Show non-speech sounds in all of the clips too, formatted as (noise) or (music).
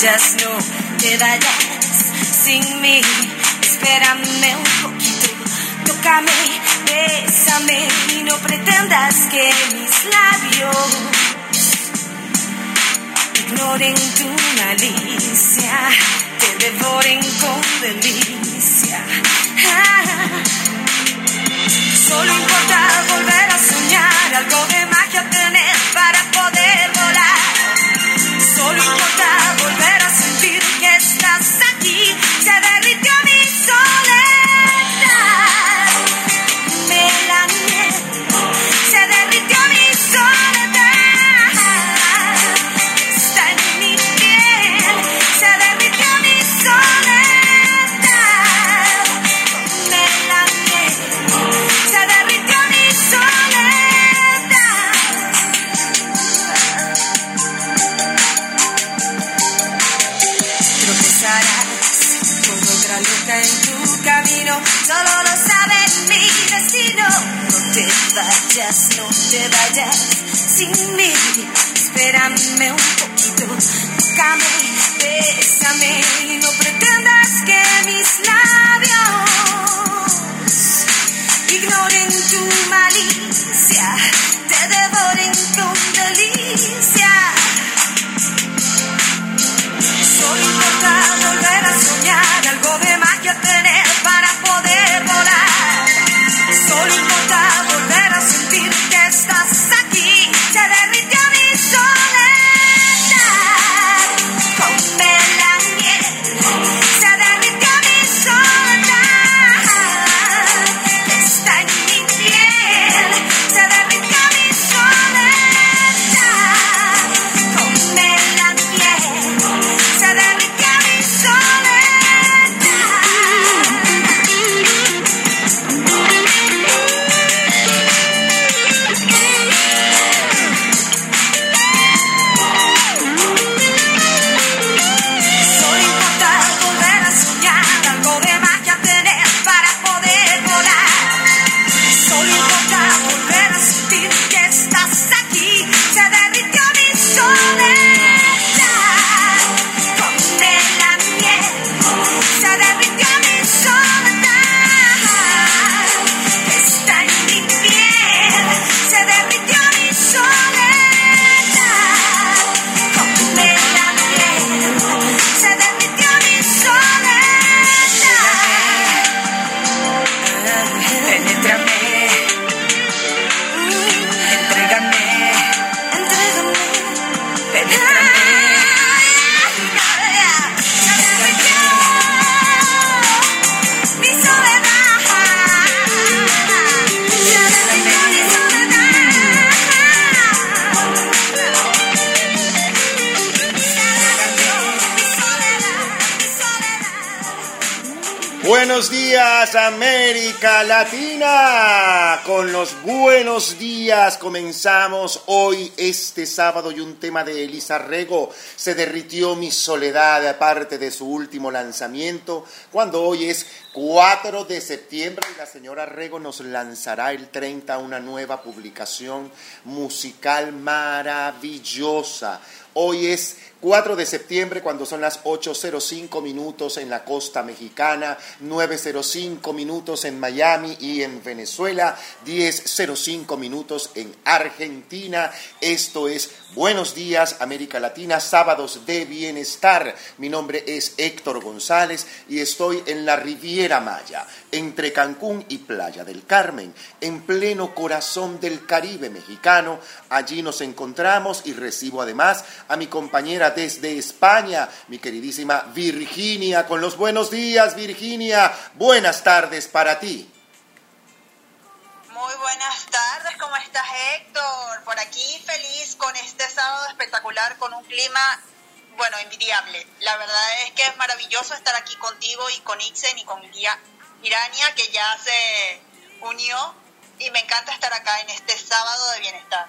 vayas, no te vayas sin mí. Espérame un poquito, tócame, bésame y no pretendas que mis labios ignoren tu malicia, te devoren con delicia. Solo importa volver a soñar algo de magia tener para poder volar. Te vayas sin mí. Espérame un poquito, tócame, bésame y no pretendas que mis labios ignoren tu malicia, te devoren con delicia. América Latina. Con los buenos días comenzamos hoy este sábado y un tema de Elisa Rego. Se derritió mi soledad aparte de su último lanzamiento, cuando hoy es 4 de septiembre y la señora Rego nos lanzará el 30 una nueva publicación musical maravillosa. Hoy es 4 de septiembre cuando son las 8.05 minutos en la costa mexicana, 9.05 minutos en Miami y en Venezuela, 10.05 minutos en Argentina. Esto es Buenos días América Latina, sábados de bienestar. Mi nombre es Héctor González y estoy en la Riviera Maya, entre Cancún y Playa del Carmen, en pleno corazón del Caribe mexicano. Allí nos encontramos y recibo además a mi compañera desde España, mi queridísima Virginia, con los buenos días, Virginia. Buenas tardes para ti. Muy buenas tardes, ¿cómo estás Héctor? Por aquí feliz con este sábado espectacular, con un clima, bueno, envidiable. La verdad es que es maravilloso estar aquí contigo y con Ixen y con Ira- Irania, que ya se unió, y me encanta estar acá en este sábado de bienestar.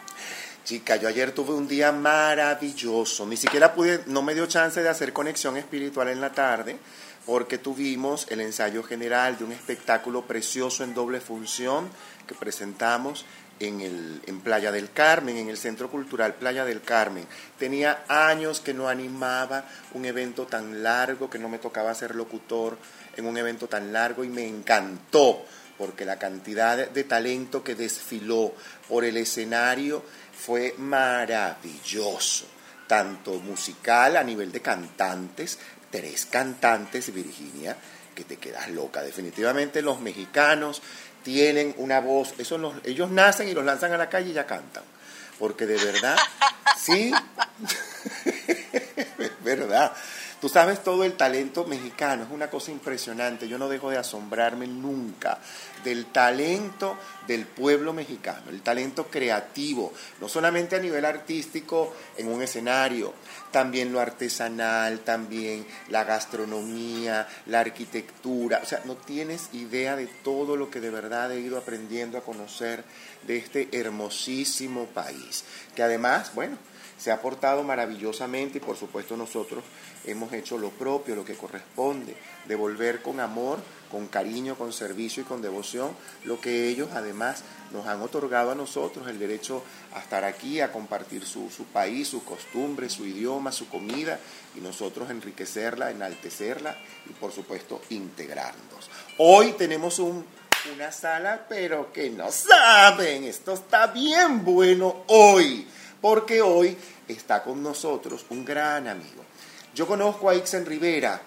Chica, yo ayer tuve un día maravilloso. Ni siquiera pude, no me dio chance de hacer conexión espiritual en la tarde, porque tuvimos el ensayo general de un espectáculo precioso en doble función que presentamos en, el, en Playa del Carmen, en el Centro Cultural Playa del Carmen. Tenía años que no animaba un evento tan largo, que no me tocaba ser locutor en un evento tan largo y me encantó porque la cantidad de talento que desfiló por el escenario fue maravilloso, tanto musical a nivel de cantantes, tres cantantes, Virginia, que te quedas loca. Definitivamente los mexicanos tienen una voz, ellos nacen y los lanzan a la calle y ya cantan, porque de verdad, sí, (laughs) es verdad. Tú sabes todo el talento mexicano, es una cosa impresionante. Yo no dejo de asombrarme nunca del talento del pueblo mexicano, el talento creativo, no solamente a nivel artístico en un escenario, también lo artesanal, también la gastronomía, la arquitectura. O sea, no tienes idea de todo lo que de verdad he ido aprendiendo a conocer de este hermosísimo país, que además, bueno, se ha portado maravillosamente y por supuesto nosotros hemos hecho lo propio, lo que corresponde, devolver con amor, con cariño, con servicio y con devoción lo que ellos además nos han otorgado a nosotros, el derecho a estar aquí, a compartir su, su país, sus costumbres, su idioma, su comida y nosotros enriquecerla, enaltecerla y por supuesto integrarnos. Hoy tenemos un una sala, pero que no saben, esto está bien bueno hoy, porque hoy está con nosotros un gran amigo, yo conozco a Ixen Rivera.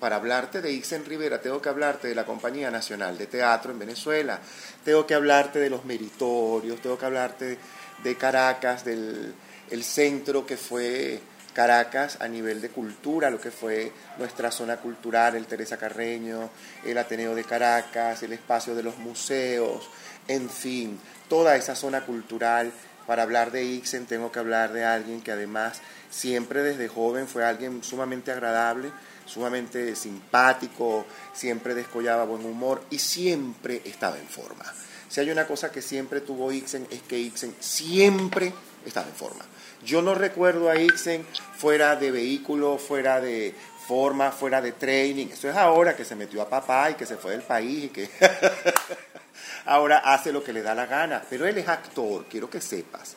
Para hablarte de Ixen Rivera, tengo que hablarte de la Compañía Nacional de Teatro en Venezuela, tengo que hablarte de los meritorios, tengo que hablarte de Caracas, del el centro que fue Caracas a nivel de cultura, lo que fue nuestra zona cultural, el Teresa Carreño, el Ateneo de Caracas, el espacio de los museos, en fin, toda esa zona cultural. Para hablar de Ixen tengo que hablar de alguien que además siempre desde joven fue alguien sumamente agradable, sumamente simpático, siempre descollaba buen humor y siempre estaba en forma. Si hay una cosa que siempre tuvo Ixen es que Ixen siempre estaba en forma. Yo no recuerdo a Ixen fuera de vehículo, fuera de forma, fuera de training. Eso es ahora que se metió a papá y que se fue del país y que (laughs) ahora hace lo que le da la gana. Pero él es actor, quiero que sepas.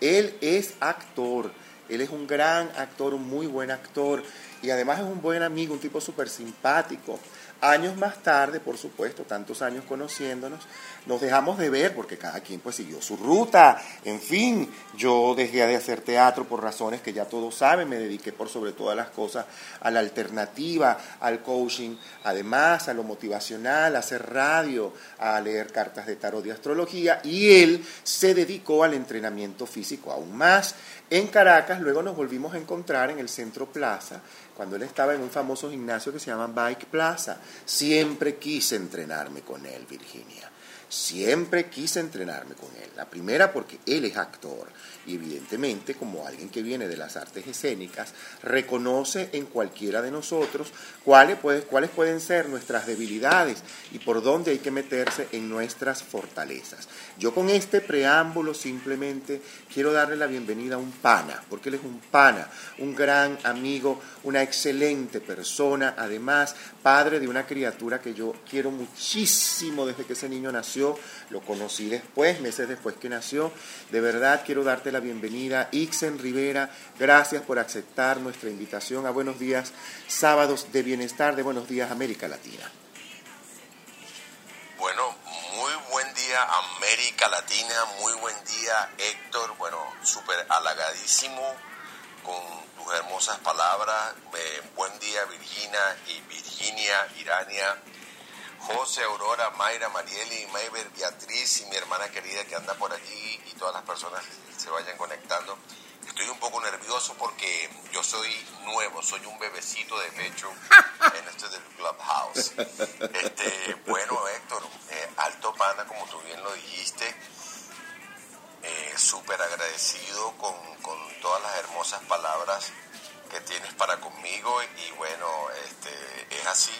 Él es actor. Él es un gran actor, un muy buen actor y además es un buen amigo, un tipo súper simpático. Años más tarde, por supuesto, tantos años conociéndonos, nos dejamos de ver porque cada quien pues siguió su ruta. En fin, yo dejé de hacer teatro por razones que ya todos saben, me dediqué por sobre todas las cosas a la alternativa, al coaching, además a lo motivacional, a hacer radio, a leer cartas de tarot y astrología y él se dedicó al entrenamiento físico aún más. En Caracas luego nos volvimos a encontrar en el Centro Plaza cuando él estaba en un famoso gimnasio que se llama Bike Plaza. Siempre quise entrenarme con él, Virginia. Siempre quise entrenarme con él. La primera porque él es actor y evidentemente como alguien que viene de las artes escénicas, reconoce en cualquiera de nosotros cuáles, cuáles pueden ser nuestras debilidades y por dónde hay que meterse en nuestras fortalezas. Yo con este preámbulo simplemente quiero darle la bienvenida a un pana, porque él es un pana, un gran amigo, una excelente persona, además padre de una criatura que yo quiero muchísimo desde que ese niño nació, lo conocí después, meses después que nació, de verdad quiero darte la bienvenida. Ixen Rivera, gracias por aceptar nuestra invitación a Buenos Días, sábados de bienestar de Buenos Días América Latina. Bueno, muy buen día América Latina, muy buen día Héctor, bueno, súper halagadísimo con tus hermosas palabras. Eh, buen día Virginia y Virginia, Irania. José, Aurora, Mayra, Marieli, Mayber, Beatriz y mi hermana querida que anda por allí y todas las personas se vayan conectando. Estoy un poco nervioso porque yo soy nuevo, soy un bebecito de pecho (laughs) en este del Clubhouse. Este, bueno, Héctor, eh, alto pana, como tú bien lo dijiste, eh, súper agradecido con, con, todas las hermosas palabras que tienes para conmigo y bueno, este, es así.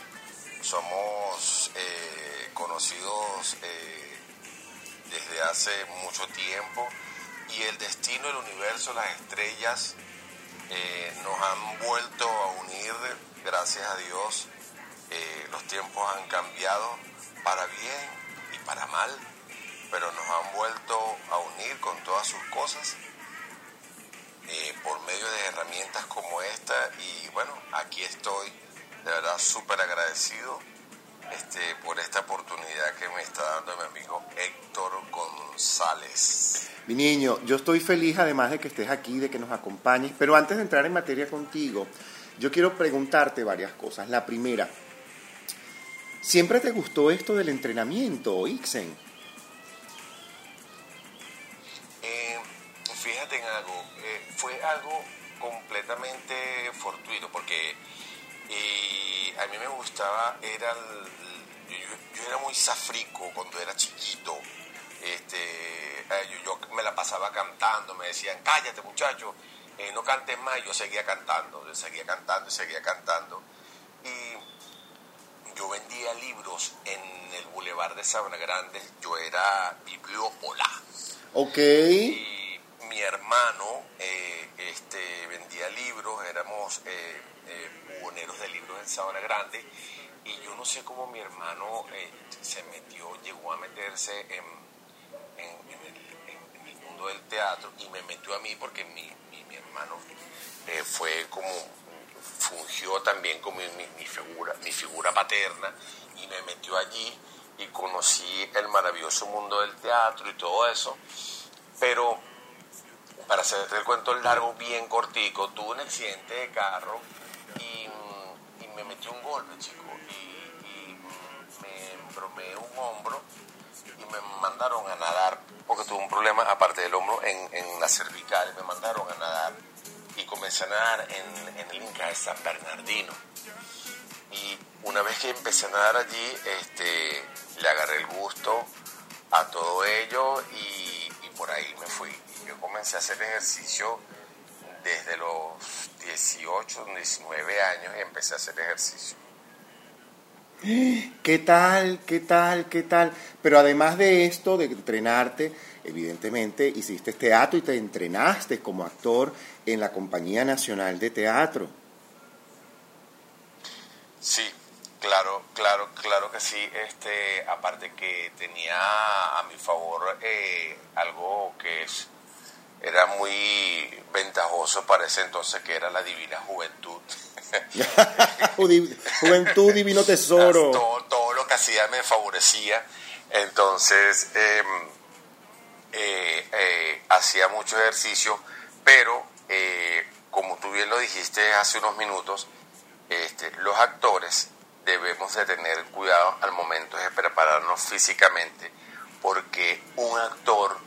Somos eh, conocidos desde hace mucho tiempo y el destino, el universo, las estrellas eh, nos han vuelto a unir, gracias a Dios. Eh, los tiempos han cambiado para bien y para mal. Pero nos han vuelto a unir con todas sus cosas eh, por medio de herramientas como esta y bueno, aquí estoy de verdad súper agradecido este, por esta oportunidad que me está dando mi amigo Héctor González. Mi niño, yo estoy feliz además de que estés aquí, de que nos acompañes, pero antes de entrar en materia contigo, yo quiero preguntarte varias cosas. La primera, ¿siempre te gustó esto del entrenamiento, Ixen? Fíjate en algo, eh, fue algo completamente fortuito, porque eh, a mí me gustaba, era yo, era muy safrico cuando era chiquito, este, yo, me la pasaba cantando, me decían, cállate muchacho, no cantes más, yo seguía cantando, yo seguía cantando y seguía cantando. Y yo vendía libros en el Boulevard de Sabana Grande, yo era bibliópola. Ok. Y mi hermano eh, este, vendía libros, éramos eh, eh, de libros en Sabana Grande, y yo no sé cómo mi hermano eh, se metió, llegó a meterse en, el, mundo del teatro y me metió a mí porque mi, mi, hermano fue como fungió también como mi, mi, figura, mi figura paterna y me metió allí y conocí el maravilloso mundo del teatro y todo eso. Pero para hacerte el cuento largo, bien cortico, tuve un accidente de carro y, me metió un golpe, chico, y, me embromé un hombro y me mandaron a nadar, porque tuve un problema aparte del hombro en, la cervical, me mandaron a nadar y comencé a nadar en, el Inca de San Bernardino. Y una vez que empecé a nadar allí, este, le agarré el gusto a todo ello y, y por ahí me fui. Yo comencé a hacer ejercicio desde los 18, 19 años y empecé a hacer ejercicio. ¿Qué tal? ¿Qué tal? ¿Qué tal? Pero además de esto, de entrenarte, evidentemente hiciste teatro y te entrenaste como actor en la Compañía Nacional de Teatro. Sí, claro, claro, claro que sí. Este, aparte que tenía a mi favor eh, algo que es, era muy ventajoso para ese entonces, que era la divina juventud. (laughs) juventud, divino tesoro. Todo, todo, lo que hacía me favorecía. Entonces, em, eh, eh, hacía mucho ejercicio, pero eh, como tú bien lo dijiste hace unos minutos, este, los actores debemos de tener cuidado al momento de prepararnos físicamente, porque un actor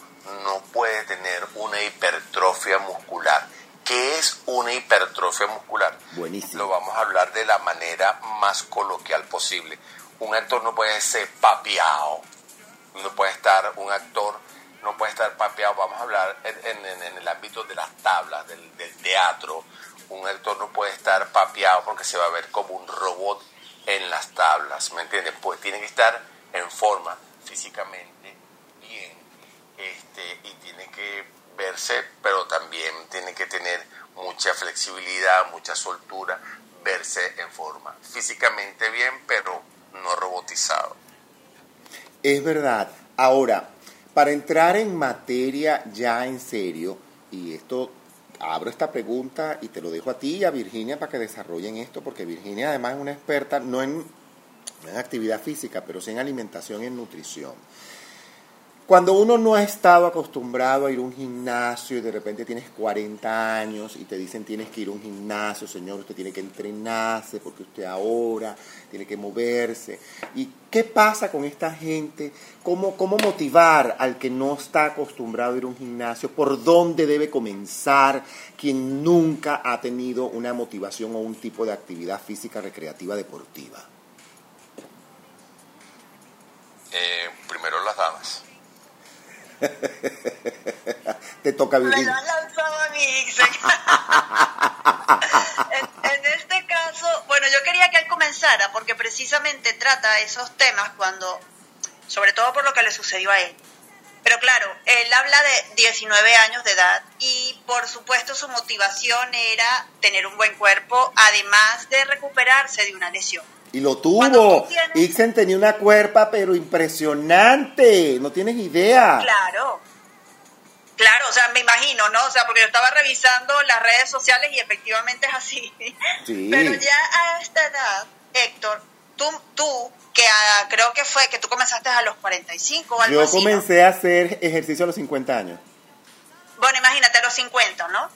no puede tener una hipertrofia muscular. ¿Qué es una hipertrofia muscular? Buenísimo. Lo vamos a hablar de la manera más coloquial posible. Un actor no puede ser papiado, no puede estar un actor no puede estar papeado. Vamos a hablar en, el ámbito de las tablas, del, teatro. Un actor no puede estar papeado porque se va a ver como un robot en las tablas, ¿me entiendes? Pues tiene que estar en forma físicamente este, y tiene que verse, pero también tiene que tener mucha flexibilidad, mucha soltura, verse en forma físicamente bien, pero no robotizado. Es verdad. Ahora, para entrar en materia ya en serio, y esto abro esta pregunta y te lo dejo a ti y a Virginia para que desarrollen esto, porque Virginia además es una experta no en, en actividad física, pero sí en alimentación y en nutrición. Cuando uno no ha estado acostumbrado a ir a un gimnasio y de repente tienes 40 años y te dicen tienes que ir a un gimnasio, señor, usted tiene que entrenarse porque usted ahora tiene que moverse. ¿Y qué pasa con esta gente? ¿Cómo, cómo motivar al que no está acostumbrado a ir a un gimnasio? ¿Por dónde debe comenzar quien nunca ha tenido una motivación o un tipo de actividad física recreativa deportiva? Eh, primero las damas. Te toca vivir. Me lo han lanzado a mí. en, este caso, bueno, yo quería que él comenzara porque precisamente trata esos temas cuando, sobre todo por lo que le sucedió a él. Pero claro, él habla de 19 años de edad y por supuesto su motivación era tener un buen cuerpo, además de recuperarse de una lesión. Y lo tuvo. Ixen tenía una cuerpa, pero impresionante. No tienes idea. Claro. Claro, o sea, me imagino, ¿no? O sea, porque yo estaba revisando las redes sociales y efectivamente es así. Sí. (laughs) Pero ya a esta edad, Héctor, tú, tú que creo que fue que tú comenzaste a los 45 o algo Yo comencé a hacer ejercicio a los 50 años. Bueno, imagínate a los 50, ¿no?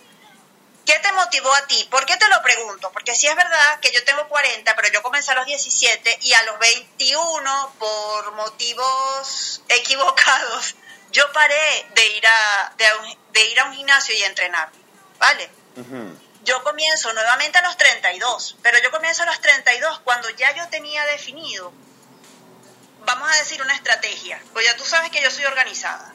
¿Qué te motivó a ti? ¿Por qué te lo pregunto? Porque sí es verdad que yo tengo 40, pero yo comencé a los 17 y a los 21, por motivos equivocados, (laughs) yo paré de ir a, de, ir a un gimnasio y entrenar, ¿vale? Yo comienzo nuevamente a los 32, pero yo comienzo a los 32 cuando ya yo tenía definido, vamos a decir, una estrategia, pues ya tú sabes que yo soy organizada.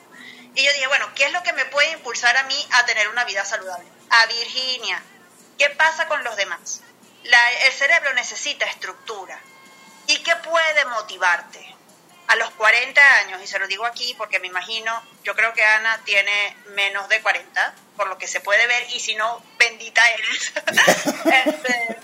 Y yo dije, bueno, ¿qué es lo que me puede impulsar a mí a tener una vida saludable? A Virginia, ¿qué pasa con los demás? el cerebro necesita estructura. ¿Y qué puede motivarte? A los 40 años, y se lo digo aquí porque me imagino, yo creo que Ana tiene menos de 40, por lo que se puede ver, y si no, bendita eres. (laughs) Este,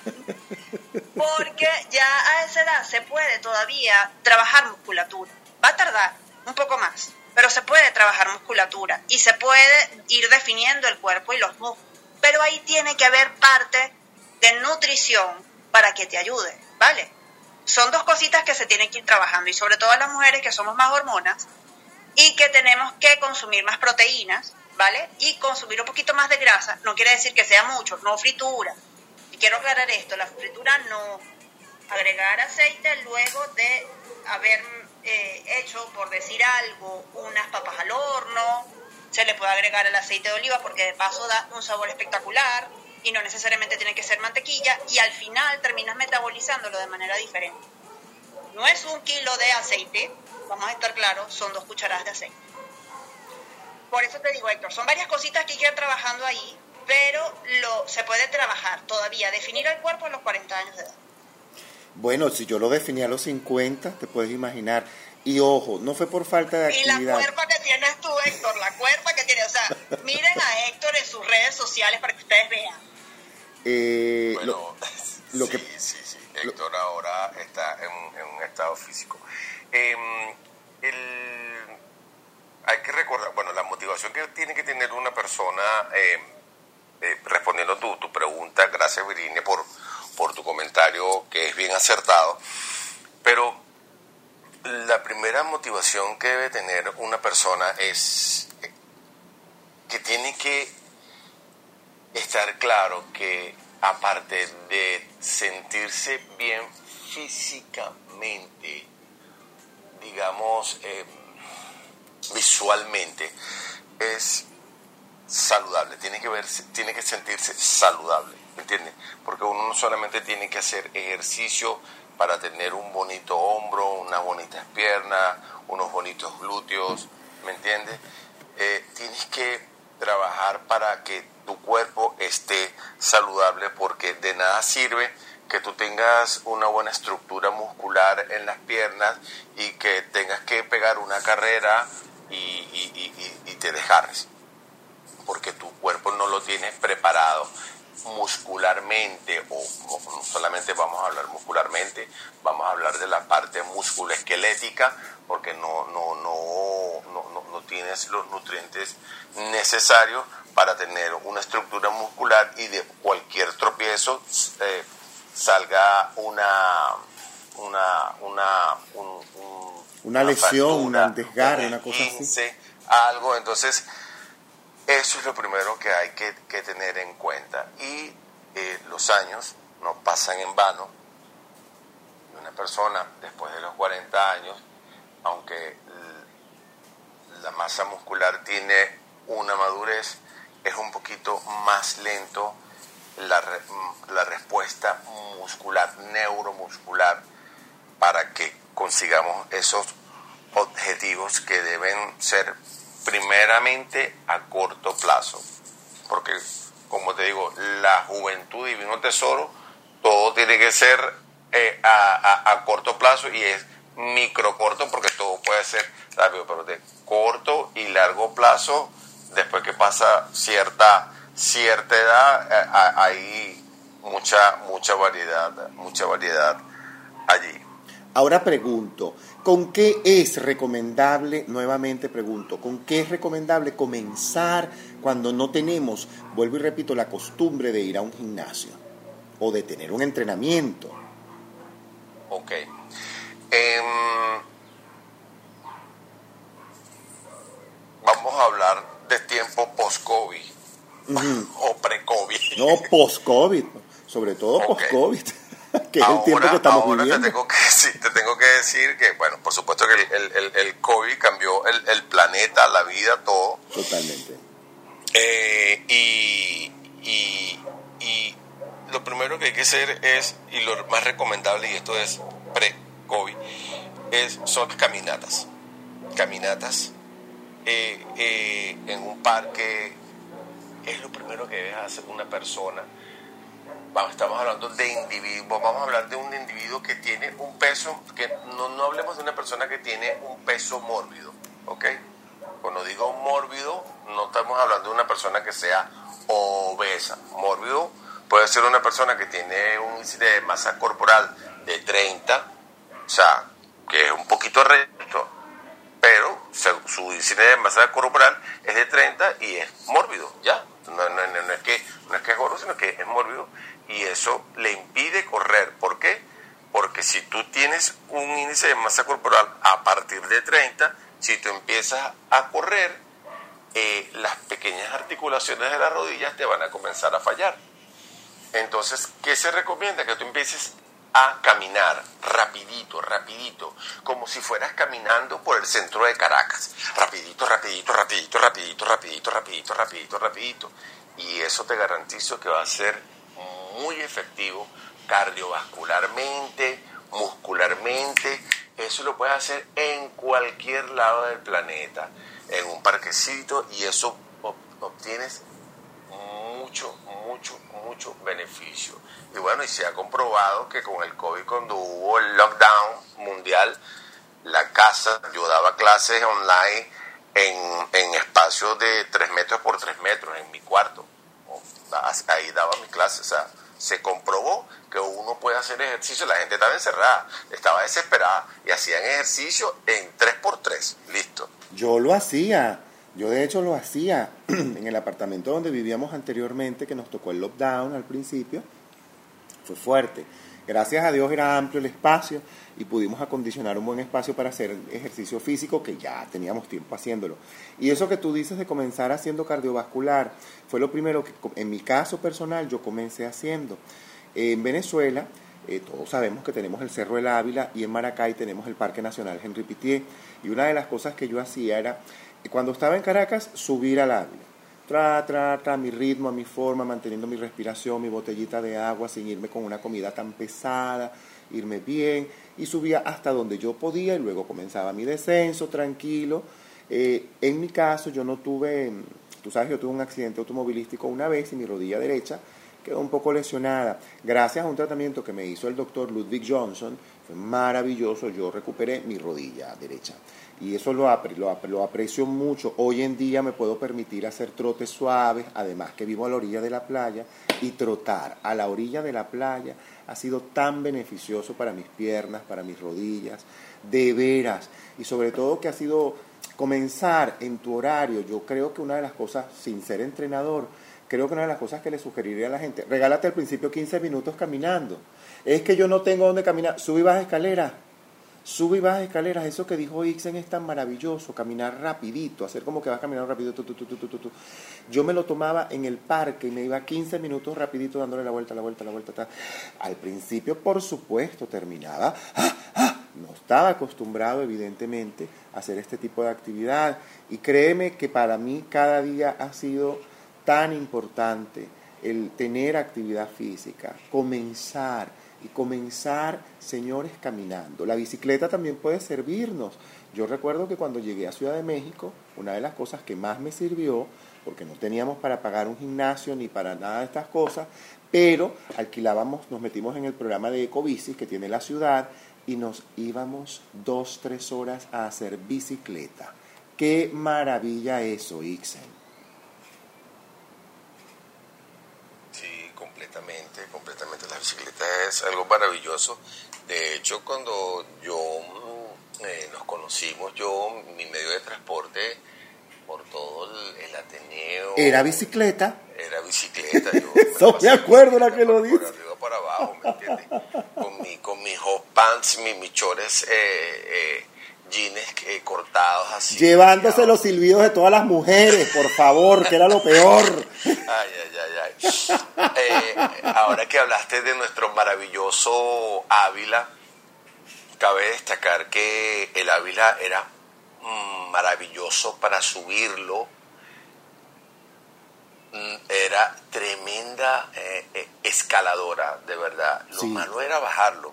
porque ya a esa edad se puede todavía trabajar musculatura. Va a tardar un poco más, pero se puede trabajar musculatura y se puede ir definiendo el cuerpo y los músculos. Pero ahí tiene que haber parte de nutrición para que te ayude, ¿vale? Son dos cositas que se tienen que ir trabajando y sobre todo las mujeres que somos más hormonas y que tenemos que consumir más proteínas, ¿vale? Y consumir un poquito más de grasa, no quiere decir que sea mucho, no fritura. Y quiero aclarar esto, la fritura no. Agregar aceite luego de haber eh, hecho, por decir algo, unas papas al horno, se le puede agregar el aceite de oliva porque de paso da un sabor espectacular y no necesariamente tiene que ser mantequilla y al final terminas metabolizándolo de manera diferente. No es un kilo de aceite, vamos a estar claros, son dos cucharadas de aceite. Por eso te digo, Héctor, son varias cositas que hay que ir trabajando ahí, pero lo, se puede trabajar todavía, definir el cuerpo a los 40 años de edad. Bueno, si yo lo definí a los 50, te puedes imaginar. Y ojo, no fue por falta de actividad. Y la cuerpa que tienes tú, Héctor, la cuerpa que tienes. O sea, (laughs) miren a Héctor en sus redes sociales para que ustedes vean. Eh, bueno, lo, (laughs) sí, que, sí, sí. Héctor ahora está en, un estado físico. Em, hay que recordar, bueno, la motivación que tiene que tener una persona, em, eh, respondiendo a tu, tu pregunta, gracias Virginia por por tu comentario que es bien acertado, pero la primera motivación que debe tener una persona es que tiene que estar claro que aparte de sentirse bien físicamente, digamos, eh, visualmente, es saludable, tiene que, verse, tiene que sentirse saludable. ¿Me entiendes? Porque uno no solamente tiene que hacer ejercicio para tener un bonito hombro, unas bonitas piernas, unos bonitos glúteos, ¿me entiendes? Eh, tienes que trabajar para que tu cuerpo esté saludable porque de nada sirve que tú tengas una buena estructura muscular en las piernas y que tengas que pegar una carrera y, y te desgarres porque tu cuerpo no lo tienes preparado muscularmente, o, no solamente vamos a hablar muscularmente, vamos a hablar de la parte musculoesquelética, porque no, no, no, no, tienes los nutrientes necesarios para tener una estructura muscular y de cualquier tropiezo eh, salga una, una, una, una, lesión, un desgarre, una cosa así. Algo, entonces eso es lo primero que hay que, tener en cuenta. Y eh, los años no pasan en vano. Una persona después de los 40 años, aunque la masa muscular tiene una madurez, es un poquito más lento la, la respuesta muscular, neuromuscular, para que consigamos esos objetivos que deben ser primeramente a corto plazo, porque como te digo, la juventud divino tesoro, todo tiene que ser eh, a, corto plazo y es micro corto porque todo puede ser rápido, pero de corto y largo plazo, después que pasa cierta, cierta edad, eh, hay mucha, mucha variedad, mucha variedad allí. Ahora pregunto, ¿con qué es recomendable, nuevamente pregunto, ¿con qué es recomendable comenzar cuando no tenemos, vuelvo y repito, la costumbre de ir a un gimnasio o de tener un entrenamiento? Ok. Em, vamos a hablar de tiempo post-COVID (laughs) o pre-COVID. No, post-COVID, sobre todo post-COVID. Que es el tiempo que estamos ahora viviendo. Te tengo, que (laughs) decir, te tengo que decir que, bueno, por supuesto que el, el, el COVID cambió el, el, planeta, la vida, todo. Totalmente. Eh, y, y, y, lo primero que hay que hacer es, y lo más recomendable, y esto es pre-COVID, es, son caminatas. Caminatas eh, eh, en un parque es lo primero que debe hacer una persona estamos hablando de individuos, vamos a hablar de un individuo que tiene un peso, que no, no hablemos de una persona que tiene un peso mórbido, ¿ok? Cuando digo mórbido, no estamos hablando de una persona que sea obesa. Mórbido puede ser una persona que tiene un índice de masa corporal de 30, o sea, que es un poquito recto, pero su índice de masa corporal es de 30 y es mórbido, ¿ya? No, no, no, es que, no es que es gordo, sino que es mórbido y eso le impide correr. ¿Por qué? Porque si tú tienes un índice de masa corporal a partir de 30, si tú empiezas a correr, eh, las pequeñas articulaciones de las rodillas te van a comenzar a fallar. Entonces, ¿qué se recomienda? Que tú empieces a caminar rapidito, rapidito, como si fueras caminando por el centro de Caracas. Rapidito, rapidito, rapidito, rapidito, rapidito, rapidito, rapidito, rapidito. Y eso te garantizo que va a ser muy efectivo cardiovascularmente, muscularmente. Eso lo puedes hacer en cualquier lado del planeta, en un parquecito, y eso obtienes mucho, mucho, mucho beneficio. Y bueno, y se ha comprobado que con el COVID, cuando hubo el lockdown mundial, la casa, yo daba clases online en, en espacios de 3 metros por 3 metros en mi cuarto. Ahí daba mi clase, o sea, se comprobó que uno puede hacer ejercicio, la gente estaba encerrada, estaba desesperada y hacían ejercicio en 3x3, listo. Yo lo hacía, yo de hecho lo hacía (clears throat) en el apartamento donde vivíamos anteriormente, que nos tocó el lockdown al principio, fue fuerte. Gracias a Dios era amplio el espacio y pudimos acondicionar un buen espacio para hacer ejercicio físico que ya teníamos tiempo haciéndolo. Y eso que tú dices de comenzar haciendo cardiovascular fue lo primero que en mi caso personal yo comencé haciendo. En Venezuela eh, todos sabemos que tenemos el Cerro del Ávila y en Maracay tenemos el Parque Nacional Henry Pitié. Y una de las cosas que yo hacía era, cuando estaba en Caracas, subir al Ávila tra, tra, tra, mi ritmo, a mi forma, manteniendo mi respiración, mi botellita de agua, sin irme con una comida tan pesada, irme bien, y subía hasta donde yo podía y luego comenzaba mi descenso tranquilo. Eh, en mi caso yo no tuve, tú sabes, yo tuve un accidente automovilístico una vez y mi rodilla derecha quedó un poco lesionada. Gracias a un tratamiento que me hizo el doctor Ludwig Johnson, fue maravilloso, yo recuperé mi rodilla derecha y eso lo, lo, aprecio mucho. Hoy en día me puedo permitir hacer trotes suaves, además que vivo a la orilla de la playa y trotar a la orilla de la playa ha sido tan beneficioso para mis piernas, para mis rodillas, de veras, y sobre todo que ha sido comenzar en tu horario. Yo creo que una de las cosas, sin ser entrenador, creo que una de las cosas que le sugeriría a la gente, regálate al principio 15 minutos caminando. Es que yo no tengo dónde caminar, sube y baja escaleras Sube y baja escaleras, eso que dijo Ixen es tan maravilloso, caminar rapidito, hacer como que vas caminando rápido. Yo me lo tomaba en el parque y me iba 15 minutos rapidito dándole la vuelta, la vuelta, la vuelta. Al principio, por supuesto, terminaba. ¡ah, ah! No estaba acostumbrado, evidentemente, a hacer este tipo de actividad. Y créeme que para mí cada día ha sido tan importante el tener actividad física, comenzar y comenzar, señores, caminando. La bicicleta también puede servirnos. Yo recuerdo que cuando llegué a Ciudad de México, una de las cosas que más me sirvió, porque no teníamos para pagar un gimnasio ni para nada de estas cosas, pero alquilábamos, nos metimos en el programa de Ecobicis que tiene la ciudad y nos íbamos dos, tres horas a hacer bicicleta. Qué maravilla eso, Ixen. completamente, completamente. La bicicleta es algo maravilloso De hecho, cuando yo mm, eh, nos conocimos, yo, mi medio de transporte por todo el, Ateneo. ¿Era bicicleta? Era bicicleta. Yo me, (laughs) me acuerdo la que lo dice. Por arriba, para abajo, ¿me entiendes? Con, mi, con mis hot pants, mis, mis chores eh, eh, jeans eh, cortados así. Llevándose los silbidos de todas las mujeres, por favor, que era lo peor. Ay, ay, ay, ay. Eh, ahora que hablaste de nuestro maravilloso Ávila, cabe destacar que el Ávila era mm, maravilloso para subirlo. Era tremenda eh, escaladora, de verdad. Lo malo era bajarlo.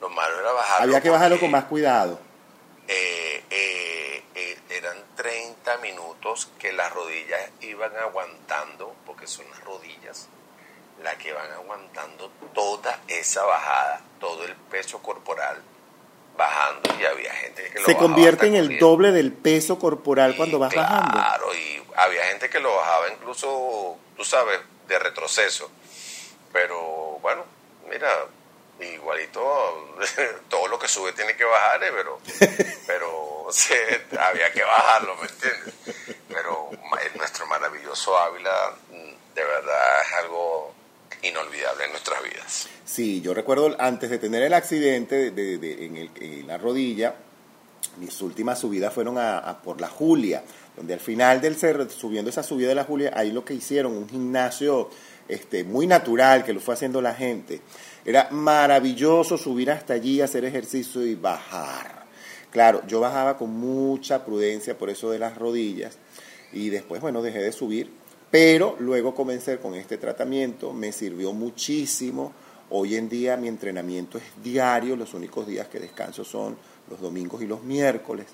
Lo malo era bajarlo. Había que bajarlo con más cuidado eh, eh, eh, eran 30 minutos que las rodillas iban aguantando, porque son las rodillas las que van aguantando toda esa bajada, todo el peso corporal bajando y había gente que lo Se convierte en el doble del peso corporal cuando vas bajando. Claro, y había gente que lo bajaba incluso, tú sabes, de retroceso. Pero bueno, mira, igualito (laughs) todo lo que sube tiene que bajar, ¿eh? pero, (laughs) pero (laughs) había que bajarlo, ¿me entiendes? Pero nuestro maravilloso Ávila mm, de verdad es algo inolvidable en nuestras vidas. Sí, yo recuerdo antes de tener el accidente de, en, la rodilla, mis últimas subidas fueron a, por la Julia, donde al final del cerro, subiendo esa subida de la Julia, ahí lo que hicieron, un gimnasio este, muy natural que lo fue haciendo la gente. Era maravilloso subir hasta allí, hacer ejercicio y bajar. Claro, yo bajaba con mucha prudencia por eso de las rodillas y después, bueno, dejé de subir, pero luego comencé con este tratamiento, me sirvió muchísimo. Hoy en día mi entrenamiento es diario, los únicos días que descanso son los domingos y los miércoles,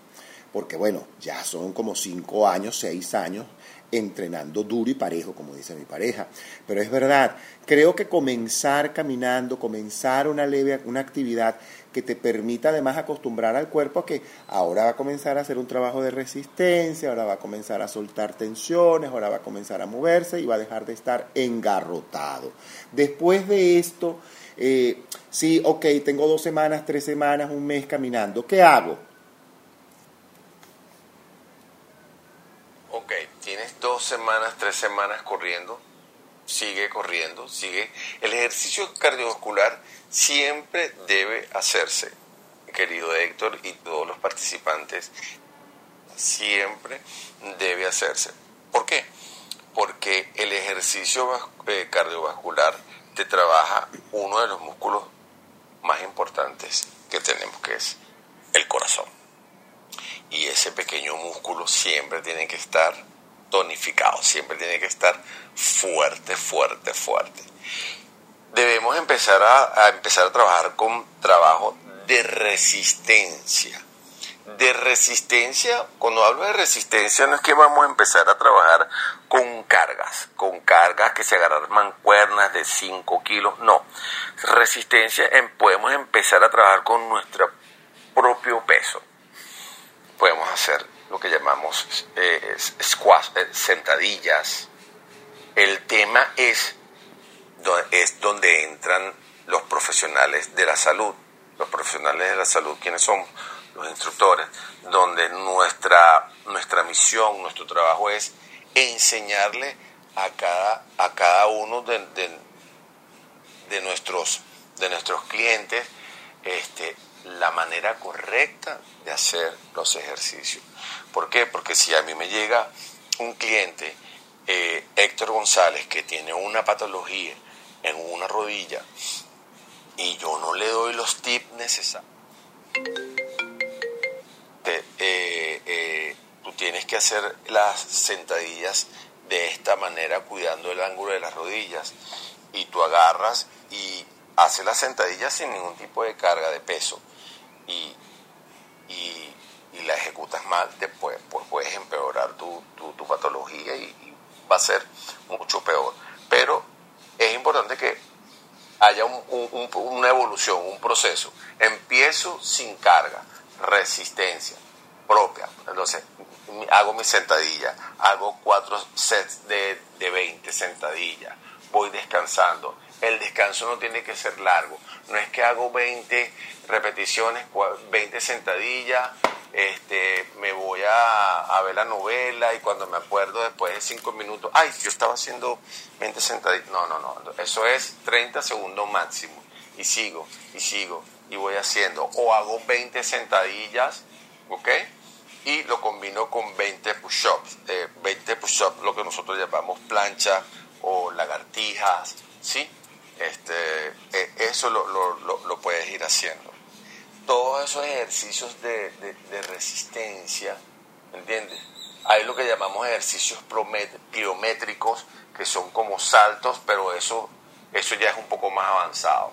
porque bueno, ya son como cinco años, seis años entrenando duro y parejo, como dice mi pareja. Pero es verdad, creo que comenzar caminando, comenzar una leve, una actividad que te permita además acostumbrar al cuerpo a que ahora va a comenzar a hacer un trabajo de resistencia, ahora va a comenzar a soltar tensiones, ahora va a comenzar a moverse y va a dejar de estar engarrotado. Después de esto, eh, sí, ok, tengo dos semanas, tres semanas, un mes caminando, ¿qué hago? tienes dos semanas, tres semanas corriendo, sigue corriendo, sigue. El ejercicio cardiovascular siempre debe hacerse, querido Héctor y todos los participantes, siempre debe hacerse. ¿Por qué? Porque el ejercicio eh, cardiovascular te trabaja uno de los músculos más importantes que tenemos, que es el corazón. Y ese pequeño músculo siempre tiene que estar tonificado, siempre tiene que estar fuerte, fuerte, fuerte. Debemos empezar a, empezar a trabajar con trabajo de resistencia. De resistencia, cuando hablo de resistencia no es que vamos a empezar a trabajar con cargas, con cargas que se agarran mancuernas de 5 kilos, no. Resistencia, podemos empezar a trabajar con nuestro propio peso. Podemos hacer lo que llamamos eh, eh, sentadillas. El tema es, es donde entran los profesionales de la salud. Los profesionales de la salud, quienes son los instructores, donde nuestra, nuestra misión, nuestro trabajo es enseñarle a cada, a cada uno de, de, nuestros, de nuestros clientes este, la manera correcta de hacer los ejercicios. ¿Por qué? Porque si a mí me llega un cliente, eh, Héctor González, que tiene una patología en una rodilla y yo no le doy los tips necesarios, eh, eh, tú tienes que hacer las sentadillas de esta manera cuidando el ángulo de las rodillas y tú agarras y haces las sentadillas sin ningún tipo de carga de peso y, y la ejecutas mal, después pues puedes empeorar tu, tu, patología y, va a ser mucho peor. Pero es importante que haya una evolución, un proceso. Empiezo sin carga, resistencia propia. Entonces, hago mi sentadilla, hago cuatro sets de, de 20 sentadillas, voy descansando, el descanso no tiene que ser largo. No es que hago 20 repeticiones, 20 sentadillas, este, me voy a, ver la novela y cuando me acuerdo después de 5 minutos, ay, yo estaba haciendo 20 sentadillas. No, no, no, eso es 30 segundos máximo. Y sigo, y sigo, y voy haciendo. O hago 20 sentadillas, ¿ok? Y lo combino con 20 push-ups. 20 push-ups, lo que nosotros llamamos plancha o lagartijas, ¿sí? Este, e, eso lo, lo, lo, puedes ir haciendo. Todos esos ejercicios de, de, resistencia, ¿entiendes? Hay lo que llamamos ejercicios pliométricos, que son como saltos, pero eso, eso ya es un poco más avanzado.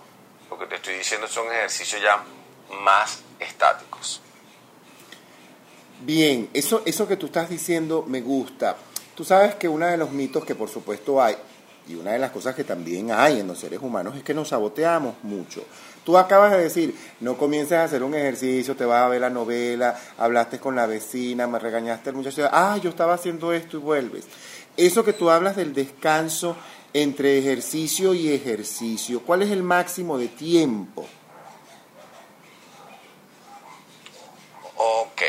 Lo que te estoy diciendo son ejercicios ya más estáticos. Bien, eso, eso que tú estás diciendo me gusta. Tú sabes que uno de los mitos que por supuesto hay y una de las cosas que también hay en los seres humanos es que nos saboteamos mucho. Tú acabas de decir, no comiences a hacer un ejercicio, te vas a ver la novela, hablaste con la vecina, me regañaste el muchacho, ah, yo estaba haciendo esto y vuelves. Eso que tú hablas del descanso entre ejercicio y ejercicio, ¿cuál es el máximo de tiempo? Ok.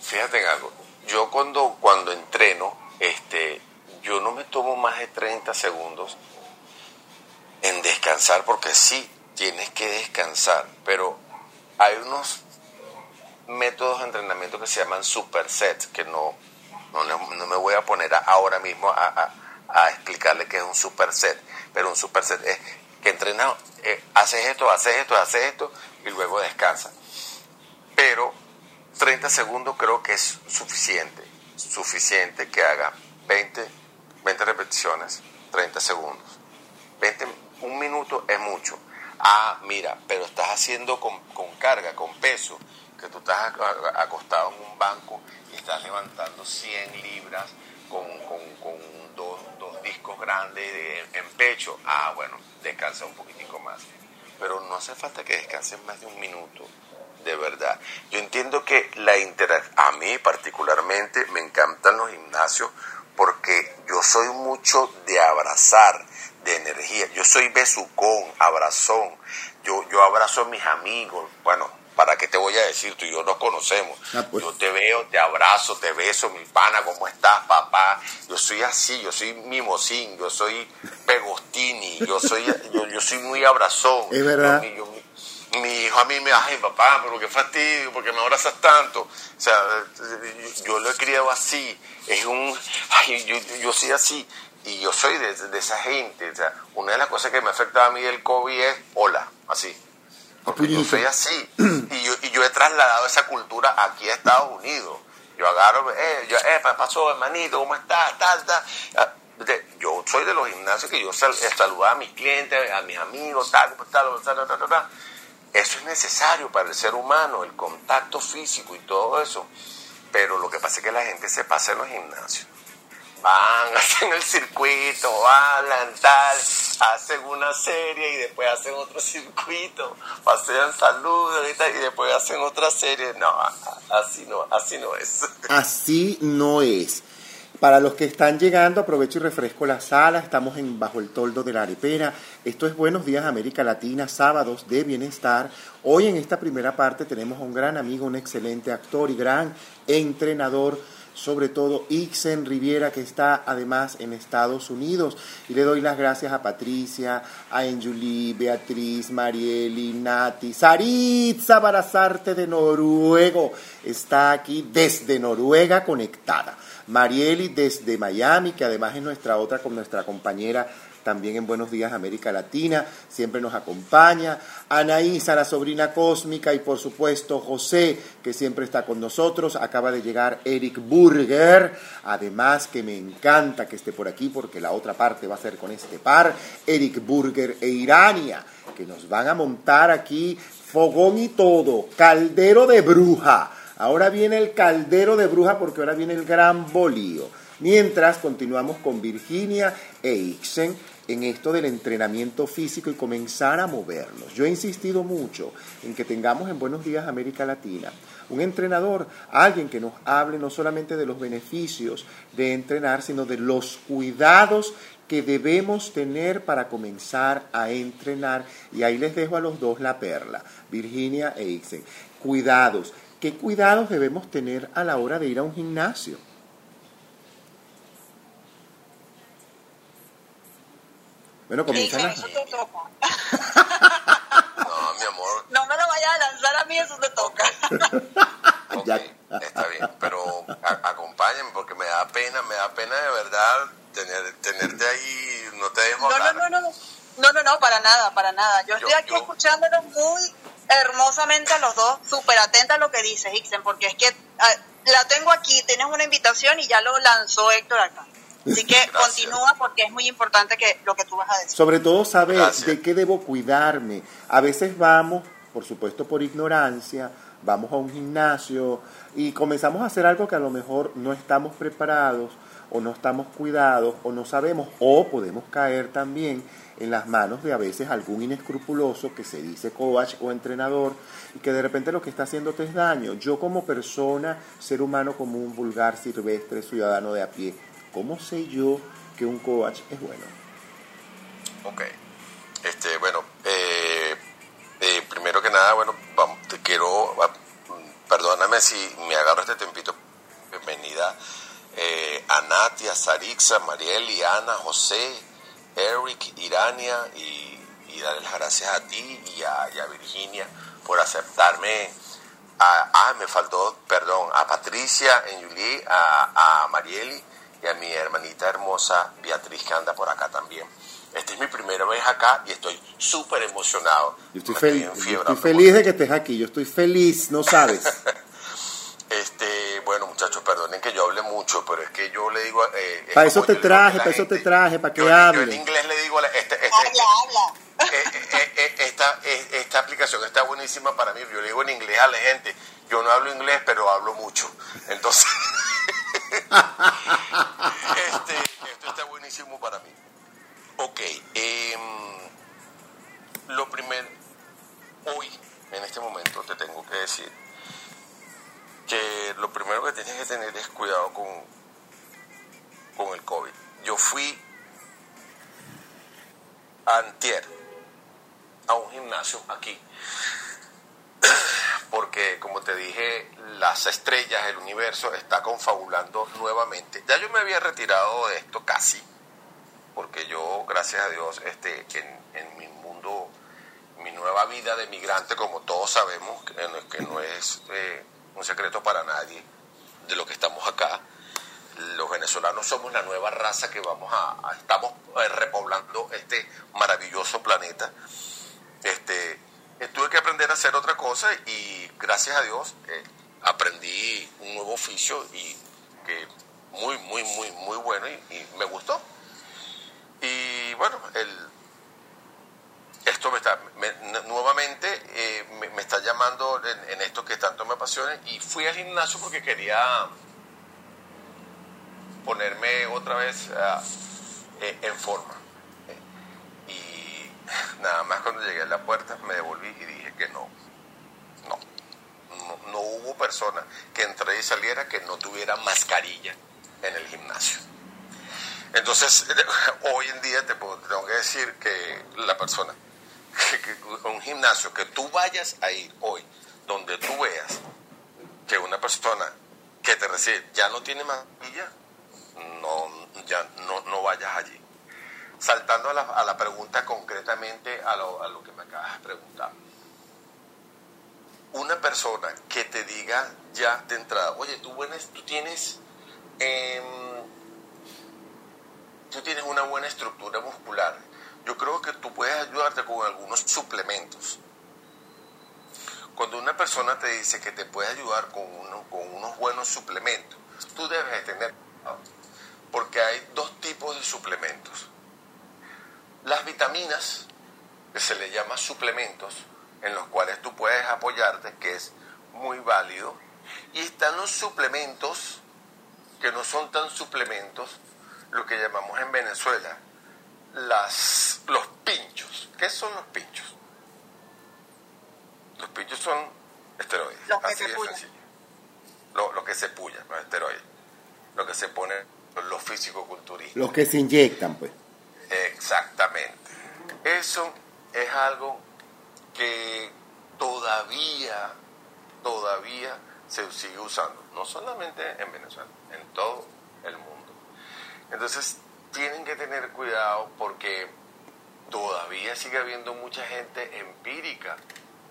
Fíjate en algo. Yo cuando, cuando entreno, este, yo no me tomo más de 30 segundos en descansar, porque sí, tienes que descansar, pero hay unos métodos de entrenamiento que se llaman supersets, que no, no, me voy a poner ahora mismo a, explicarle qué es un superset, pero un superset es que entrena, eh, haces esto, haces esto, haces esto y luego descansa. Pero 30 segundos creo que es suficiente, suficiente que haga 20 20 repeticiones, 30 segundos. 20, un minuto es mucho. Ah, mira, pero estás haciendo con, carga, con peso, que tú estás acostado en un banco y estás levantando 100 libras con, dos, discos grandes en pecho. Ah, bueno, descansa un poquitico más. Pero no hace falta que descanses más de un minuto, de verdad. Yo entiendo que la interacción, a mí particularmente me encantan los gimnasios porque yo soy mucho de abrazar, de energía. Yo soy besucón, abrazón. Yo, yo abrazo a mis amigos. Bueno, ¿para qué te voy a decir? Tú y yo nos conocemos. Ah, pues. Yo te veo, te abrazo, te beso, mi pana, ¿cómo estás, papá? Yo soy así, yo soy mimosín, yo soy pegostini, yo soy, yo, soy muy abrazón. Es verdad mi hijo a mí me ay papá, pero qué fastidio, porque me abrazas tanto. O sea, yo, lo he criado así, es un, ay, yo, yo soy así, y yo soy de, esa gente. O sea, una de las cosas que me afecta a mí del COVID es hola, así. Porque yo soy así, y yo, y yo he trasladado esa cultura aquí a Estados Unidos. Yo agarro, eh, yo, eh, pasó, hermanito, ¿cómo estás? Tal, tal. Ah, yo soy de los gimnasios que yo saludaba a mis clientes, a mis amigos, tal, tal, tal, tal, tal. Eso es necesario para el ser humano, el contacto físico y todo eso. Pero lo que pasa es que la gente se pasa en los gimnasios. Van, (laughs) hacen el circuito, hablan tal, hacen una serie y después hacen otro (laughs) circuito, pasean saludos y, después hacen otra serie. No, así no, así no es. (laughs) Así no es. Para los que están llegando, aprovecho y refresco la sala. Estamos en Bajo el Toldo de la Arepera. Esto es Buenos Días América Latina, sábados de bienestar. Hoy en esta primera parte tenemos a un gran amigo, un excelente actor y gran entrenador, sobre todo Ixen Riviera, que está además en Estados Unidos. Y le doy las gracias a Patricia, a Enjuli, Beatriz, Marieli, Nati, Saritza Barazarte de Noruego. Está aquí desde Noruega conectada. Marieli desde Miami, que además es nuestra otra con nuestra compañera también en Buenos Días América Latina, siempre nos acompaña. Anaísa, la sobrina cósmica, y por supuesto José, que siempre está con nosotros. Acaba de llegar Eric Burger, además que me encanta que esté por aquí porque la otra parte va a ser con este par, Eric Burger e Irania, que nos van a montar aquí fogón y todo, caldero de bruja Ahora viene el caldero de bruja porque ahora viene el gran bolío. Mientras continuamos con Virginia e Ixen en esto del entrenamiento físico y comenzar a movernos. Yo he insistido mucho en que tengamos en Buenos Días América Latina un entrenador, alguien que nos hable no solamente de los beneficios de entrenar, sino de los cuidados que debemos tener para comenzar a entrenar. Y ahí les dejo a los dos la perla, Virginia e Ixen. Cuidados. ¿Qué cuidados debemos tener a la hora de ir a un gimnasio? Bueno, eso te toca. (laughs) No, mi amor, No me lo vayas a lanzar a mí, eso te toca. ok, Ya. está bien, pero a- acompáñenme porque me da pena, me da pena de verdad tener, tenerte ahí, no te dejo No, no, hablar. no, no, no, no, no, no, para nada, para nada. Yo estoy aquí yo- escuchándolos muy hermosamente a los dos, súper atenta a lo que dices, Ixen, porque es que la tengo aquí, tienes una invitación y ya lo lanzó Héctor acá. Así que Gracias. continúa porque es muy importante que lo que tú vas a decir. Sobre todo saber Gracias. de qué debo cuidarme. A veces vamos, por supuesto por ignorancia, vamos a un gimnasio y comenzamos a hacer algo que a lo mejor no estamos preparados o no estamos cuidados o no sabemos o podemos caer también en las manos de a veces algún inescrupuloso que se dice coach o entrenador y que de repente lo que está haciéndote es daño. Yo como persona, ser humano común, vulgar, silvestre, ciudadano de a pie, ¿cómo sé yo que un coach es bueno? Ok. Este, bueno, eh, eh, primero que nada, bueno, vamos, te quiero, perdóname si me agarro este tempito. Bienvenida eh, a Natia, Sarixa, Mariel, Ana, José, Eric, Irania y, y darle las gracias a ti y a, Virginia por aceptarme. Ah, me faltó, perdón, a Patricia, en Yuli, a, a Marieli y a mi hermanita hermosa Beatriz que anda por acá también. Esta es mi primera vez acá y estoy súper emocionado. Yo estoy, yo enfiebrando estoy feliz de que estés aquí, yo estoy feliz, no sabes. (laughs) Este, bueno, muchachos, perdonen que yo hable mucho, pero es que yo le digo. Eh, es Pa' eso te yo traje, la pa' eso te traje, pa' que Yo- Yo hable. en inglés le digo a la, este, este- Habla, habla. eh, eh, eh, esta, esta aplicación está buenísima para mí. Yo le digo en inglés a la gente. Yo no hablo inglés, pero hablo mucho. Entonces, (laughs) este, esto está buenísimo para mí. Ok, em, lo primero, hoy, en este momento, te tengo que decir que lo primero que tienes que tener es cuidado con, con el COVID. Yo fui antier a un gimnasio aquí porque como te dije las estrellas el universo está confabulando nuevamente ya yo me había retirado de esto casi porque yo gracias a Dios este en, mi mundo mi nueva vida de migrante como todos sabemos que no, que no es eh, un secreto para nadie de lo que estamos acá los venezolanos somos la nueva raza que vamos a, a- estamos eh, repoblando este maravilloso planeta. Este, eh, tuve que aprender a hacer otra cosa y gracias a Dios eh, aprendí un nuevo oficio y que muy, muy, muy, muy bueno y, me gustó. Y bueno, el, esto me está, me- nuevamente eh, me, me está llamando en, en esto que tanto me apasiona y fui al gimnasio porque quería ponerme otra vez ah, eh, en forma. Nada más cuando llegué a la puerta me devolví y dije que no, no, no, hubo persona que entrara y saliera que no tuviera mascarilla en el gimnasio. Entonces, (laughs) hoy en día te, puedo- te tengo que decir que la persona, (laughs) que un gimnasio que tú vayas a ir hoy, donde tú veas que una persona que te recibe ya no tiene mascarilla, no, ya no, no vayas allí. Saltando a la, a la pregunta concretamente a lo, a lo que me acabas de preguntar. Una persona que te diga ya de entrada, oye, tú, buenas, tú tienes em, tú tienes una buena estructura muscular. Yo creo que tú puedes ayudarte con algunos suplementos. Cuando una persona te dice que te puede ayudar con, uno- con unos buenos suplementos, tú debes de tener porque hay dos tipos de suplementos. Las vitaminas, que se le llama suplementos, en los cuales tú puedes apoyarte, que es muy válido, y están los suplementos que no son tan suplementos, lo que llamamos en Venezuela las, los pinchos. ¿Qué son los pinchos? Los pinchos son esteroides, Los que así se de pullan. sencillo. Lo, lo que se puya, los esteroides. Lo que se pone los fisicoculturistas. Los que se inyectan, pues. Exactamente. Eso es algo que todavía, todavía se sigue usando, no solamente en Venezuela, en todo el mundo. Entonces, tienen que tener cuidado porque todavía sigue habiendo mucha gente empírica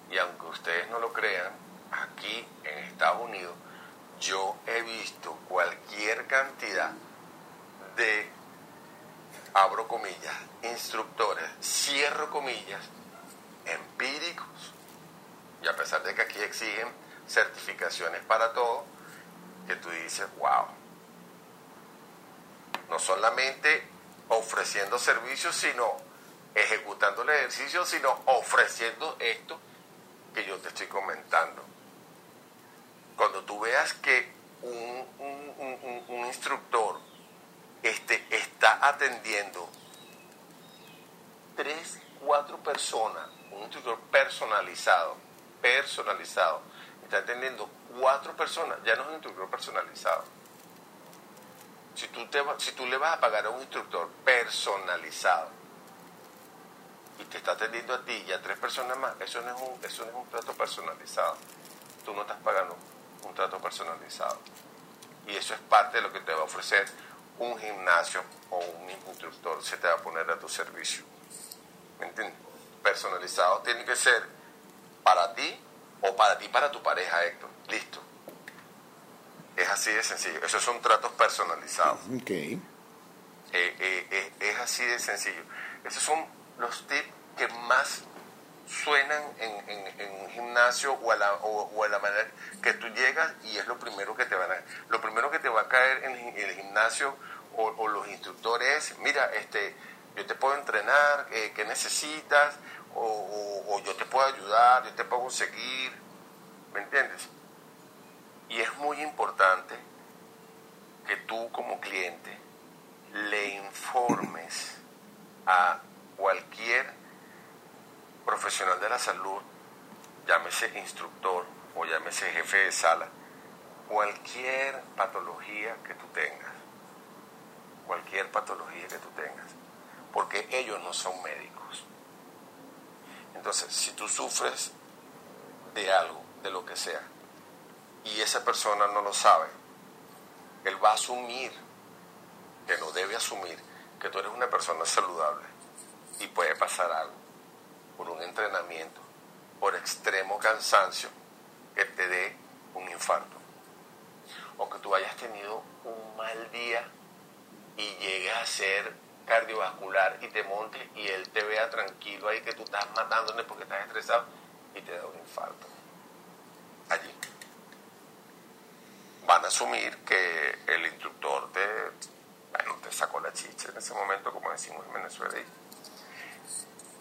y aunque ustedes no lo crean, aquí en Estados Unidos yo he visto cualquier cantidad de, abro comillas, instructores, cierro comillas, empíricos, y a pesar de que aquí exigen certificaciones para todo, que tú dices, wow, no solamente ofreciendo servicios, sino ejecutando el ejercicio, sino ofreciendo esto que yo te estoy comentando. Cuando tú veas que un, instructor este, está atendiendo tres, cuatro personas, un instructor personalizado, personalizado, está atendiendo cuatro personas, ya no es un instructor personalizado. Si tú, te, si tú le vas a pagar a un instructor personalizado, y te está atendiendo a ti y a tres personas más, eso no es un, eso no es un trato personalizado. Tú no estás pagando un trato personalizado. Y eso es parte de lo que te va a ofrecer un gimnasio o un instructor, se te va a poner a tu servicio. ¿Me entiendes? Personalizado tiene que ser para ti o para ti, para tu pareja, Héctor. Listo. Es así de sencillo. Esos son tratos personalizados. Ok. Eh, eh, eh, es así de sencillo. Esos son los tips que más suenan en, un gimnasio o a, la, o, la manera que tú llegas y es lo primero que te van a lo primero que te va a caer en el gimnasio o, los instructores mira este yo te puedo entrenar eh, qué necesitas o, yo te puedo ayudar yo te puedo seguir ¿me entiendes? y es muy importante que tú como cliente le informes a cualquier profesional de la salud, llámese instructor o llámese jefe de sala, cualquier patología que tú tengas, cualquier patología que tú tengas, porque ellos no son médicos. Entonces, si tú sufres de algo, de lo que sea, y esa persona no lo sabe, él va a asumir, que no debe asumir, que tú eres una persona saludable y puede pasar algo por un entrenamiento, por extremo cansancio, que te dé un infarto. O que tú hayas tenido un mal día y llegues a ser cardiovascular y te montes y él te vea tranquilo ahí que tú estás matándole porque estás estresado y te da un infarto. Allí. Van a asumir que el instructor te, bueno, te sacó la chicha en ese momento, como decimos en Venezuela,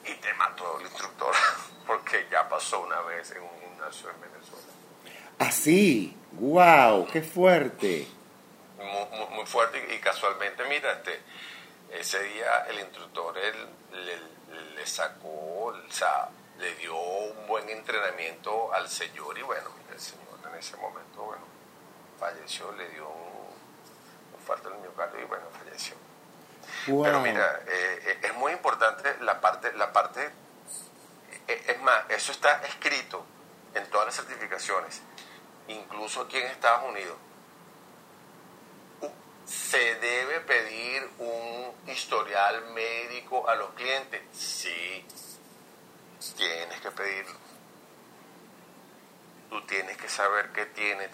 y te mató el instructor (laughs) porque ya pasó una vez en un gimnasio en Venezuela. Así, ah, wow, qué fuerte. Muy, fuerte y, casualmente, mira, este, ese día el instructor él, le, sacó, o sea, le dio un buen entrenamiento al señor y bueno, el señor en ese momento, bueno, falleció, le dio un, un falta del miocardio y bueno, falleció. Pero mira, eh, eh, es muy importante la parte, la parte, eh, es más, eso está escrito en todas las certificaciones, incluso aquí en Estados Unidos. ¿Se debe pedir un historial médico a los clientes? Sí, tienes que pedirlo. Tú tienes que saber qué tiene.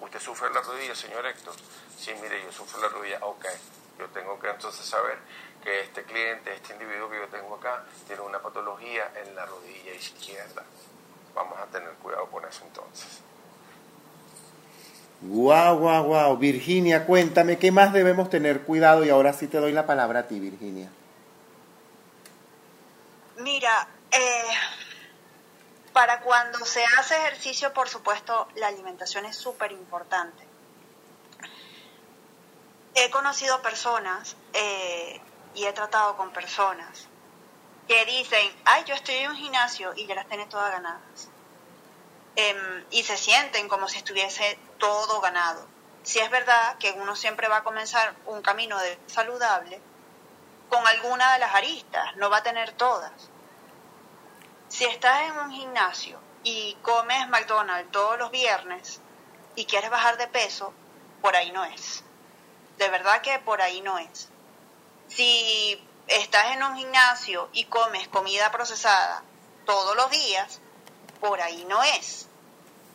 ¿Usted sufre la rodilla, señor Héctor? Sí, mire, yo sufro la rodilla. Ok, yo tengo que entonces saber que este cliente, este individuo que yo tengo acá, tiene una patología en la rodilla izquierda. Vamos a tener cuidado con eso entonces. Guau, guau, guau. Virginia, cuéntame, ¿qué más debemos tener cuidado? Y ahora sí te doy la palabra a ti, Virginia. Mira, eh, para cuando se hace ejercicio, por supuesto, la alimentación es súper importante he conocido personas eh, y he tratado con personas que dicen, ay, yo estoy en un gimnasio y ya las tienen todas ganadas. Em, y se sienten como si estuviese todo ganado. Si es verdad que uno siempre va a comenzar un camino de saludable con alguna de las aristas, no va a tener todas. Si estás en un gimnasio y comes McDonald's todos los viernes y quieres bajar de peso, por ahí no es. De verdad que por ahí no es. Si estás en un gimnasio y comes comida procesada todos los días, por ahí no es.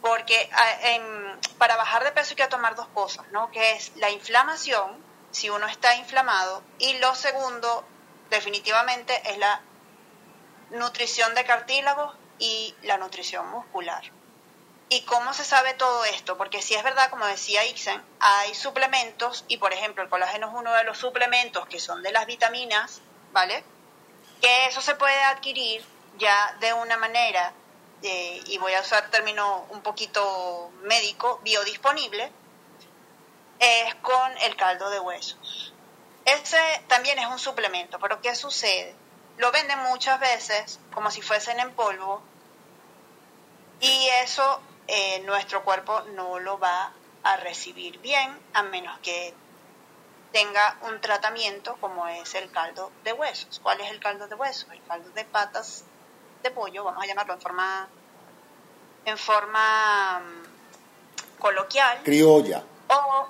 Porque ah, para bajar de peso hay que tomar dos cosas, ¿no? Que es la inflamación, si uno está inflamado, y lo segundo, definitivamente, es la nutrición de cartílagos y la nutrición muscular. ¿Y cómo se sabe todo esto? Porque si es verdad, como decía Ixen, hay suplementos, y por ejemplo el colágeno es uno de los suplementos que son de las vitaminas, ¿vale? Que eso se puede adquirir ya de una manera, eh, y voy a usar término un poquito médico, biodisponible, es con el caldo de huesos. Ese también es un suplemento, pero ¿qué sucede? Lo venden muchas veces como si fuesen en polvo y eso eh, nuestro cuerpo no lo va a recibir bien a menos que tenga un tratamiento como es el caldo de huesos. ¿Cuál es el caldo de huesos? El caldo de patas de pollo, vamos a llamarlo en forma en forma mm, coloquial. Criolla. O,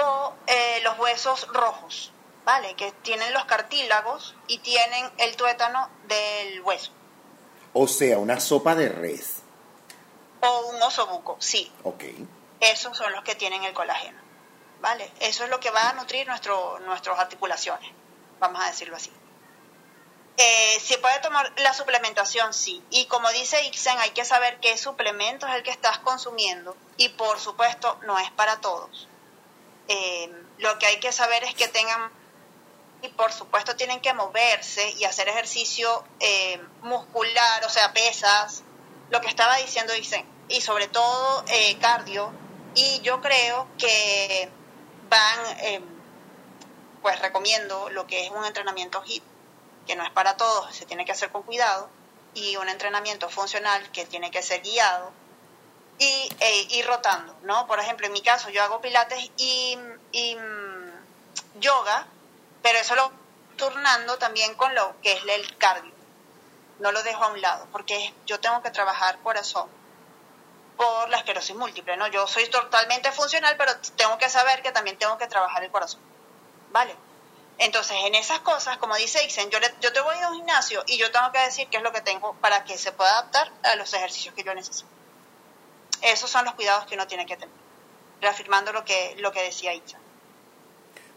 o eh, los huesos rojos, ¿vale? Que tienen los cartílagos y tienen el tuétano del hueso. O sea, una sopa de res. O un osobuco, sí. Ok. Esos son los que tienen el colágeno. ¿Vale? Eso es lo que va a nutrir nuestro, nuestras articulaciones, vamos a decirlo así. Eh, ¿Se puede tomar la suplementación? Sí. Y como dice Ixen, hay que saber qué suplemento es el que estás consumiendo. Y por supuesto, no es para todos. Eh, lo que hay que saber es que tengan, y por supuesto tienen que moverse y hacer ejercicio eh, muscular, o sea, pesas, lo que estaba diciendo Ixen, y sobre todo cardio. Y yo creo que van, pues recomiendo lo que es un entrenamiento HIT que no es para todos, se tiene que hacer con cuidado, y un entrenamiento funcional que tiene que ser guiado y ir rotando, ¿no? Por ejemplo, en mi caso yo hago pilates y, y mm, yoga, pero eso lo turnando también con lo que es el cardio. No lo dejo a un lado, porque yo tengo que trabajar corazón por la esclerosis múltiple, ¿no? Yo soy totalmente funcional, pero tengo que saber que también tengo que trabajar el corazón, ¿vale? Entonces, en esas cosas, como dice Ixen, yo, yo te voy a un gimnasio y yo tengo que decir qué es lo que tengo para que se pueda adaptar a los ejercicios que yo necesito. Esos son los cuidados que uno tiene que tener, reafirmando lo que, lo que decía Ixen.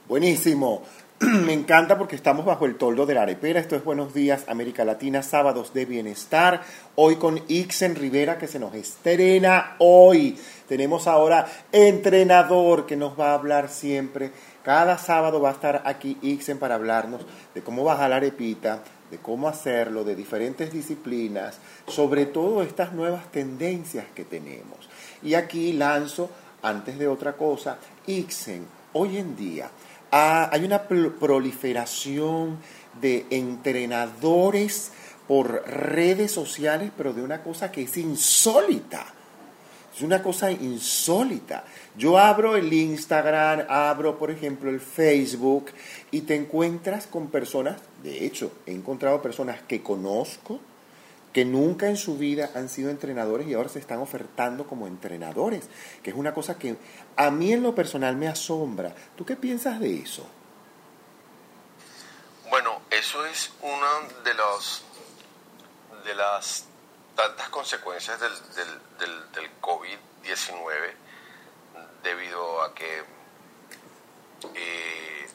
Buenísimo. (clears throat) Me encanta porque estamos bajo el toldo de la arepera. Esto es Buenos Días América Latina, sábados de bienestar. Hoy con Ixen Rivera que se nos estrena hoy. Tenemos ahora entrenador que nos va a hablar siempre cada sábado va a estar aquí Ixen para hablarnos de cómo bajar la arepita, de cómo hacerlo, de diferentes disciplinas, sobre todo estas nuevas tendencias que tenemos. Y aquí lanzo, antes de otra cosa, Ixen, hoy en día hay una proliferación de entrenadores por redes sociales, pero de una cosa que es insólita. Es una cosa insólita. Yo abro el Instagram, abro por ejemplo el Facebook y te encuentras con personas, de hecho, he encontrado personas que conozco, que nunca en su vida han sido entrenadores y ahora se están ofertando como entrenadores, que es una cosa que a mí en lo personal me asombra. ¿Tú qué piensas de eso? Bueno, eso es una de los de las tantas consecuencias del, del, del COVID-19 debido a que eh,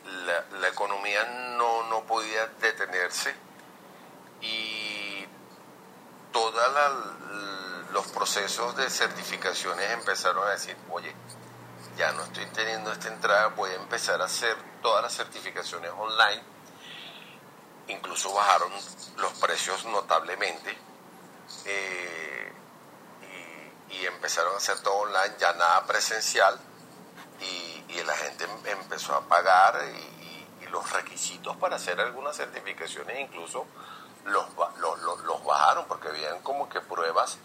la, economía no, no podía detenerse y todos los procesos de certificaciones empezaron a decir, oye, ya no estoy teniendo esta entrada, voy a empezar a hacer todas las certificaciones online. Incluso bajaron los precios notablemente. Eh, y empezaron a hacer todo online, ya nada presencial, y, la gente em, empezó a pagar y, los requisitos para hacer algunas certificaciones incluso los, los, bajaron porque habían como que pruebas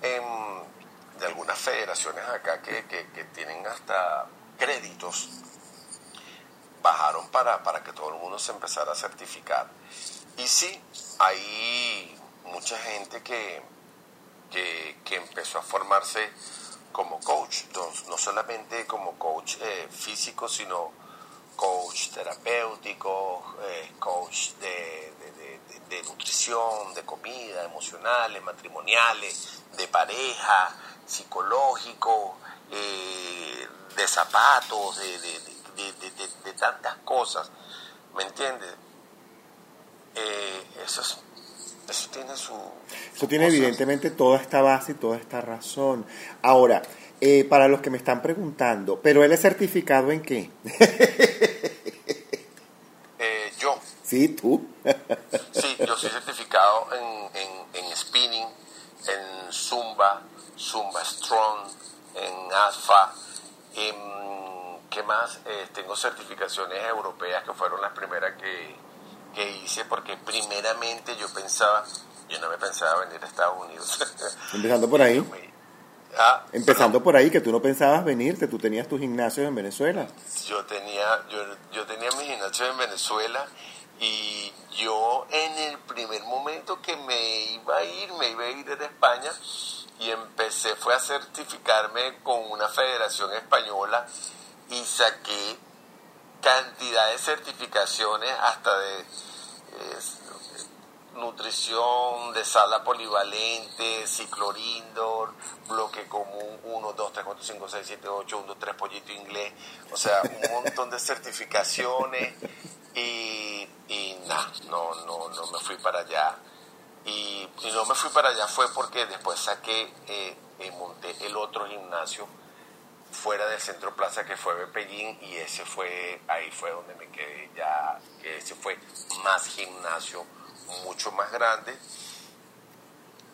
de algunas federaciones acá que, que, tienen hasta créditos bajaron para, para que todo el mundo se empezara a certificar. Y sí, hay mucha gente que, que, empezó a formarse como coach, no, solamente como coach eh, físico, sino coach terapéutico, eh, coach de, nutrición, de comida, emocionales, matrimoniales, de pareja, psicológico, eh, de zapatos, de, tantas cosas, ¿me entiendes? Eh, eso, eso tiene su... Eso tiene evidentemente toda esta base y toda esta razón. Ahora, eh, para los que me están preguntando, ¿pero él es certificado en qué? (laughs) Sí, tú. sí, yo soy certificado en, en, en spinning, en zumba, zumba strong, en alfa. ¿Qué más? Eh, tengo certificaciones europeas que fueron las primeras que, que hice porque primeramente yo pensaba, yo no me pensaba venir a Estados Unidos. (laughs) Empezando por ahí. Ah, Empezando por ahí, que tú no pensabas venirte, tú tenías tus gimnasios en Venezuela. Yo tenía, yo, yo tenía mis gimnasios en Venezuela y yo en el primer momento que me iba a ir, me iba a ir de España y empecé, fue a certificarme con una federación española y saqué cantidad de certificaciones hasta de nutrición, de sala polivalente, ciclorindor, bloque común 1, 2, 3, 4, 5, 6, 7, 8, 1, 2, 3, pollito inglés, o sea, un montón de certificaciones y, y nada, no, no, no me fui para allá. Y, y, no me fui para allá fue porque después saqué, eh, eh monté el otro gimnasio fuera del centro plaza que fue Bepellín y ese fue, ahí fue donde me quedé ya, ese fue más gimnasio, mucho más grande.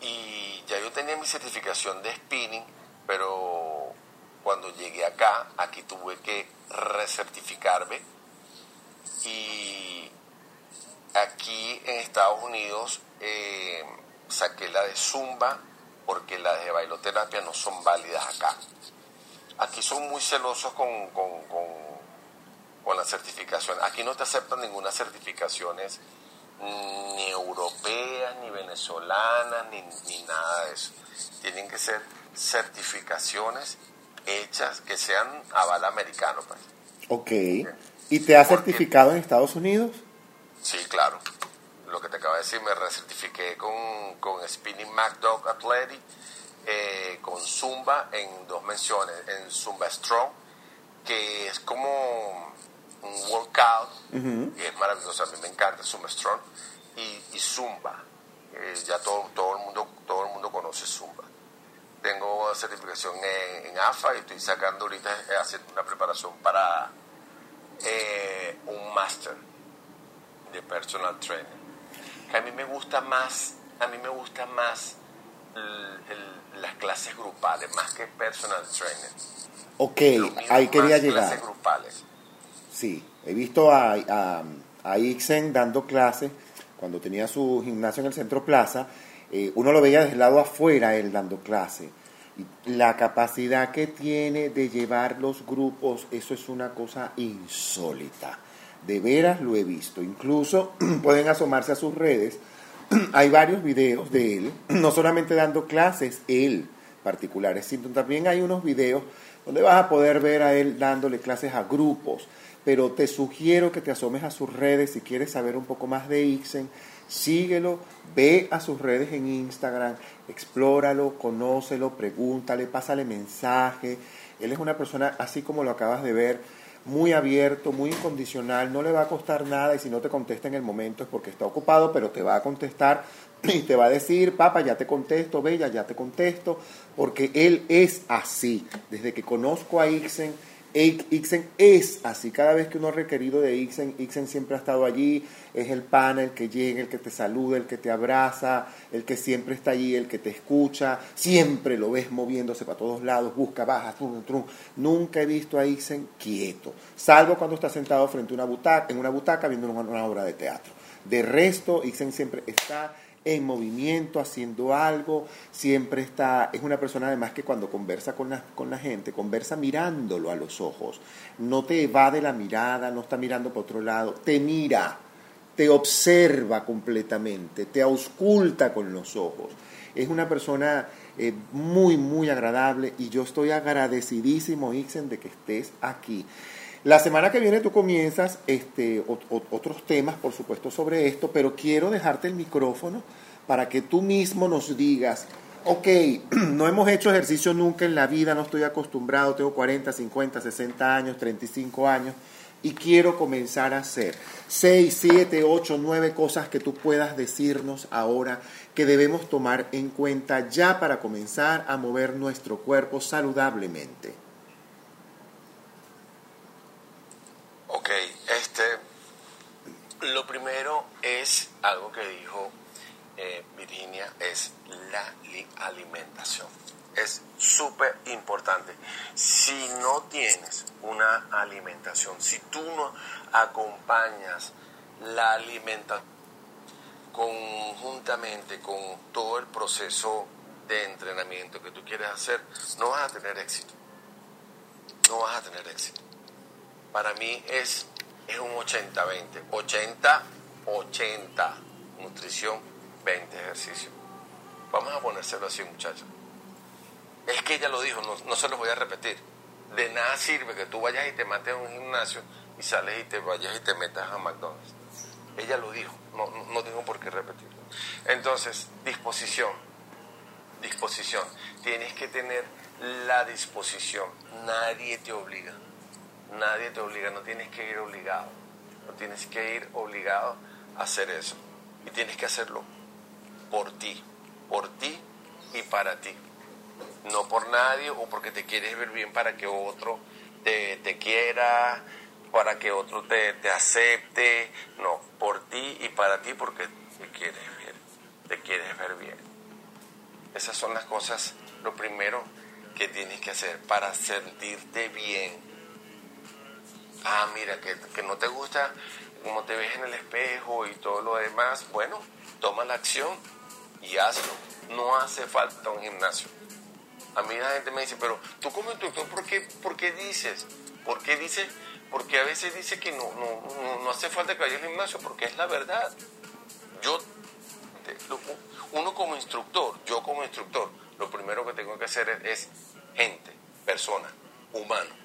Y ya yo tenía mi certificación de spinning, pero cuando llegué acá, aquí tuve que recertificarme. Y aquí en Estados Unidos eh, saqué la de Zumba, porque las de bailoterapia no son válidas acá. Aquí son muy celosos con, con, con, la certificación. Aquí no te aceptan ninguna certificaciones ni europeas, ni venezolanas, ni, ni nada de eso. Tienen que ser certificaciones hechas que sean aval americano. Pues. Ok. ¿Y te ha certificado en Estados Unidos? Sí, claro. Lo que te acabo de decir, me recertifiqué con, con Spinning MacDog Athletic eh, con Zumba en dos menciones, en Zumba Strong, que es como un workout, y es maravilloso, a mí me encanta Zumba Strong, y, Zumba, eh, ya todo, todo, el mundo, todo el mundo conoce Zumba. Tengo certificación en, AFA y estoy sacando ahorita, eh, haciendo una preparación para un máster de personal trainer. Que a mí me gusta más, a mí me gusta más las clases grupales, más que personal trainer. Ok, ahí quería llegar. Clases grupales. Sí, he visto a, a, a, Ixen dando clases cuando tenía su gimnasio en el Centro Plaza. Eh, uno lo veía desde el lado afuera él dando clase. La capacidad que tiene de llevar los grupos, eso es una cosa insólita. De veras lo he visto. Incluso (clears throat) pueden asomarse a sus redes (clears throat) hay varios videos de él, (clears throat) no solamente dando clases, él particulares, sino también hay unos videos donde vas a poder ver a él dándole clases a grupos. Pero te sugiero que te asomes a sus redes si quieres saber un poco más de Ixen. Síguelo, ve a sus redes en Instagram, explóralo, conócelo, pregúntale, pásale mensaje. Él es una persona, así como lo acabas de ver, muy abierto, muy incondicional, no le va a costar nada y si no te contesta en el momento es porque está ocupado, pero te va a contestar (clears throat) y te va a decir, papá, ya te contesto, Bella, ya te contesto, porque él es así. Desde que conozco a Ixen, Ixen es así, cada vez que uno ha requerido de Ixen, Ixen siempre ha estado allí, es el pana, el que llega, el que te saluda, el que te abraza, el que siempre está allí, el que te escucha, siempre lo ves moviéndose para todos lados, busca, baja, trum, trum. Nunca he visto a Ixen quieto, salvo cuando está sentado frente a una butaca, en una butaca viendo una, obra de teatro. De resto, Ixen siempre está en movimiento, haciendo algo, siempre está, es una persona además que cuando conversa con la, con la gente, conversa mirándolo a los ojos, no te evade la mirada, no está mirando por otro lado, te mira, te observa completamente, te ausculta con los ojos. Es una persona eh, muy, muy agradable y yo estoy agradecidísimo, Ixen, de que estés aquí. La semana que viene tú comienzas este, otros temas, por supuesto, sobre esto, pero quiero dejarte el micrófono para que tú mismo nos digas, ok, (clears throat) no hemos hecho ejercicio nunca en la vida, no estoy acostumbrado, tengo 40, 50, 60 años, 35 años y quiero comenzar a hacer 6, 7, 8, 9 cosas que tú puedas decirnos ahora que debemos tomar en cuenta ya para comenzar a mover nuestro cuerpo saludablemente. Ok, este, lo primero es algo que dijo eh, Virginia, es la alimentación. Es súper importante. Si no tienes una alimentación, si tú no acompañas la alimentación conjuntamente con todo el proceso de entrenamiento que tú quieres hacer, no vas a tener éxito. No vas a tener éxito para mí es, es un 80-20. 80, 80, nutrición, 20 ejercicio. Vamos a ponérselo así, muchachos. Es que ella lo dijo, no, no se los voy a repetir. De nada sirve que tú vayas y te mates a un gimnasio y sales y te vayas y te metas a McDonald's. Ella lo dijo, no, no tengo por qué repetirlo. Entonces, disposición, disposición. Tienes que tener la disposición. Nadie te obliga. Nadie te obliga, no tienes que ir obligado. No tienes que ir obligado a hacer eso. Y tienes que hacerlo por ti, por ti y para ti. No por nadie o porque te quieres ver bien para que otro te, te quiera, para que otro te, te, acepte. No, por ti y para ti porque te quieres ver, te quieres ver bien. Esas son las cosas, lo primero que tienes que hacer para sentirte bien ah, mira, que, que no te gusta cómo te ves en el espejo y todo lo demás, bueno, toma la acción y hazlo. No hace falta un gimnasio. A mí la gente me dice, pero tú como instructor, ¿por qué, por qué dices? ¿Por qué dices? Porque a veces dice que no, no, no, hace falta que vaya al gimnasio, porque es la verdad. Yo, uno como instructor, yo como instructor, lo primero que tengo que hacer es gente, persona, humano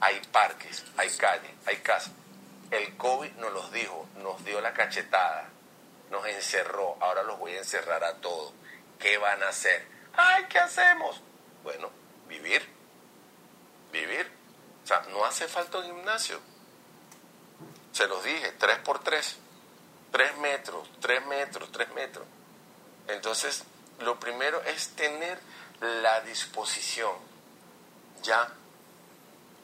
hay parques, hay calles, hay casas. El COVID nos los dijo, nos dio la cachetada, nos encerró, ahora los voy a encerrar a todos. ¿Qué van a hacer? ¡Ay, qué hacemos! Bueno, vivir, vivir. O sea, no hace falta un gimnasio. Se los dije, tres por tres, tres metros, tres metros, tres metros. Entonces, lo primero es tener la disposición. Ya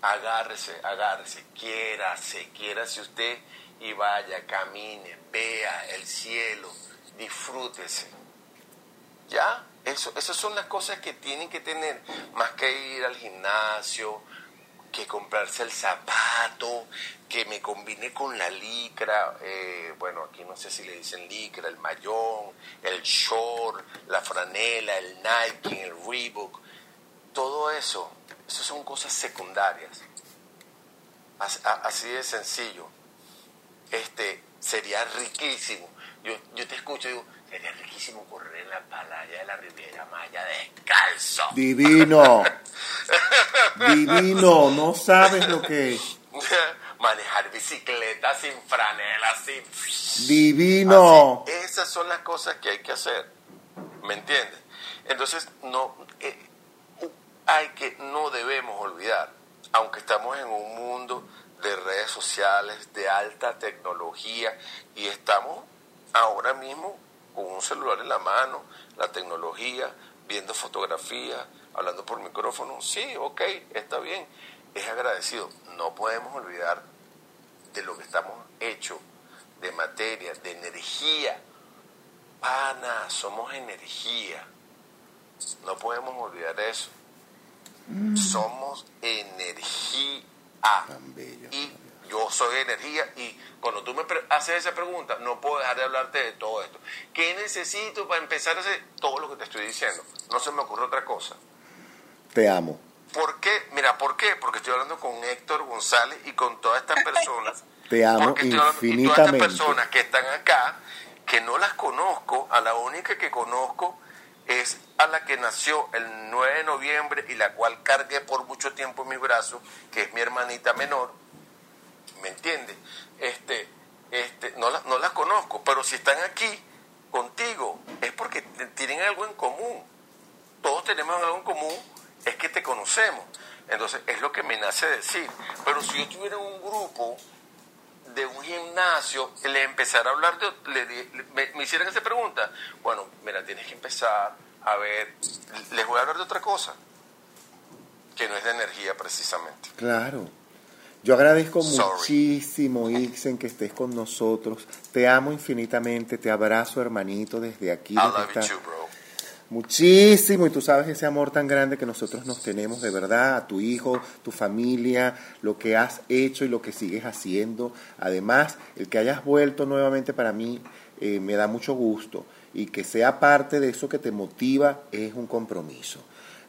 agárrese, agárrese, quiérase, quiérase usted y vaya, camine, vea el cielo, disfrútese. ¿Ya? Eso, esas son las cosas que tienen que tener, más que ir al gimnasio, que comprarse el zapato, que me combine con la licra, eh, bueno, aquí no sé si le dicen licra, el mayón, el short, la franela, el Nike, el Reebok, todo eso esas son cosas secundarias. Así de sencillo. Este, sería riquísimo. Yo, yo te escucho y digo, sería riquísimo correr en la playa de la Riviera Maya descalzo. Divino. (laughs) Divino. No sabes lo que es. Manejar bicicleta sin franela, sin... (laughs) Divino. esas son las cosas que hay que hacer. ¿Me entiendes? Entonces, no... Eh, hay que, no debemos olvidar, aunque estamos en un mundo de redes sociales, de alta tecnología, y estamos ahora mismo con un celular en la mano, la tecnología, viendo fotografías, hablando por micrófono, sí, ok, está bien, es agradecido. No podemos olvidar de lo que estamos hechos, de materia, de energía. Pana, somos energía. No podemos olvidar eso. Somos energía. Y yo soy energía y cuando tú me haces esa pregunta, no puedo dejar de hablarte de todo esto. ¿Qué necesito para empezar a hacer todo lo que te estoy diciendo? No se me ocurre otra cosa. Te amo. ¿Por qué? Mira, ¿por qué? Porque estoy hablando con Héctor González y con todas estas (laughs) personas. Te amo porque infinitamente. y todas estas personas que están acá, que no las conozco, a la única que conozco es a la que nació el 9 de noviembre y la cual cargué por mucho tiempo en mi brazo, que es mi hermanita menor, ¿me entiendes? Este, este, no, la, no las conozco, pero si están aquí contigo es porque tienen algo en común. Todos tenemos algo en común, es que te conocemos. Entonces, es lo que me nace decir. Pero si yo tuviera un grupo de un gimnasio, le empezara a hablar, de, le, me, me, hicieran esa pregunta, bueno, mira, tienes que empezar a ver, les voy a hablar de otra cosa, que no es de energía precisamente. Claro. Yo agradezco muchísimo, Ixen, que estés con nosotros. Te amo infinitamente, te abrazo, hermanito, desde aquí. Desde Muchísimo, y tú sabes ese amor tan grande que nosotros nos tenemos de verdad, a tu hijo, tu familia, lo que has hecho y lo que sigues haciendo. Además, el que hayas vuelto nuevamente para mí eh, me da mucho gusto y que sea parte de eso que te motiva es un compromiso.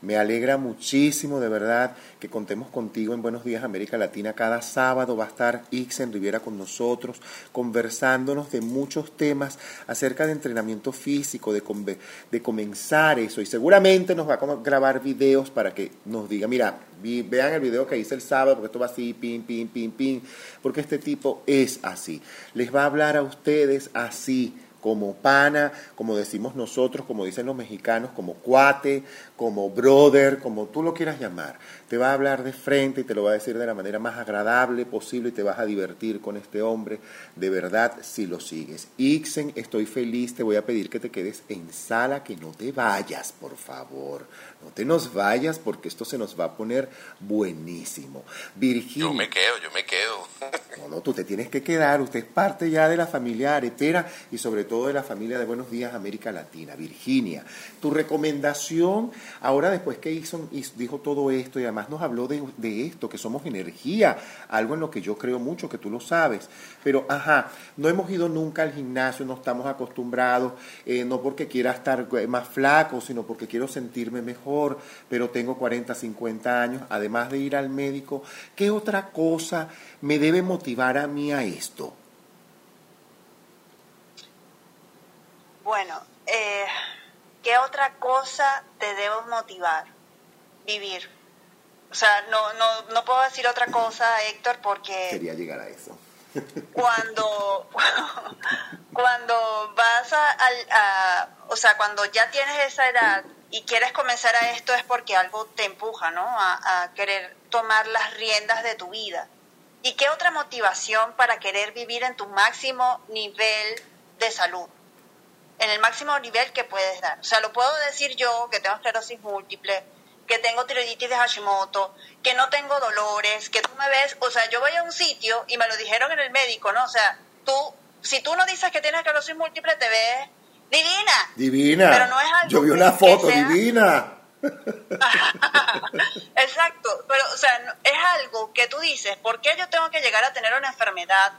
Me alegra muchísimo, de verdad, que contemos contigo en Buenos Días América Latina. Cada sábado va a estar Ixen Riviera con nosotros, conversándonos de muchos temas acerca de entrenamiento físico, de, de comenzar eso. Y seguramente nos va a grabar videos para que nos diga, mira, vean el video que hice el sábado, porque esto va así, pin, pin, pin, pin, porque este tipo es así. Les va a hablar a ustedes así como pana, como decimos nosotros, como dicen los mexicanos, como cuate, como brother, como tú lo quieras llamar. Te va a hablar de frente y te lo va a decir de la manera más agradable posible y te vas a divertir con este hombre, de verdad, si lo sigues. Ixen, estoy feliz, te voy a pedir que te quedes en sala, que no te vayas, por favor. No te nos vayas porque esto se nos va a poner buenísimo. Virginia. Yo me quedo, yo me quedo. (laughs) No, no, tú te tienes que quedar. Usted es parte ya de la familia aretera y sobre todo de la familia de Buenos Días América Latina. Virginia, tu recomendación, ahora después que hizo, dijo todo esto y además nos habló de, de esto, que somos energía, algo en lo que yo creo mucho, que tú lo sabes. Pero, ajá, no hemos ido nunca al gimnasio, no estamos acostumbrados, eh, no porque quiera estar eh, más flaco, sino porque quiero sentirme mejor, pero tengo 40, 50 años, además de ir al médico, ¿qué otra cosa me debe motivar a mí a esto? Bueno, eh, ¿qué otra cosa te debo motivar? Vivir. O sea, no, no, no puedo decir otra cosa, Héctor, porque... Quería llegar a eso cuando, (laughs) cuando vas a, o sea, cuando ya tienes esa edad y quieres comenzar a esto es porque algo te empuja, ¿no? A, a, querer tomar las riendas de tu vida. ¿Y qué otra motivación para querer vivir en tu máximo nivel de salud? En el máximo nivel que puedes dar. O sea, lo puedo decir yo, que tengo esclerosis múltiple, que tengo tiroiditis de Hashimoto, que no tengo dolores, que tú me ves, o sea, yo voy a un sitio y me lo dijeron en el médico, ¿no? O sea, tú, si tú no dices que tienes esclerosis múltiple, te ves divina. Divina. Pero no es algo Yo vi una foto divina. (laughs) Exacto, pero o sea, es algo que tú dices, ¿por qué yo tengo que llegar a tener una enfermedad?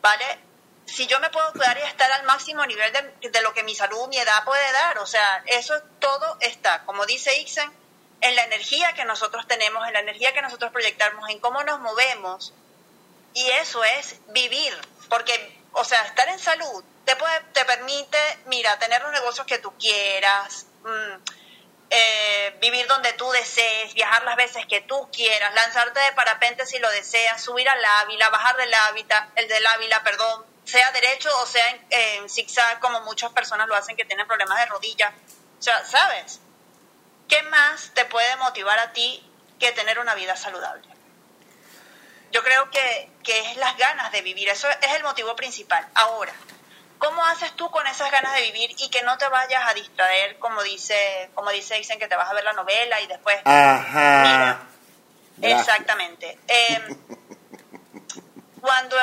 ¿Vale? Si yo me puedo cuidar y estar al máximo nivel de, de lo que mi salud, mi edad puede dar, o sea, eso todo está, como dice Ixen, en la energía que nosotros tenemos, en la energía que nosotros proyectamos, en cómo nos movemos. Y eso es vivir, porque, o sea, estar en salud te, te permite, mira, tener los negocios que tú quieras, mm, eh, vivir donde tú desees, viajar las veces que tú quieras, lanzarte de parapente si lo deseas, subir al Ávila, bajar del Ávila, el del Ávila, perdón, sea derecho o sea en, en zigzag, como muchas personas lo hacen que tienen problemas de rodilla. O sea, ¿sabes? ¿qué más te puede motivar a ti que tener una vida saludable? Yo creo que, es las ganas de vivir, eso es el motivo principal. Ahora, ¿cómo haces tú con esas ganas de vivir y que no te vayas a distraer, como dice, como dice, dicen que te vas a ver la novela y después... Ajá. exactamente. Em, (laughs) cuando,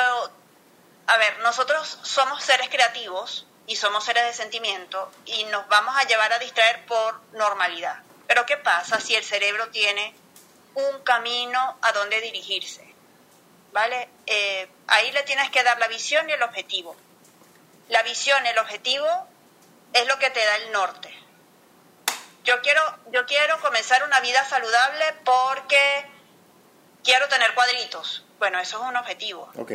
a ver, nosotros somos seres creativos y somos seres de sentimiento y nos vamos a llevar a distraer por normalidad. Pero ¿qué pasa si el cerebro tiene un camino a donde dirigirse? ¿vale? Eh, ahí le tienes que dar la visión y el objetivo. La visión, el objetivo es lo que te da el norte. Yo quiero, yo quiero comenzar una vida saludable porque quiero tener cuadritos. Bueno, eso es un objetivo. Ok.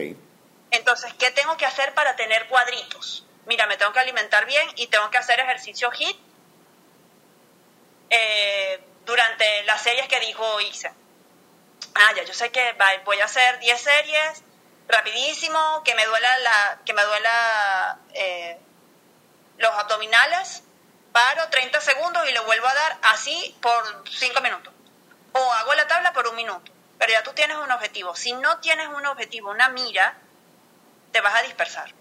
Entonces, ¿qué tengo que hacer para tener cuadritos? Mira, me tengo que alimentar bien y tengo que hacer ejercicio HIT eh, durante las series que dijo Isa. Ah, ya, yo sé que voy a hacer 10 series rapidísimo, que me duela la, que me duela eh, los abdominales, paro 30 segundos y le vuelvo a dar así por 5 minutos. O hago la tabla por un minuto. Pero ya tú tienes un objetivo. Si no tienes un objetivo, una mira, te vas a dispersar.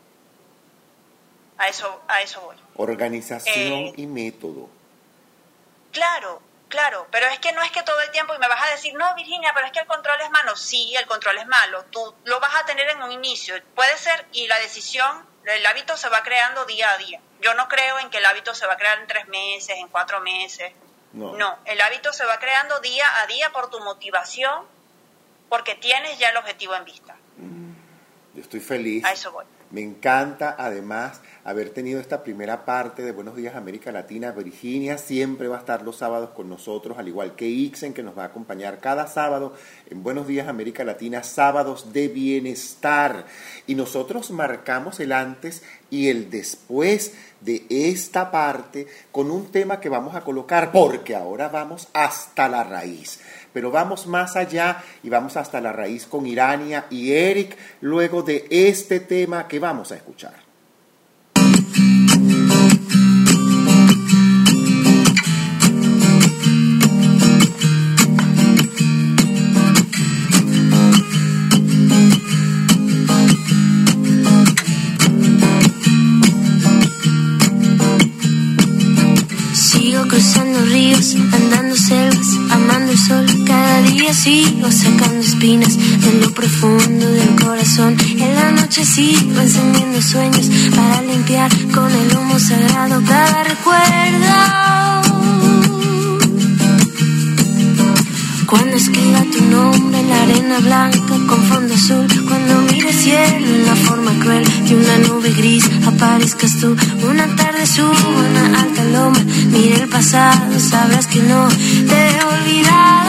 A eso, a eso voy. Organización eh, y método. Claro, claro, pero es que no es que todo el tiempo y me vas a decir, no, Virginia, pero es que el control es malo. Sí, el control es malo. Tú lo vas a tener en un inicio. Puede ser, y la decisión, el hábito se va creando día a día. Yo no creo en que el hábito se va a crear en tres meses, en cuatro meses. No. no, el hábito se va creando día a día por tu motivación, porque tienes ya el objetivo en vista. Yo estoy feliz. A eso voy. Me encanta además haber tenido esta primera parte de Buenos Días América Latina. Virginia siempre va a estar los sábados con nosotros, al igual que Ixen, que nos va a acompañar cada sábado en Buenos Días América Latina, sábados de bienestar. Y nosotros marcamos el antes y el después de esta parte con un tema que vamos a colocar, porque ahora vamos hasta la raíz pero vamos más allá y vamos hasta la raíz con Irania y Eric luego de este tema que vamos a escuchar. Cada día sigo sacando espinas de lo profundo del corazón. En la noche sigo encendiendo sueños para limpiar con el humo sagrado cada recuerdo. Cuando escriba tu nombre en la arena blanca con fondo azul, cuando mire el cielo en la forma cruel de una nube gris, aparezcas tú. Una tarde subo una alta loma, mire el pasado, sabrás que no te he olvidado.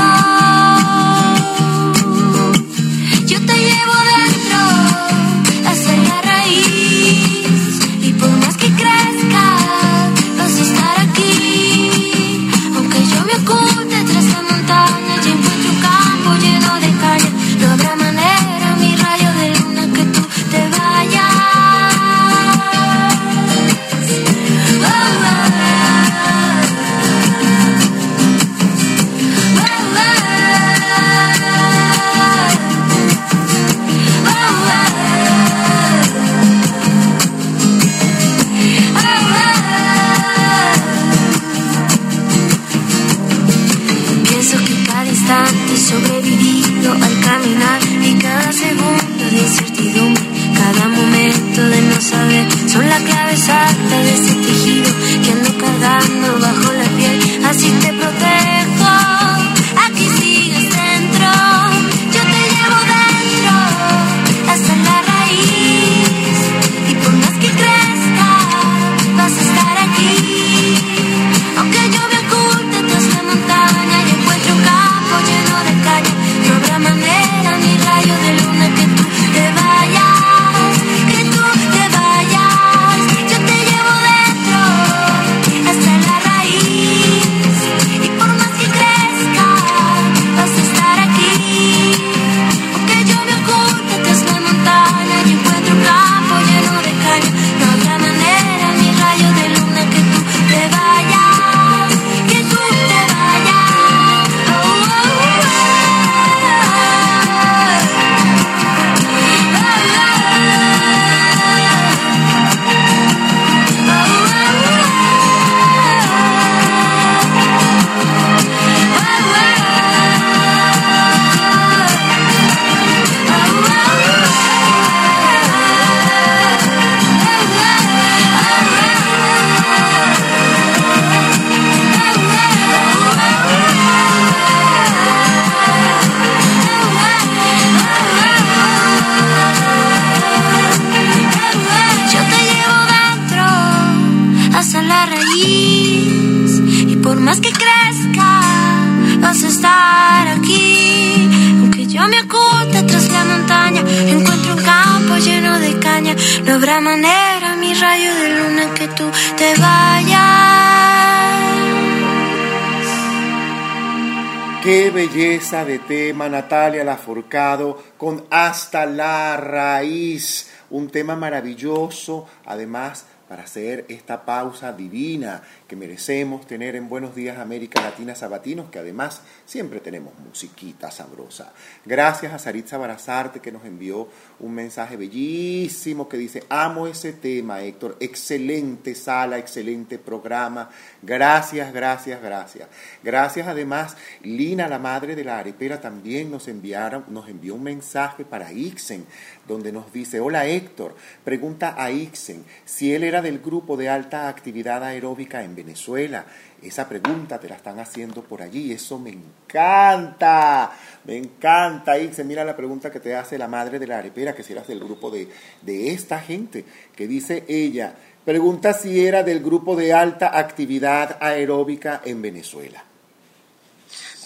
Tema, Natalia Laforcado, con Hasta la Raíz. Un tema maravilloso, además para hacer esta pausa divina que merecemos tener en Buenos Días América Latina Sabatinos, que además siempre tenemos musiquita sabrosa. Gracias a Saritza Barazarte que nos envió un mensaje bellísimo que dice, amo ese tema, Héctor, excelente sala, excelente programa, gracias, gracias, gracias. Gracias además, Lina, la madre de la arepera, también nos, enviaron, nos envió un mensaje para Ixen, donde nos dice, hola Héctor, pregunta a Ixen si él era del grupo de alta actividad aeróbica en Venezuela. Esa pregunta te la están haciendo por allí, eso me encanta, me encanta. Y se mira la pregunta que te hace la madre de la arepera, que si eras del grupo de, de esta gente, que dice ella, pregunta si era del grupo de alta actividad aeróbica en Venezuela.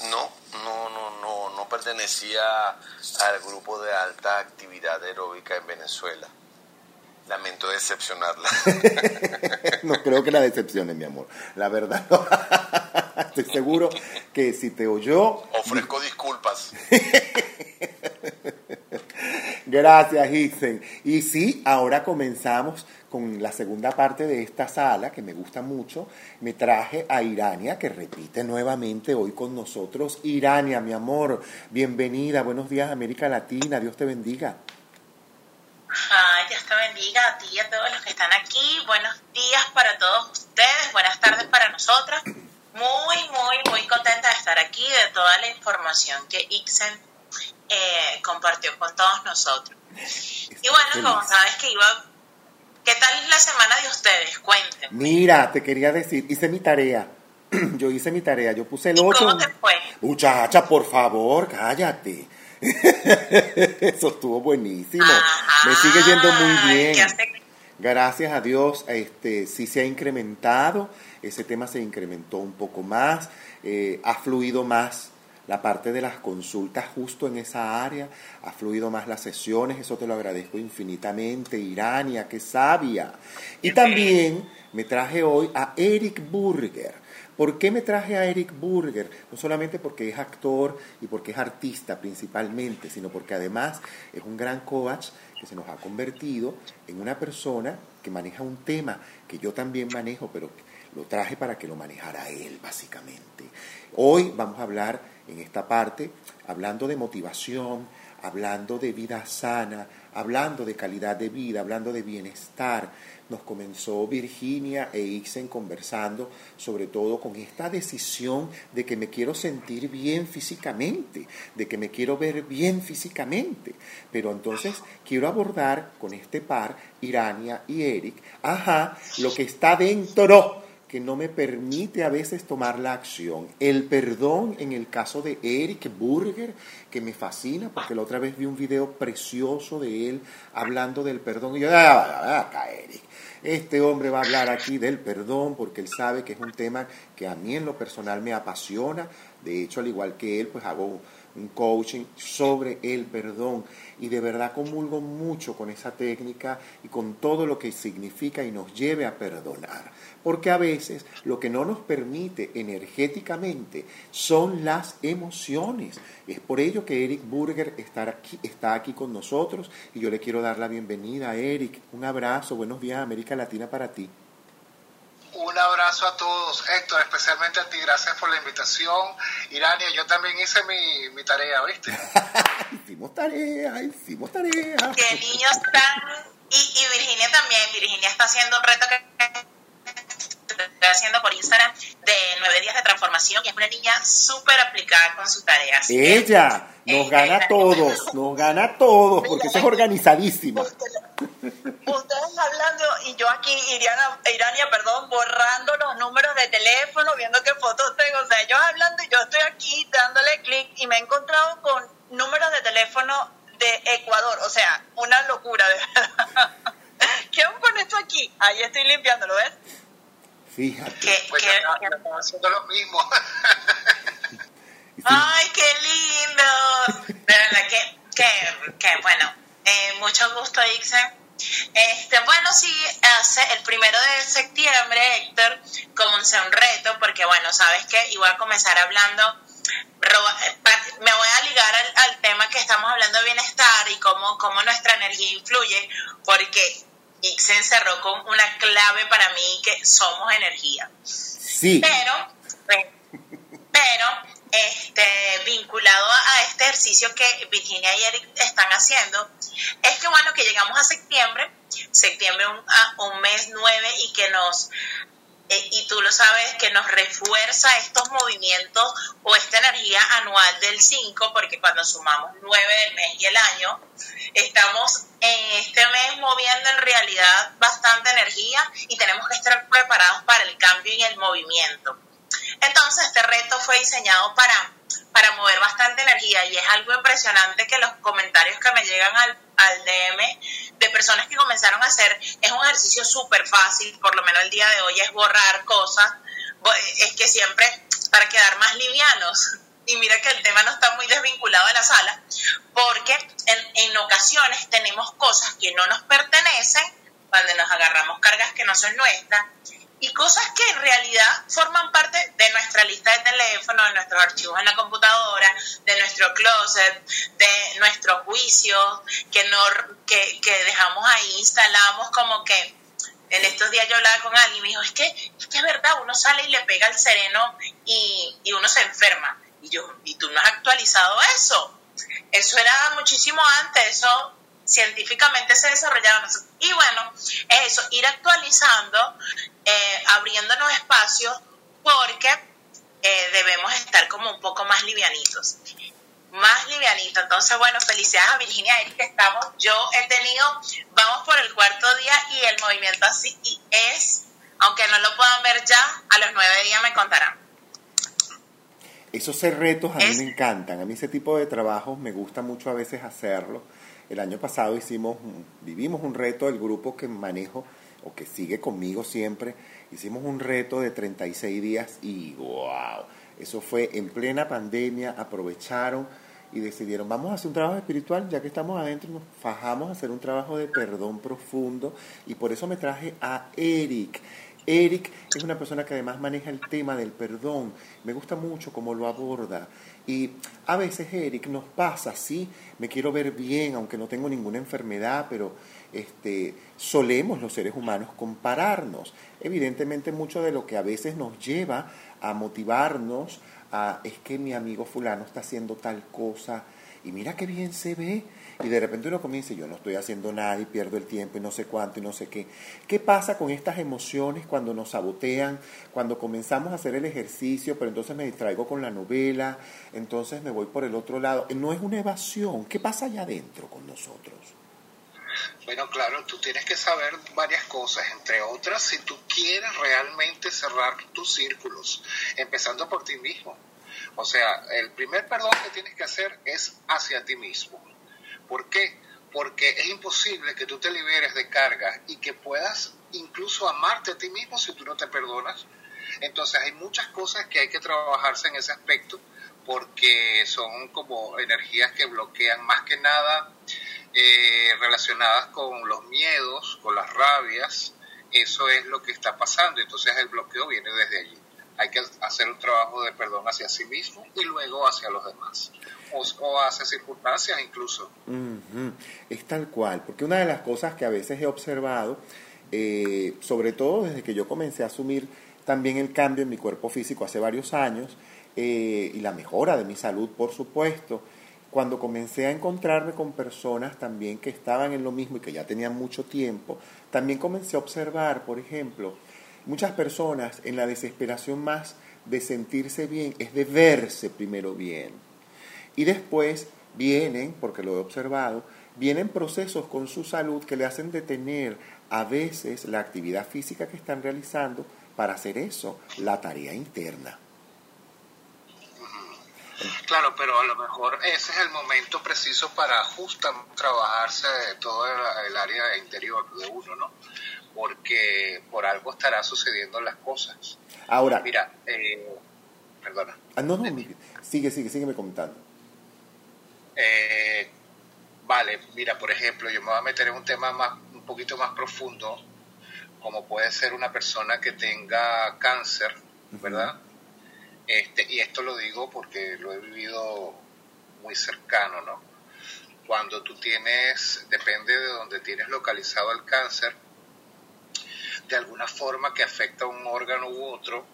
No, no, no, no, no pertenecía al grupo de alta actividad aeróbica en Venezuela. Lamento decepcionarla. (laughs) no creo que la decepcione, mi amor. La verdad, (laughs) estoy seguro que si te oyó... Ofrezco disculpas. (laughs) Gracias, Ixen. Y sí, ahora comenzamos con la segunda parte de esta sala, que me gusta mucho. Me traje a Irania, que repite nuevamente hoy con nosotros. Irania, mi amor, bienvenida. Buenos días, América Latina. Dios te bendiga. Ay, Dios te bendiga a ti y a todos los que están aquí. Buenos días para todos ustedes, buenas tardes para nosotras. Muy, muy, muy contenta de estar aquí, de toda la información que Ixen eh, compartió con todos nosotros. Y bueno, como sabes que iba... ¿Qué tal la semana de ustedes? Cuéntenme. Mira, te quería decir, hice mi tarea. (clears throat) Yo hice mi tarea, yo puse el 8. ¿Cómo te fue? Muchacha, por favor, cállate. (laughs) Eso estuvo buenísimo. Me sigue yendo muy bien. Gracias a Dios, este, sí se ha incrementado, ese tema se incrementó un poco más, eh, ha fluido más la parte de las consultas justo en esa área, ha fluido más las sesiones, eso te lo agradezco infinitamente, Irania, qué sabia. Y también me traje hoy a Eric Burger. ¿Por qué me traje a Eric Burger? No solamente porque es actor y porque es artista principalmente, sino porque además es un gran coach que se nos ha convertido en una persona que maneja un tema que yo también manejo, pero lo traje para que lo manejara él, básicamente. Hoy vamos a hablar en esta parte, hablando de motivación, hablando de vida sana, hablando de calidad de vida, hablando de bienestar, nos comenzó Virginia e Ixen conversando sobre todo con esta decisión de que me quiero sentir bien físicamente, de que me quiero ver bien físicamente. Pero entonces quiero abordar con este par, Irania y Eric, ajá, lo que está dentro que no me permite a veces tomar la acción. El perdón en el caso de Eric Burger, que me fascina, porque la otra vez vi un video precioso de él hablando del perdón. Y yo, ah, acá, Eric. Este hombre va a hablar aquí del perdón porque él sabe que es un tema que a mí en lo personal me apasiona. De hecho, al igual que él, pues hago un coaching sobre el perdón y de verdad comulgo mucho con esa técnica y con todo lo que significa y nos lleve a perdonar. Porque a veces lo que no nos permite energéticamente son las emociones. Es por ello que Eric Burger está aquí, está aquí con nosotros y yo le quiero dar la bienvenida a Eric. Un abrazo, buenos días América Latina para ti. Un abrazo a todos, Héctor, especialmente a ti, gracias por la invitación. Irania, yo también hice mi, mi tarea, ¿viste? (laughs) hicimos tarea, hicimos tarea. Qué niños tan... Y, y Virginia también, Virginia está haciendo un reto que estoy haciendo por Instagram de nueve días de transformación y es una niña súper aplicada con sus tareas. Ella nos gana a todos, (laughs) nos gana a todos, porque eso es organizadísima. Ustedes hablando y yo aquí, Iriana, Irania, perdón, borrando los números de teléfono, viendo qué fotos tengo. O sea, ellos hablando y yo estoy aquí dándole clic y me he encontrado con números de teléfono de Ecuador. O sea, una locura, de verdad. (laughs) ¿Qué hago con esto aquí? Ahí estoy limpiándolo, ¿ves? Fíjate. Que, Pues que- estaba haciendo lo mismo. (laughs) ¡Ay, qué lindo! De verdad que, que, que bueno, eh, mucho gusto, Ixen. Este, bueno, sí, hace el primero de septiembre, Héctor, comencé un reto, porque bueno, sabes que iba a comenzar hablando, eh, me voy a ligar al, al tema que estamos hablando de bienestar y cómo, cómo nuestra energía influye, porque Ixen cerró con una clave para mí que somos energía. Sí. Pero, pues, pero, este, vinculado a este ejercicio que Virginia y Eric están haciendo, es que bueno, que llegamos a septiembre, septiembre un, a un mes nueve y que nos, eh, y tú lo sabes, que nos refuerza estos movimientos o esta energía anual del 5, porque cuando sumamos 9 del mes y el año, estamos en este mes moviendo en realidad bastante energía y tenemos que estar preparados para el cambio y el movimiento. Entonces, este reto fue diseñado para, para mover bastante energía y es algo impresionante que los comentarios que me llegan al, al DM de personas que comenzaron a hacer es un ejercicio súper fácil, por lo menos el día de hoy es borrar cosas, Bo- es que siempre para quedar más livianos. (laughs) Y mira que el tema no está muy desvinculado de la sala, porque en, en ocasiones tenemos cosas que no nos pertenecen cuando nos agarramos cargas que no son nuestras y cosas que en realidad forman parte de nuestra lista de teléfono, de nuestros archivos en la computadora, de nuestro closet, de nuestros juicios que, no, que, que dejamos ahí, instalamos como que en estos días yo hablaba con alguien y me dijo, es que, es que es verdad, uno sale y le pega el sereno y, y uno se enferma. Y yo, ¿y tú no has actualizado eso? Eso era muchísimo antes, eso científicamente se sé. Y bueno, es eso, ir actualizando, eh, abriéndonos espacios, porque eh, debemos estar como un poco más livianitos. Más livianito. Entonces, bueno, felicidades a Virginia y Eric que estamos. Yo he tenido, vamos por el cuarto día y el movimiento así y es, aunque no lo puedan ver ya, a los nueve días me contarán. Esos retos a mí Es- me encantan. A mí ese tipo de trabajos me gusta mucho a veces hacerlo. El año pasado vivimos un reto del grupo que manejo o que sigue conmigo siempre. Hicimos un reto de 36 días y wow, eso fue en plena pandemia, aprovecharon y decidieron, vamos a hacer un trabajo espiritual, ya que estamos adentro, nos fajamos a hacer un trabajo de perdón profundo y por eso me traje a Eric. Eric es una persona que además maneja el tema del perdón. Me gusta mucho cómo lo aborda. Y a veces, Eric, nos pasa, sí, me quiero ver bien, aunque no tengo ninguna enfermedad, pero este, solemos los seres humanos compararnos. Evidentemente, mucho de lo que a veces nos lleva a motivarnos a, es que mi amigo fulano está haciendo tal cosa, y mira qué bien se ve. Y de repente uno comienza, yo no estoy haciendo nada y pierdo el tiempo y no sé cuánto y no sé qué. ¿Qué pasa con estas emociones cuando nos sabotean, cuando comenzamos a hacer el ejercicio, pero entonces me distraigo con la novela, entonces me voy por el otro lado? No es una evasión. ¿Qué pasa allá adentro con nosotros? Bueno, claro, tú tienes que saber varias cosas, entre otras, si tú quieres realmente cerrar tus círculos, empezando por ti mismo. O sea, el primer perdón que tienes que hacer es hacia ti mismo. ¿Por qué? Porque es imposible que tú te liberes de cargas y que puedas incluso amarte a ti mismo si tú no te perdonas. Entonces hay muchas cosas que hay que trabajarse en ese aspecto porque son como energías que bloquean más que nada eh, relacionadas con los miedos, con las rabias. Eso es lo que está pasando. Entonces el bloqueo viene desde allí. Hay que hacer un trabajo de perdón hacia sí mismo y luego hacia los demás. O, hacia circunstancias incluso. Es tal cual, porque una de las cosas que a veces he observado, eh, sobre todo desde que yo comencé a asumir también el cambio en mi cuerpo físico hace varios años, eh, y la mejora de mi salud, por supuesto, cuando comencé a encontrarme con personas también que estaban en lo mismo y que ya tenían mucho tiempo, también comencé a observar, por ejemplo, muchas personas en la desesperación más de sentirse bien es de verse primero bien. Y después vienen, porque lo he observado, vienen procesos con su salud que le hacen detener a veces la actividad física que están realizando para hacer eso, la tarea interna. Claro, pero a lo mejor ese es el momento preciso para justamente trabajarse todo el, el área interior de uno, ¿no? porque por algo estará sucediendo las cosas. Ahora, mira, eh, perdona. Ah, no, no, sigue, sigue, sígueme comentando. Eh, vale, mira, por ejemplo, yo me voy a meter en un tema más, un poquito más profundo, como puede ser una persona que tenga cáncer, ¿verdad? Este, y esto lo digo porque lo he vivido muy cercano, ¿no? Cuando tú tienes, depende de donde tienes localizado el cáncer, de alguna forma que afecta a un órgano u otro,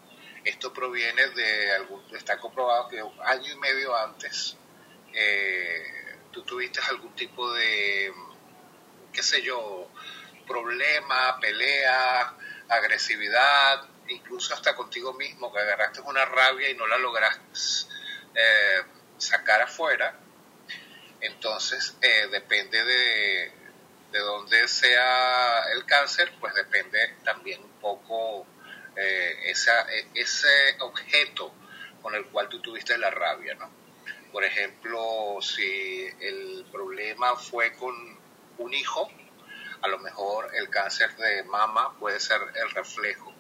esto proviene de algún, está comprobado que un año y medio antes eh, tú tuviste algún tipo de, qué sé yo, problema, pelea, agresividad, incluso hasta contigo mismo, que agarraste una rabia y no la lograste eh, sacar afuera. Entonces, eh, depende de, de dónde sea el cáncer, pues depende también un poco eh, esa, ese objeto con el cual tú tuviste la rabia, ¿no? Por ejemplo, si el problema fue con un hijo, a lo mejor el cáncer de mama puede ser el reflejo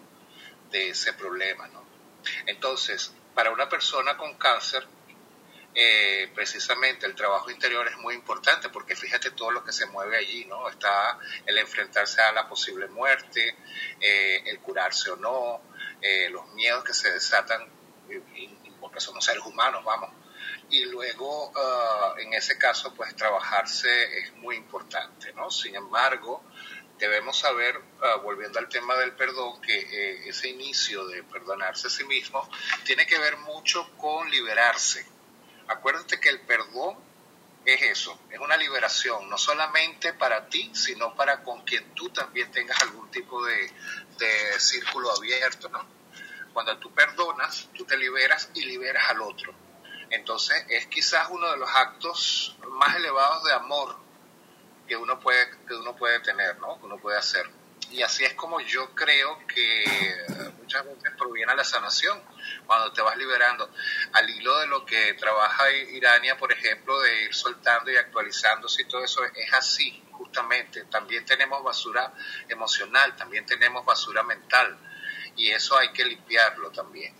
de ese problema, ¿no? Entonces, para una persona con cáncer, eh, precisamente el trabajo interior es muy importante porque fíjate todo lo que se mueve allí, ¿no? Está el enfrentarse a la posible muerte, eh, el curarse o no, eh, los miedos que se desatan porque somos seres humanos, vamos. Y luego, ah, en ese caso, pues trabajarse es muy importante, ¿no? Sin embargo, debemos saber, ah, volviendo al tema del perdón, que ese inicio de perdonarse a sí mismo tiene que ver mucho con liberarse Acuérdate que el perdón es eso, es una liberación, no solamente para ti, sino para con quien tú también tengas algún tipo de, círculo abierto, ¿no? Cuando tú perdonas, tú te liberas y liberas al otro. Entonces es quizás uno de los actos más elevados de amor que uno puede, que uno puede tener, ¿no? Que uno puede hacer. Y así es como yo creo que muchas veces proviene la sanación, cuando te vas liberando. Al hilo de lo que trabaja Irania, por ejemplo, de ir soltando y actualizándose y todo eso, es así, justamente. También tenemos basura emocional, también tenemos basura mental. Y eso hay que limpiarlo también.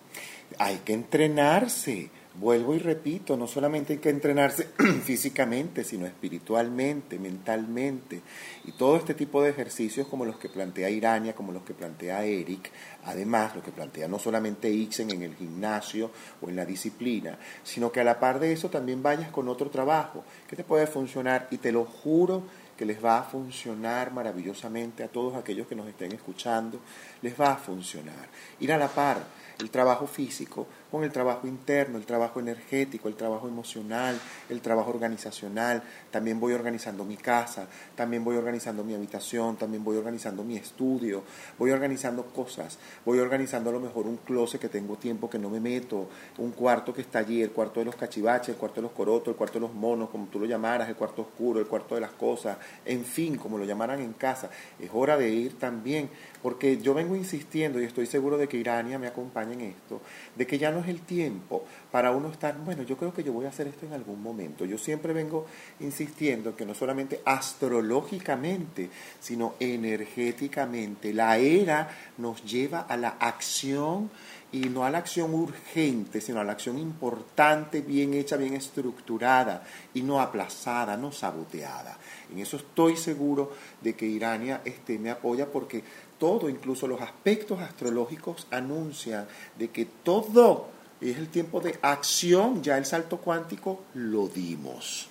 Hay que entrenarse Vuelvo y repito, no solamente hay que entrenarse (clears throat) físicamente, sino espiritualmente, mentalmente. Y todo este tipo de ejercicios como los que plantea Irania, como los que plantea Eric, además lo que plantea no solamente Ixen en el gimnasio o en la disciplina, sino que a la par de eso también vayas con otro trabajo que te puede funcionar y te lo juro que les va a funcionar maravillosamente a todos aquellos que nos estén escuchando, les va a funcionar. Ir a la par el trabajo físico con el trabajo interno, el trabajo energético, el trabajo emocional, el trabajo organizacional. También voy organizando mi casa, también voy organizando mi habitación, también voy organizando mi estudio, voy organizando cosas, voy organizando a lo mejor un closet que tengo tiempo que no me meto, un cuarto que está allí, el cuarto de los cachivaches, el cuarto de los corotos, el cuarto de los monos, como tú lo llamaras, el cuarto oscuro, el cuarto de las cosas, en fin, como lo llamaran en casa. Es hora de ir también, porque yo vengo insistiendo y estoy seguro de que Irania me acompaña en esto, de que ya no es el tiempo para uno estar, bueno, yo creo que yo voy a hacer esto en algún momento. Yo siempre vengo insistiendo que no solamente astrológicamente, sino energéticamente, la era nos lleva a la acción y no a la acción urgente, sino a la acción importante, bien hecha, bien estructurada y no aplazada, no saboteada. En eso estoy seguro de que Irania este, me apoya porque todo, incluso los aspectos astrológicos anuncian de que todo es el tiempo de acción, ya el salto cuántico lo dimos.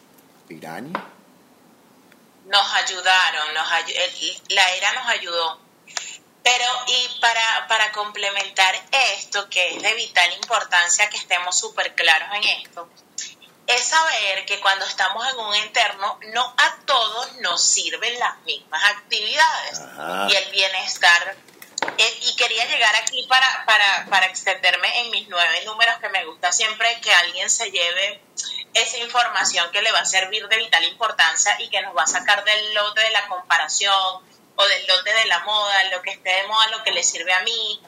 Irani. Nos ayudaron, nos la era nos ayudó. Pero y para, para complementar esto, que es de vital importancia que estemos súper claros en esto, es saber que cuando estamos en un entorno, no a todos nos sirven las mismas actividades. Y el bienestar y quería llegar aquí para, para, para extenderme en mis nueve números, que me gusta siempre que alguien se lleve esa información que le va a servir de vital importancia y que nos va a sacar del lote de la comparación o del lote de la moda, lo que esté de moda, lo que le sirve a mí.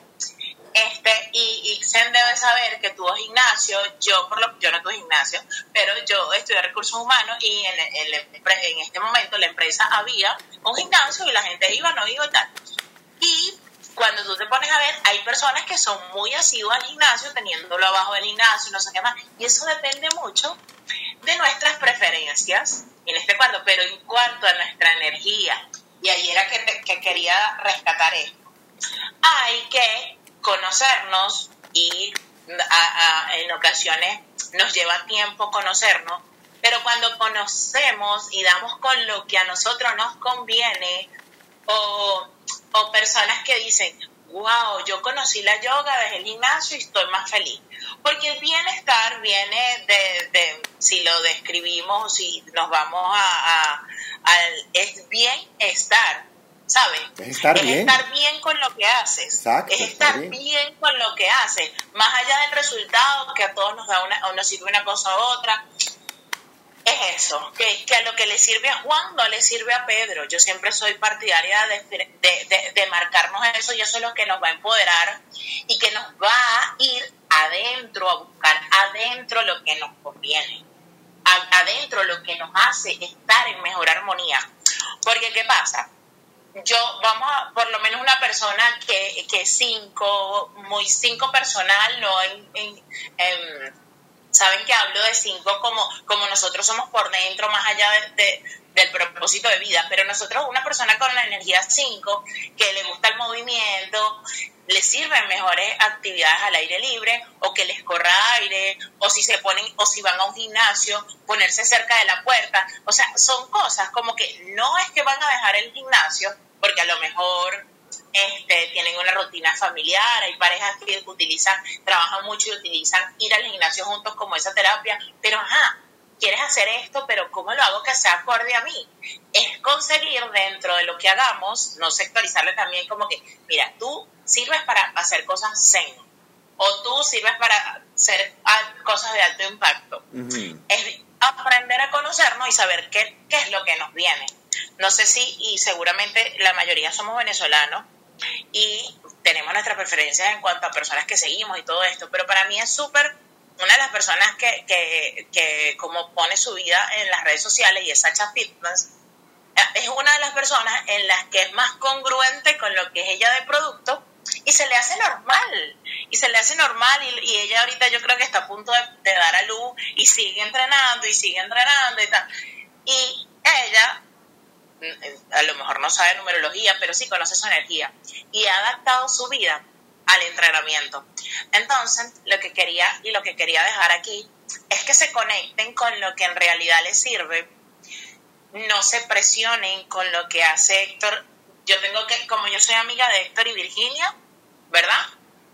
Este, y Ixen debe saber que tuvo gimnasio, yo por lo yo no tuve gimnasio, pero yo estudié recursos humanos y en, en, en este momento la empresa había un gimnasio y la gente iba, no iba y tal Y cuando tú te pones a ver, hay personas que son muy asiduas al gimnasio, teniéndolo abajo del gimnasio, no sé qué más, y eso depende mucho de nuestras preferencias en este cuarto, pero en cuanto a nuestra energía, y ahí era que, que quería rescatar esto, hay que conocernos y en ocasiones nos lleva tiempo conocernos, pero cuando conocemos y damos con lo que a nosotros nos conviene, o, o personas que dicen, wow, yo conocí la yoga desde el gimnasio y estoy más feliz. Porque el bienestar viene de, de si lo describimos, si nos vamos a, al es bien estar, ¿sabes? Es estar bien. estar bien con lo que haces. Exacto, es estar bien. con lo que haces. Más allá del resultado, que a todos nos da una, o nos sirve una cosa u otra, es eso, que, que, a lo que le sirve a Juan no le sirve a Pedro. Yo siempre soy partidaria de, de, de, marcarnos eso y eso es lo que nos va a empoderar y que nos va a ir adentro, a buscar adentro lo que nos conviene, adentro lo que nos hace estar en mejor armonía. Porque, ¿qué pasa? Yo, vamos a, por lo menos una persona que, que cinco, muy cinco personal, no en, en saben que hablo de cinco como, como nosotros somos por dentro, más allá de, del propósito de vida, pero nosotros, una persona con la energía 5, que le gusta el movimiento, le sirven mejores actividades al aire libre, o que les corra aire, o si se ponen, o si van a un gimnasio, ponerse cerca de la puerta. O sea, son cosas como que no es que van a dejar el gimnasio, porque a lo mejor este, tienen una rutina familiar, hay parejas que utilizan, trabajan mucho y utilizan ir al gimnasio juntos como esa terapia, pero ajá, quieres hacer esto, pero ¿cómo lo hago que sea acorde a mí? Es conseguir dentro de lo que hagamos, no sectorizarle también como que, mira, tú sirves para hacer cosas zen, o tú sirves para hacer cosas de alto impacto. Es aprender a conocernos y saber qué, qué es lo que nos viene. No sé si, y seguramente la mayoría somos venezolanos, y tenemos nuestras preferencias en cuanto a personas que seguimos y todo esto, pero para mí es súper una de las personas que, que, que, como pone su vida en las redes sociales y es Sacha Fitness, es una de las personas en las que es más congruente con lo que es ella de producto y se le hace normal, y se le hace normal y, ella ahorita yo creo que está a punto de, de, dar a luz y sigue entrenando y sigue entrenando y tal. Y ella a lo mejor no sabe numerología, pero sí conoce su energía y ha adaptado su vida al entrenamiento. Entonces, lo que quería y lo que quería dejar aquí es que se conecten con lo que en realidad les sirve, no se presionen con lo que hace Héctor. Yo tengo que, como yo soy amiga de Héctor y Virginia, ¿verdad?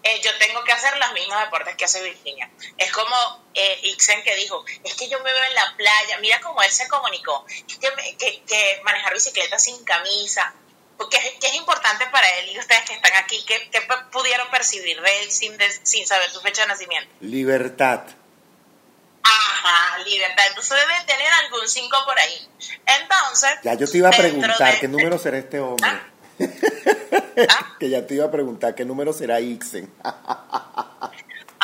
Eh, yo tengo que hacer los mismos deportes que hace Virginia. Es como eh, Ixen que dijo, es que yo me veo en la playa, mira cómo él se comunicó, que, que, que manejar bicicleta sin camisa, porque es, que es importante para él y ustedes que están aquí, ¿qué, pudieron percibir de él sin, sin saber su fecha de nacimiento? Libertad. Ajá, libertad. Entonces debe tener algún 5 por ahí. Entonces... Ya yo te iba a preguntar, ¿qué número será este hombre? ¿Ah? (laughs) que ya te iba a preguntar qué número será Ixen. (laughs)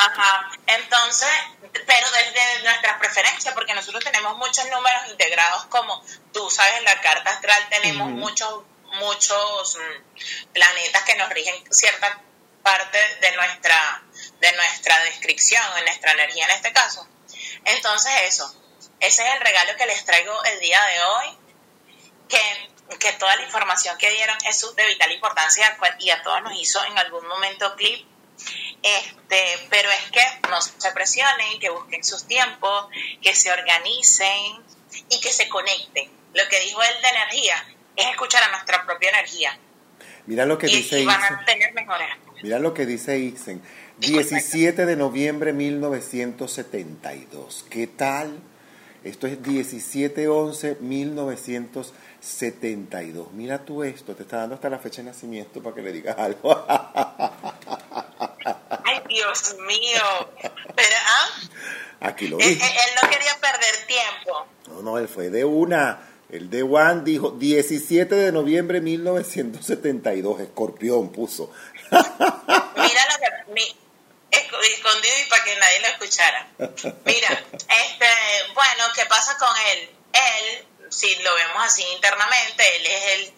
Ajá, entonces, pero desde nuestras preferencias, porque nosotros tenemos muchos números integrados, como tú sabes, en la carta astral tenemos muchos, muchos mm, planetas que nos rigen cierta parte de nuestra, de nuestra descripción, en nuestra energía en este caso. Entonces eso, ese es el regalo que les traigo el día de hoy, que que toda la información que dieron es de vital importancia y a todos nos hizo en algún momento clip. Este, pero es que no se presionen, que busquen sus tiempos, que se organicen y que se conecten. Lo que dijo él de energía es escuchar a nuestra propia energía. Mira lo que dice y van a tener mejores. Mira lo que dice Ixen. 17 de noviembre 1972. ¿Qué tal? Esto es 17-11-1972. 72. Mira tú esto, te está dando hasta la fecha de nacimiento para que le digas algo. (laughs) Ay, Dios mío. Pero, ¿ah? Aquí lo vi. Él, no quería perder tiempo. No, no, él fue de una. El de Juan dijo 17 de noviembre de 1972. Escorpión puso. (laughs) Mira lo que. Mi, escondido y para que nadie lo escuchara. Mira, este, bueno, ¿qué pasa con él? Él si lo vemos así internamente, él es el,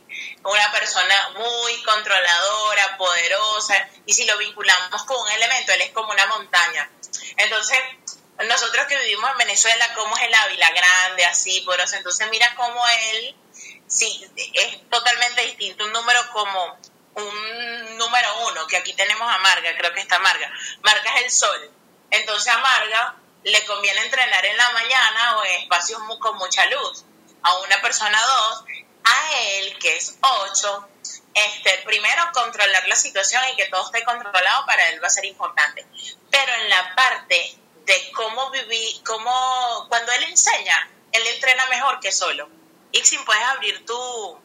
una persona muy controladora, poderosa, y si lo vinculamos con un elemento, él es como una montaña. Entonces, nosotros que vivimos en Venezuela, como es el Ávila grande, así, poderoso, entonces mira cómo él, sí, es totalmente distinto, un número como un número uno, que aquí tenemos a Marga, creo que está Marga. Marga es el sol. Entonces a Marga le conviene entrenar en la mañana o en espacios con mucha luz. A una persona dos, a él, que es ocho, este, primero controlar la situación y que todo esté controlado para él va a ser importante. Pero en la parte de cómo vivir, cómo, cuando él enseña, él entrena mejor que solo. Y si puedes abrir tu,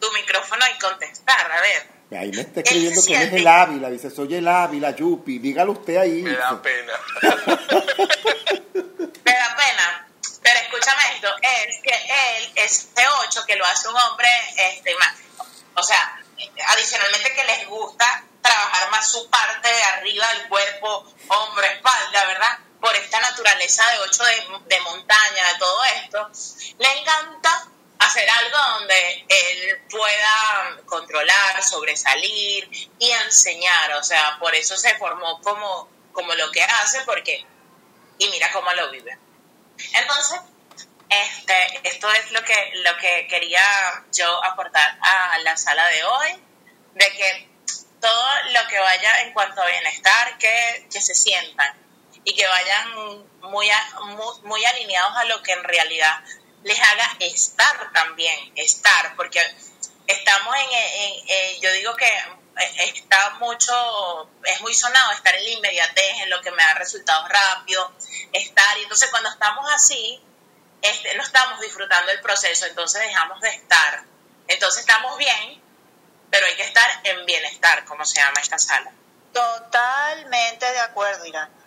tu micrófono y contestar, a ver. Ahí me está escribiendo que él es el Ávila, dice, soy el Ávila, Yupi, dígalo usted ahí. Me da pena. (laughs) me da pena, pero escúchame esto, es que él, este 8, que lo hace un hombre, este, más, o sea, adicionalmente que les gusta trabajar más su parte de arriba del cuerpo, hombro, espalda, ¿verdad? Por esta naturaleza de 8 de, de montaña, de todo esto, le encanta hacer algo donde él pueda controlar, sobresalir y enseñar. O sea, por eso se formó como, como lo que hace, porque, y mira cómo lo vive. Entonces, este, esto es lo que, lo que quería yo aportar a la sala de hoy, de que todo lo que vaya en cuanto a bienestar, que, que se sientan y que vayan muy, muy, muy alineados a lo que en realidad les haga estar también, estar, porque estamos en, yo digo que está mucho, es muy sonado estar en la inmediatez, en lo que me da resultados rápidos, estar, y entonces cuando estamos así, este, no estamos disfrutando el proceso, entonces dejamos de estar. Entonces estamos bien, pero hay que estar en bienestar, como se llama esta sala. Totalmente de acuerdo, Irán.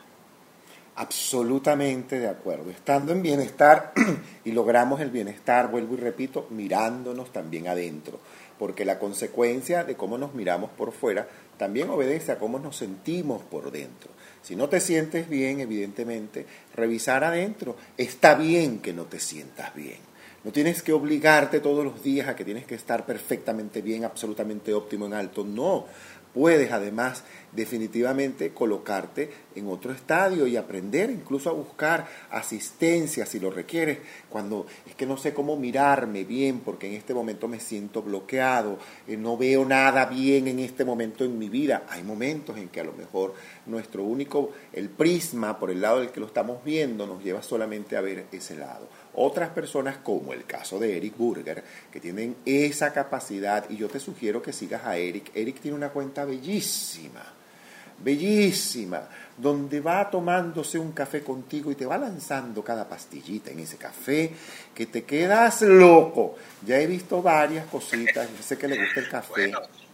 Absolutamente de acuerdo. Estando en bienestar (clears throat) y logramos el bienestar, vuelvo y repito, mirándonos también adentro, porque la consecuencia de cómo nos miramos por fuera también obedece a cómo nos sentimos por dentro. Si no te sientes bien, evidentemente, revisar adentro. Está bien que no te sientas bien. No tienes que obligarte todos los días a que tienes que estar perfectamente bien, absolutamente óptimo en alto. No, puedes además definitivamente colocarte en otro estadio y aprender incluso a buscar asistencia si lo requieres, cuando es que no sé cómo mirarme bien porque en este momento me siento bloqueado, eh, no veo nada bien en este momento en mi vida. Hay momentos en que a lo mejor nuestro único, el prisma por el lado del que lo estamos viendo nos lleva solamente a ver ese lado. Otras personas, como el caso de Eric Burger, que tienen esa capacidad, y yo te sugiero que sigas a Eric. Eric tiene una cuenta bellísima, bellísima, donde va tomándose un café contigo y te va lanzando cada pastillita en ese café, que te quedas loco. Ya he visto varias cositas, sé que le gusta el café.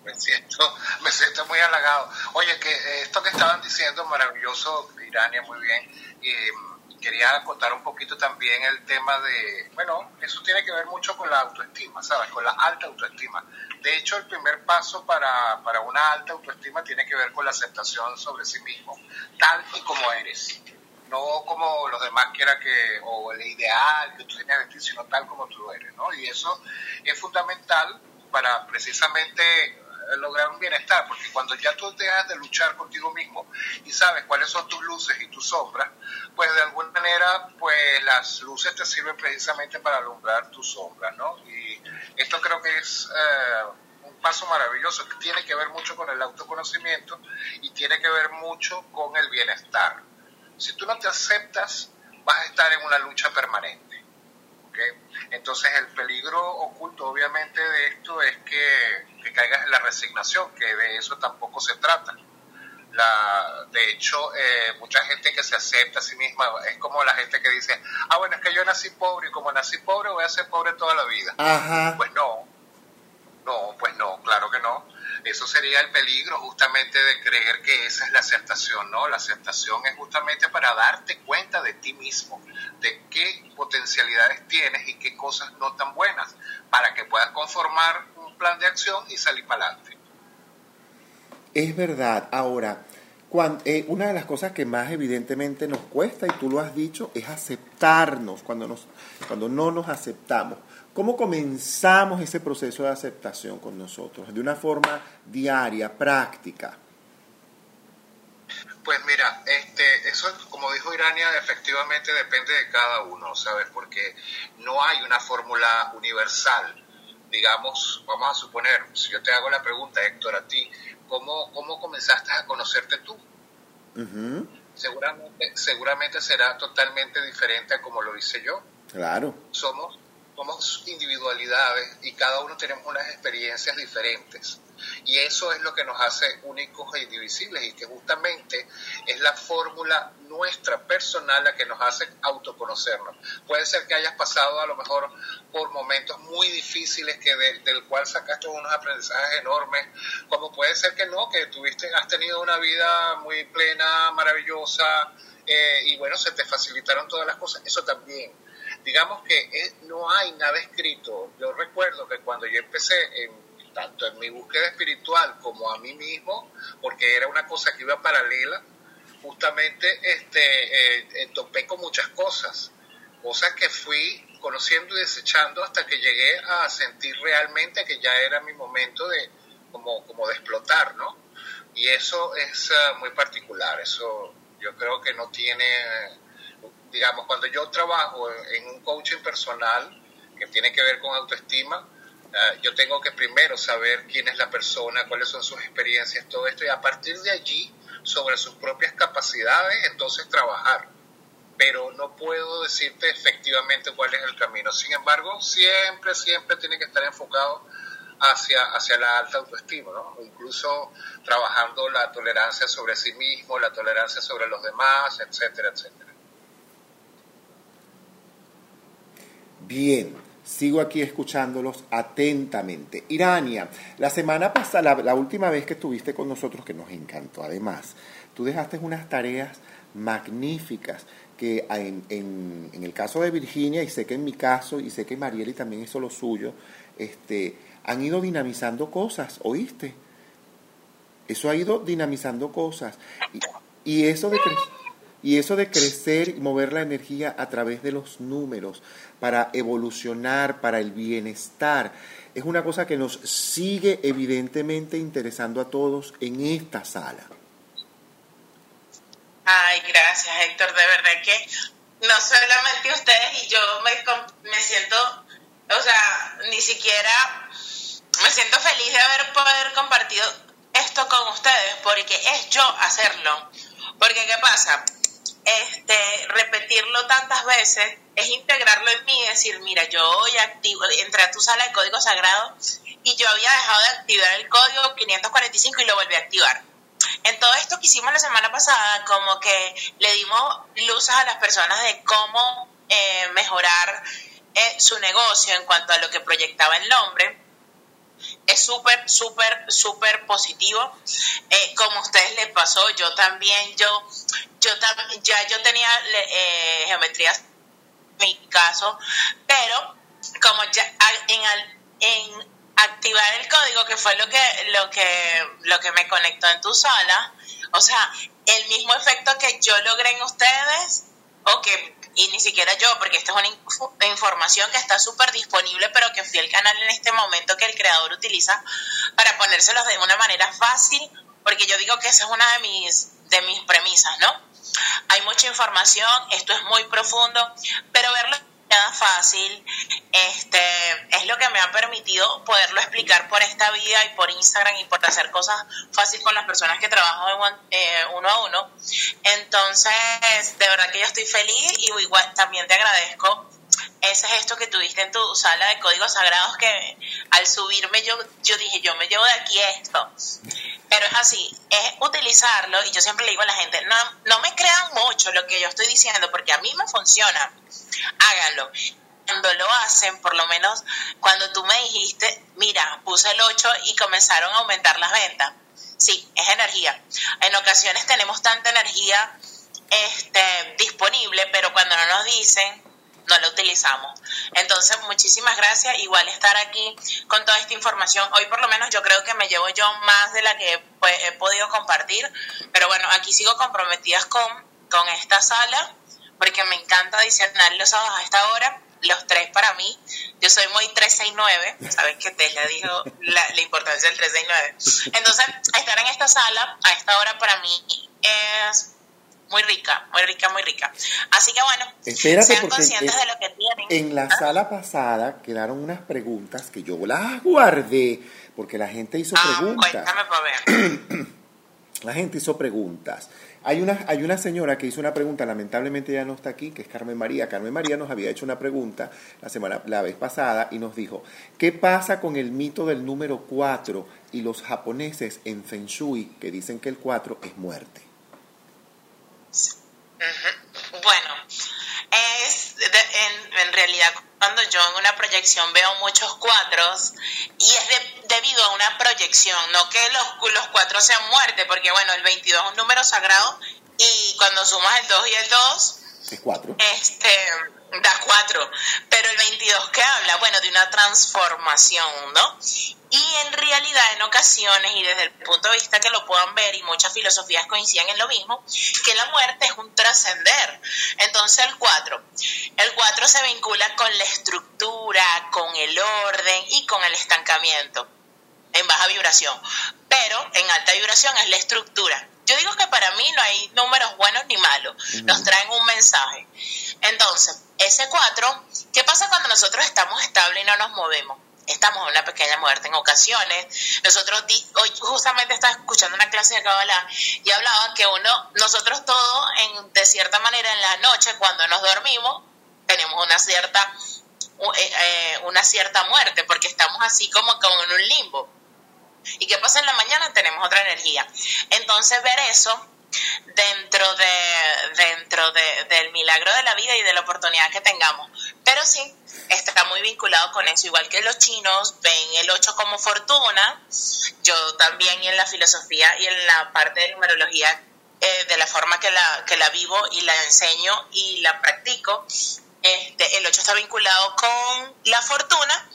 me siento, me siento muy halagado. Oye, que eh, esto que estaban diciendo, maravilloso, Irania, muy bien. y quería contar un poquito también el tema de, bueno, eso tiene que ver mucho con la autoestima, ¿sabes? Con la alta autoestima. De hecho, el primer paso para, para una alta autoestima tiene que ver con la aceptación sobre sí mismo, tal y como eres. No como los demás quieran que, o el ideal que tú tienes de ti, sino tal como tú eres, ¿no? Y eso es fundamental para precisamente lograr un bienestar, porque cuando ya tú dejas de luchar contigo mismo y sabes cuáles son tus luces y tus sombras, pues de alguna manera, pues las luces te sirven precisamente para alumbrar tus sombras, ¿no? Y esto creo que es eh, un paso maravilloso, que tiene que ver mucho con el autoconocimiento y tiene que ver mucho con el bienestar. Si tú no te aceptas, vas a estar en una lucha permanente. Entonces el peligro oculto obviamente de esto es que, que, caigas en la resignación, que de eso tampoco se trata. La, de hecho, eh, mucha gente que se acepta a sí misma es como la gente que dice, ah, bueno, es que yo nací pobre y como nací pobre voy a ser pobre toda la vida. Pues no, no, pues no, claro que no. Eso sería el peligro justamente de creer que esa es la aceptación, ¿no? La aceptación es justamente para darte cuenta de ti mismo, de qué potencialidades tienes y qué cosas no tan buenas, para que puedas conformar un plan de acción y salir para adelante. Es verdad. Ahora, eh, una de las cosas que más evidentemente nos cuesta, y tú lo has dicho, es aceptarnos cuando, nos, cuando no nos aceptamos. ¿Cómo comenzamos ese proceso de aceptación con nosotros? De una forma diaria, práctica. Pues mira, este, eso como dijo Irania, efectivamente depende de cada uno, ¿sabes? Porque no hay una fórmula universal. Digamos, vamos a suponer, si yo te hago la pregunta, Héctor, a ti, ¿cómo, cómo comenzaste a conocerte tú? seguramente, seguramente será totalmente diferente a como lo hice yo. Claro. Somos, somos individualidades y cada uno tenemos unas experiencias diferentes. Y eso es lo que nos hace únicos e indivisibles y que justamente es la fórmula nuestra personal la que nos hace autoconocernos. Puede ser que hayas pasado a lo mejor por momentos muy difíciles que del cual sacaste unos aprendizajes enormes, como puede ser que no, que tuviste, has tenido una vida muy plena, maravillosa, eh, y bueno, se te facilitaron todas las cosas, eso también. Digamos que no hay nada escrito. Yo recuerdo que cuando yo empecé tanto en mi búsqueda espiritual como a mí mismo, porque era una cosa que iba paralela, justamente este, eh, eh, topé con muchas cosas, cosas que fui conociendo y desechando hasta que llegué a sentir realmente que ya era mi momento de como, como de explotar, ¿no? Y eso es ah, muy particular, eso yo creo que no tiene, digamos, cuando yo trabajo en un coaching personal que tiene que ver con autoestima, Ah, yo tengo que primero saber quién es la persona, cuáles son sus experiencias, todo esto, y a partir de allí, sobre sus propias capacidades, entonces trabajar. Pero no puedo decirte efectivamente cuál es el camino. Sin embargo, siempre, siempre tiene que estar enfocado hacia, hacia la alta autoestima, ¿no? Incluso trabajando la tolerancia sobre sí mismo, la tolerancia sobre los demás, etcétera, etcétera. Bien, Sigo aquí escuchándolos atentamente. Irania, la semana pasada, la, última vez que estuviste con nosotros, que nos encantó además, tú dejaste unas tareas magníficas que en, el caso de Virginia, y sé que en mi caso, y sé que Marieli también hizo lo suyo, este, han ido dinamizando cosas, ¿oíste? Eso ha ido dinamizando cosas. Y, y eso de y eso de crecer y mover la energía a través de los números para evolucionar, para el bienestar, es una cosa que nos sigue evidentemente interesando a todos en esta sala. Ay, gracias Héctor, de verdad que no solamente ustedes y yo me, me siento, o sea, ni siquiera me siento feliz de haber poder compartido esto con ustedes, porque es yo hacerlo. Porque ¿qué pasa? este, repetirlo tantas veces es integrarlo en mí decir, mira, yo hoy activo, entré a tu sala de código sagrado y yo había dejado de activar el código 545 y lo volví a activar. En todo esto que hicimos la semana pasada, como que le dimos luces a las personas de cómo eh, mejorar eh, su negocio en cuanto a lo que proyectaba el nombre es súper, súper, súper positivo. Eh, como a ustedes les pasó, yo también, yo, yo ya yo tenía eh, geometrías mi caso, pero como ya en, activar el código, que fue lo que, lo que, lo que me conectó en tu sala, o sea, el mismo efecto que yo logré en ustedes, o que y ni siquiera yo, porque esta es una información que está súper disponible, pero que fui el canal en este momento que el creador utiliza para ponérselos de una manera fácil, porque yo digo que esa es una de mis, de mis premisas, ¿no? Hay mucha información, esto es muy profundo, pero verlo fácil, este, es lo que me ha permitido poderlo explicar por esta vida y por Instagram y por hacer cosas fácil con las personas que trabajo eh, uno a uno. Entonces, de verdad que yo estoy feliz y igual también te agradezco ese gesto que tuviste en tu sala de códigos sagrados que al subirme yo, yo dije, yo me llevo de aquí esto. Pero es así, es utilizarlo y yo siempre le digo a la gente, no, no me crean mucho lo que yo estoy diciendo porque a mí me funciona. Háganlo. Cuando lo hacen, por lo menos cuando tú me dijiste, mira, puse el 8 y comenzaron a aumentar las ventas. Sí, es energía. En ocasiones tenemos tanta energía este, disponible, pero cuando no nos dicen, no la utilizamos. Entonces, muchísimas gracias. Igual estar aquí con toda esta información. Hoy por lo menos yo creo que me llevo yo más de la que pues, he podido compartir. Pero bueno, aquí sigo comprometidas con, con esta sala porque me encanta adicionar los sábados a esta hora. Los tres para mí, yo soy muy 369, sabes que Tesla dijo la, la importancia del 369. Entonces, estar en esta sala a esta hora para mí es muy rica, muy rica, muy rica. Así que bueno, Espérate, sean conscientes en- de lo que tienen. En la ¿Ah? sala pasada quedaron unas preguntas que yo las guardé porque la gente hizo Ah, preguntas. ver. (clears throat) La gente hizo preguntas. Hay una, hay una señora que hizo una pregunta, lamentablemente ya no está aquí, que es Carmen María. Carmen María nos había hecho una pregunta la semana, la vez pasada y nos dijo, ¿qué pasa con el mito del número 4 y los japoneses en Feng Shui que dicen que el 4 es muerte? Bueno, es de- en, en realidad cuando yo en una proyección veo muchos cuatros y es de- debido a una proyección, no que los, los cuatro sean muerte, porque bueno, el 22 es un número sagrado y cuando sumas el 2 y el 2, Es 4. este da 4, pero el 22 que habla, bueno, de una transformación, ¿no? Y en realidad en ocasiones y desde el punto de vista que lo puedan ver y muchas filosofías coinciden en lo mismo, que la muerte es un trascender. Entonces el 4, el 4 se vincula con la estructura, con el orden y con el estancamiento en baja vibración, pero en alta vibración es la estructura. Yo digo que para mí no hay números buenos ni malos, nos traen un mensaje. Entonces, ese 4, ¿qué pasa cuando nosotros estamos estables y no nos movemos? Estamos en una pequeña muerte en ocasiones. Nosotros, hoy justamente estaba escuchando una clase de Kabbalah y hablaban que uno, nosotros todos, en, de cierta manera, en la noche, cuando nos dormimos, tenemos una cierta, eh, eh, una cierta muerte, porque estamos así como, como en un limbo. ¿Y qué pasa en la mañana? Tenemos otra energía. Entonces ver eso dentro de dentro de- del milagro de la vida y de la oportunidad que tengamos. Pero sí, está muy vinculado con eso, igual que los chinos ven el 8 como fortuna, yo también en la filosofía y en la parte de numerología, eh, de la forma que la, que la vivo y la enseño y la practico, este, el 8 está vinculado con la fortuna,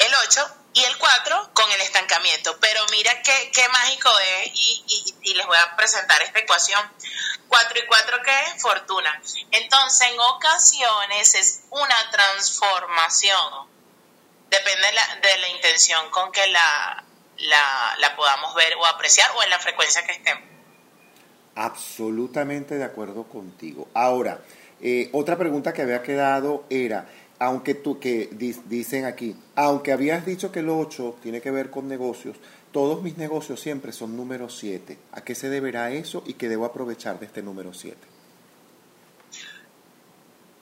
el 8 y el 4 con el estancamiento. Pero mira qué, qué mágico es y, y- y les voy a presentar esta ecuación. 4 y 4 ¿qué? Fortuna. Entonces en ocasiones es una transformación. Depende de la, de la intención con que la, la, la podamos ver o apreciar o en la frecuencia que estemos. Absolutamente de acuerdo contigo. Ahora, eh, otra pregunta que había quedado era, aunque tú que di- dicen aquí, aunque habías dicho que el 8 tiene que ver con negocios, todos mis negocios siempre son número 7. ¿A qué se deberá eso y qué debo aprovechar de este número 7?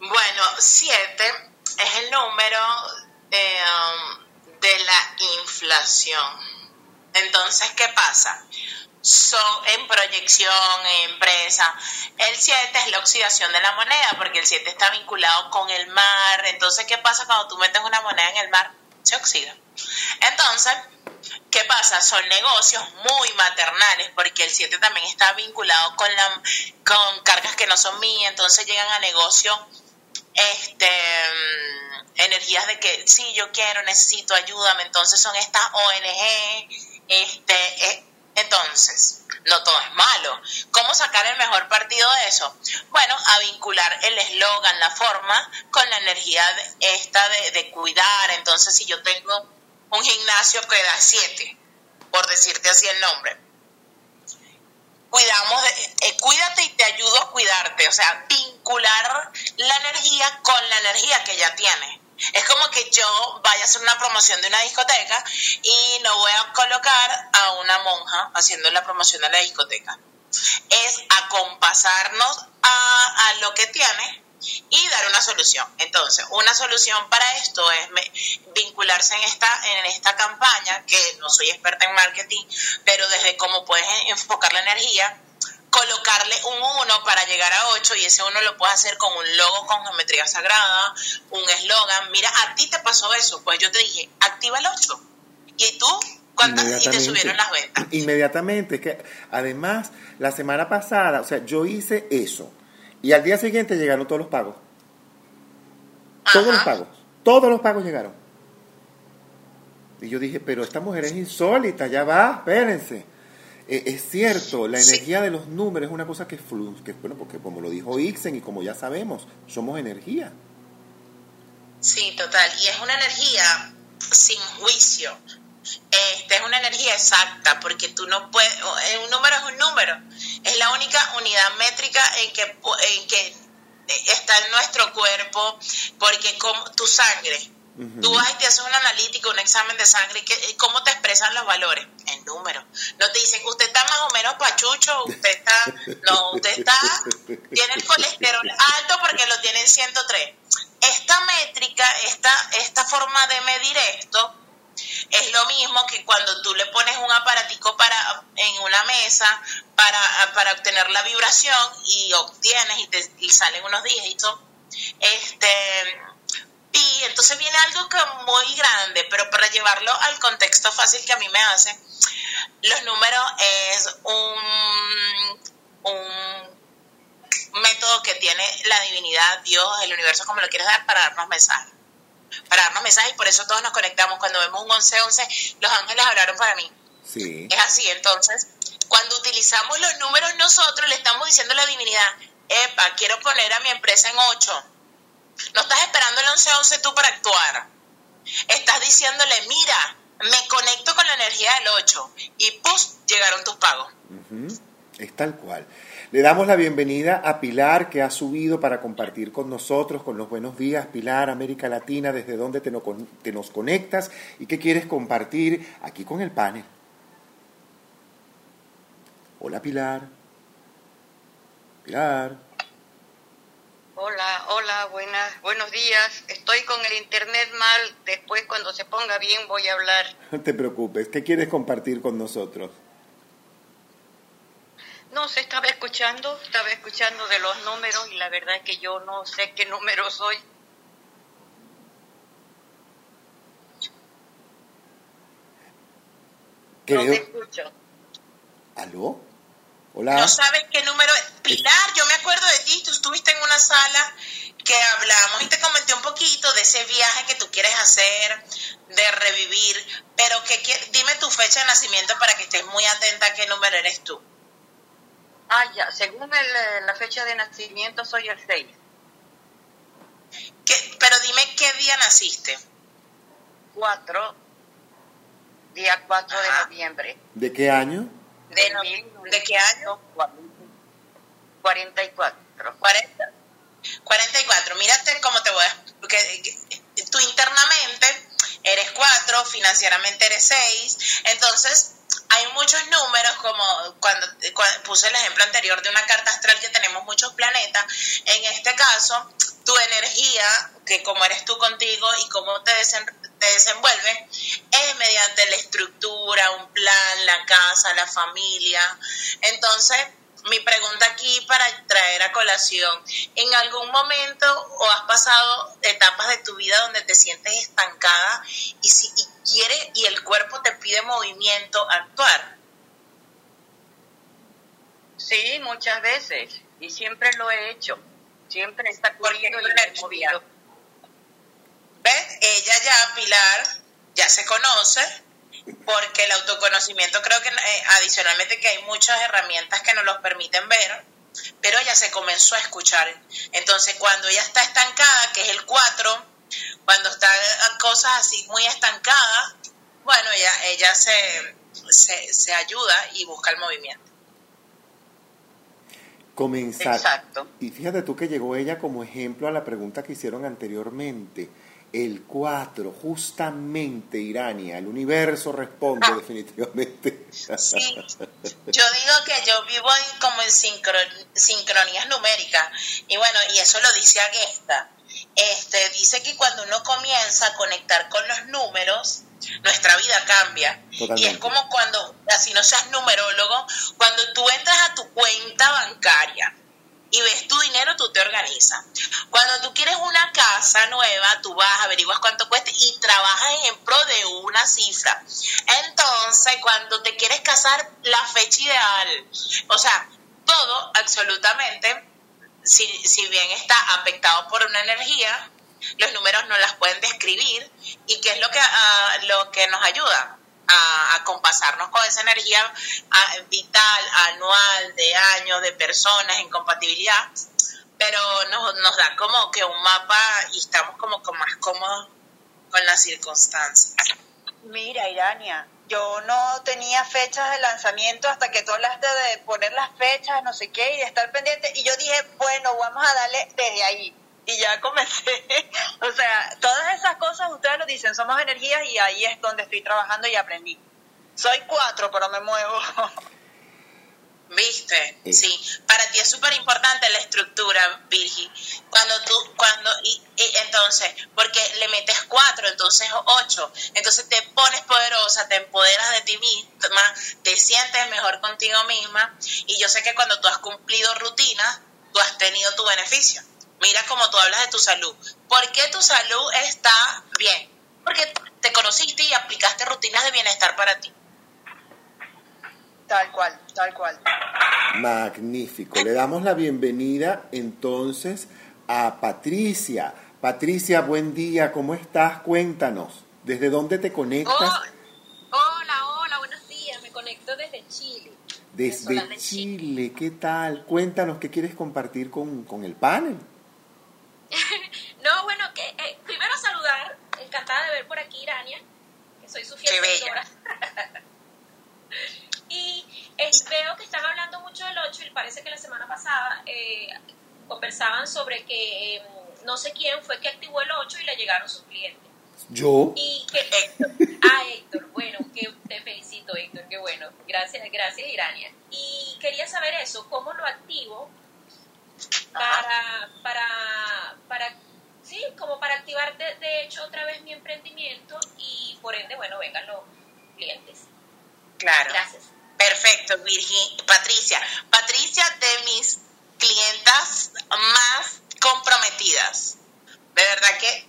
Bueno, 7 es el número um, de la inflación. Entonces, ¿qué pasa? Son en proyección, en empresa. El 7 es la oxidación de la moneda, porque el 7 está vinculado con el mar. Entonces, ¿qué pasa cuando tú metes una moneda en el mar? Se oxida. Entonces, ¿qué pasa? Son negocios muy maternales, porque el 7 también está vinculado con, la, con cargas que no son mías, entonces llegan a negocios este mm, energías de que sí yo quiero necesito ayúdame entonces son estas ONG este eh, entonces no todo es malo cómo sacar el mejor partido de eso bueno a vincular el eslogan la forma con la energía esta de, de cuidar entonces si yo tengo un gimnasio que da siete por decirte así el nombre cuidamos de, eh, cuídate y te ayudo a cuidarte, o sea, vincular la energía con la energía que ya tienes. Es como que yo vaya a hacer una promoción de una discoteca y no voy a colocar a una monja haciendo la promoción de la discoteca. Es acompasarnos a, a lo que tiene y solución. Entonces, una solución para esto es me- vincularse en esta, en esta campaña, que no soy experta en marketing, pero desde cómo puedes enfocar la energía, colocarle un 1 para llegar a 8 y ese 1 lo puedes hacer con un logo con geometría sagrada, un eslogan. Mira, a ti te pasó eso, pues yo te dije, activa el 8. ¿Y tú? ¿Cuántas? Y te subieron las ventas. Inmediatamente, es que además la semana pasada, o sea, yo hice eso y al día siguiente llegaron todos los pagos. Todos los pagos, todos los pagos llegaron. Y yo dije, pero esta mujer es insólita, ya va, espérense. Eh, es cierto, la energía de los números es una cosa que fluye, que bueno, porque como lo dijo Ixen y como ya sabemos, somos energía. Sí, total, y es una energía sin juicio. Este, es una energía exacta, porque tú no puedes, un número es un número, es la única unidad métrica en que, en que está en nuestro cuerpo, porque como tu sangre, Tú vas y te haces un analítico, un examen de sangre, y ¿cómo te expresan los valores? En números. No te dicen, usted está más o menos pachucho, usted está, no, usted está, tiene el colesterol alto porque lo tiene en 103. Esta métrica, esta, esta forma de medir esto, es lo mismo que cuando tú le pones un aparatico para, en una mesa para, para obtener la vibración y obtienes y, te, salen unos dígitos. Este, y entonces viene algo que muy grande, pero para llevarlo al contexto fácil que a mí me hace, los números es un, un método que tiene la divinidad, Dios, el universo, como lo quieres dar, para darnos mensajes. Para darnos mensajes y por eso todos nos conectamos. Cuando vemos un 11-11, los ángeles hablaron para mí. Sí. Es así, entonces, cuando utilizamos los números nosotros, le estamos diciendo a la divinidad, epa, quiero poner a mi empresa en 8 no estás esperando el 11-11 tú para actuar. Estás diciéndole, mira, me conecto con la energía del 8 y pues llegaron tus pagos. Es tal cual. Le damos la bienvenida a Pilar que ha subido para compartir con nosotros, con los buenos días. Pilar, América Latina, desde dónde te, te nos conectas y qué quieres compartir aquí con el panel. Hola Pilar. Pilar. Hola, hola, buenas, buenos días. Estoy con el internet mal. Después, cuando se ponga bien, voy a hablar. (laughs) No te preocupes. ¿Qué quieres compartir con nosotros? No se estaba escuchando, estaba escuchando de los números y la verdad es que yo no sé qué número soy. No te escucho. ¿Aló? No sabes qué número es. Pilar, yo me acuerdo de ti, tú estuviste en una sala que hablamos y te comenté un poquito de ese viaje que tú quieres hacer, de revivir, pero que, dime tu fecha de nacimiento para que estés muy atenta a qué número eres tú. Ah, ya, según eh, la fecha de nacimiento soy el 6. pero dime qué día naciste. 4, día 4 de noviembre. ¿De qué año? ¿De, qué año? 44. 40. 44. Mírate cómo te voy a... Porque tú internamente eres 4, financieramente eres 6. Entonces, hay muchos números, como cuando, puse el ejemplo anterior de una carta astral que tenemos muchos planetas. En este caso, tu energía, que como eres tú contigo y cómo te, te desenvuelve, es mediante la estructura, un plan, la casa, la familia. Entonces, mi pregunta aquí para traer a colación, ¿en algún momento o has pasado etapas de tu vida donde te sientes estancada y si quiere y el cuerpo te pide movimiento, actuar? Sí, muchas veces y siempre lo he hecho. Siempre está corriendo y movido. ¿Ves? Ella ya, Pilar, ya se conoce, porque el autoconocimiento creo que eh, adicionalmente que hay muchas herramientas que nos los permiten ver, pero ella se comenzó a escuchar. Entonces, cuando ella está estancada, que es el 4, cuando está cosas así muy estancadas, bueno, ella, ella se, se, se ayuda y busca el movimiento. Comenzar. Exacto. Y fíjate tú que llegó ella como ejemplo a la pregunta que hicieron anteriormente el 4, justamente Irania, el universo responde ah. definitivamente. Sí, yo digo que yo vivo como en sincronías numéricas y bueno, y eso lo dice Agesta. Este, dice que cuando uno comienza a conectar con los números, nuestra vida cambia. Y es como cuando, así no seas numerólogo, cuando tú entras a tu cuenta bancaria y ves tu dinero, tú te organizas. Cuando tú quieres una casa nueva, tú vas, averiguas cuánto cuesta y trabajas en pro de una cifra. Entonces, cuando te quieres casar, la fecha ideal. O sea, todo absolutamente, si, si bien está afectado por una energía, los números nos las pueden describir y qué es lo que, ah, lo que nos ayuda a, compasarnos con esa energía vital, anual, de años, de personas en compatibilidad, pero nos, nos da como que un mapa y estamos como, como más cómodos con las circunstancias. Mira, Irania, yo no tenía fechas de lanzamiento hasta que tú hablaste de poner las fechas, no sé qué, y de estar pendiente. Y yo dije, bueno, vamos a darle desde ahí. Y ya comencé. (laughs) o sea, todas esas cosas ustedes lo dicen, somos energías y ahí es donde estoy trabajando y aprendí. Soy cuatro, pero me muevo. (laughs) ¿Viste? Sí. Para ti es súper importante la estructura, Virgi. Cuando tú, cuando, y, entonces, porque le metes cuatro, entonces ocho. Entonces te pones poderosa, te empoderas de ti misma, te sientes mejor contigo misma. Y yo sé que cuando tú has cumplido rutinas, tú has tenido tu beneficio. Mira cómo tú hablas de tu salud. ¿Por qué tu salud está bien? Porque te conociste y aplicaste rutinas de bienestar para ti. Tal cual, tal cual. Magnífico. Le damos la bienvenida entonces a Patricia. Patricia, buen día, ¿cómo estás? Cuéntanos, ¿desde dónde te conectas? Oh, hola, hola, buenos días, me conecto desde Chile. Desde Chile, ¿qué tal? Cuéntanos qué quieres compartir con, con el panel. (laughs) no, bueno, que eh, primero saludar, encantada de ver por aquí Irania, que soy su fiel seguidora. (laughs) Y eh, veo que están hablando mucho del 8 y parece que la semana pasada eh, conversaban sobre que eh, no sé quién fue que activó el 8 y le llegaron sus clientes. ¿Yo? Y que (laughs) Héctor, ah, Héctor, bueno, que te felicito Héctor, qué bueno, gracias, gracias Irania. Y quería saber eso, ¿cómo lo activo para, para, para, sí, como para activar de, de hecho otra vez mi emprendimiento y por ende, bueno, vengan los clientes. Claro. Gracias. Perfecto, Virgin. Patricia. Patricia, de mis clientas más comprometidas. De verdad que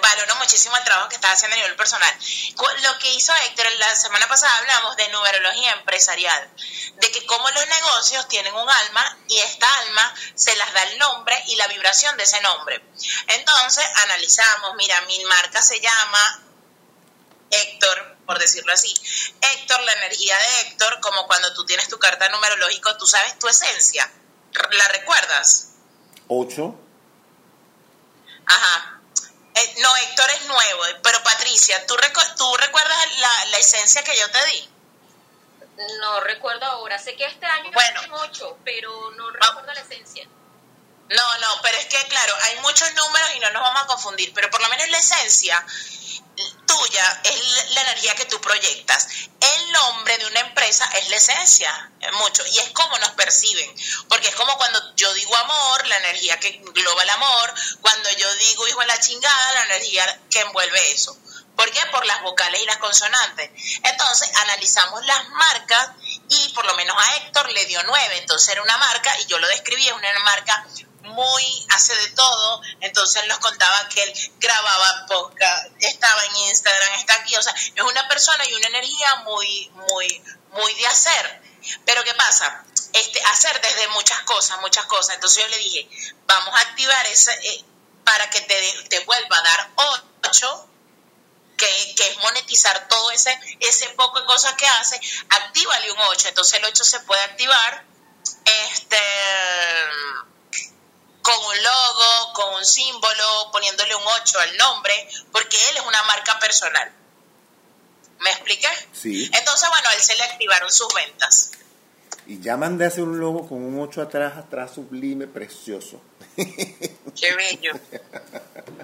valoro muchísimo el trabajo que estás haciendo a nivel personal. Lo que hizo Héctor la semana pasada hablamos de numerología empresarial, de que cómo los negocios tienen un alma y esta alma se las da el nombre y la vibración de ese nombre. Entonces analizamos, mira, mi marca se llama Héctor, por decirlo así. Héctor, la energía de Héctor, como cuando tú tienes tu carta numerológica, tú sabes tu esencia. ¿La recuerdas? Ocho. Ajá. Eh, no, Héctor es nuevo, pero Patricia, ¿tú, tú recuerdas la, la, esencia que yo te di? No recuerdo ahora, sé que este año bueno, ocho, pero no recuerdo la esencia. No, no, pero es que claro, hay muchos números y no nos vamos a confundir, pero por lo menos la esencia tuya es la energía que tú proyectas. El nombre de una empresa es la esencia, es mucho, y es como nos perciben, porque es como cuando yo digo amor, la energía que engloba el amor, cuando yo digo hijo de la chingada, la energía que envuelve eso. ¿Por qué? Por las vocales y las consonantes. Entonces analizamos las marcas y por lo menos a Héctor le dio nueve, entonces era una marca y yo lo describí, es una marca muy, hace de todo, entonces nos contaba que él grababa podcast, estaba en Instagram, está aquí, o sea, es una persona y una energía muy, muy, muy de hacer. Pero ¿qué pasa? Este, hacer desde muchas cosas, muchas cosas. Entonces yo le dije, vamos a activar ese, eh, para que te, te vuelva a dar ocho que, que, es monetizar todo ese, ese poco de cosas que hace, actívale un 8. Entonces el 8 se puede activar este con un logo, con un símbolo, poniéndole un 8 al nombre, porque él es una marca personal. ¿Me expliqué? Sí. Entonces, bueno, a él se le activaron sus ventas. Y ya mandé a hacer un logo con un 8 atrás, atrás sublime, precioso. (laughs) Qué bello. (laughs)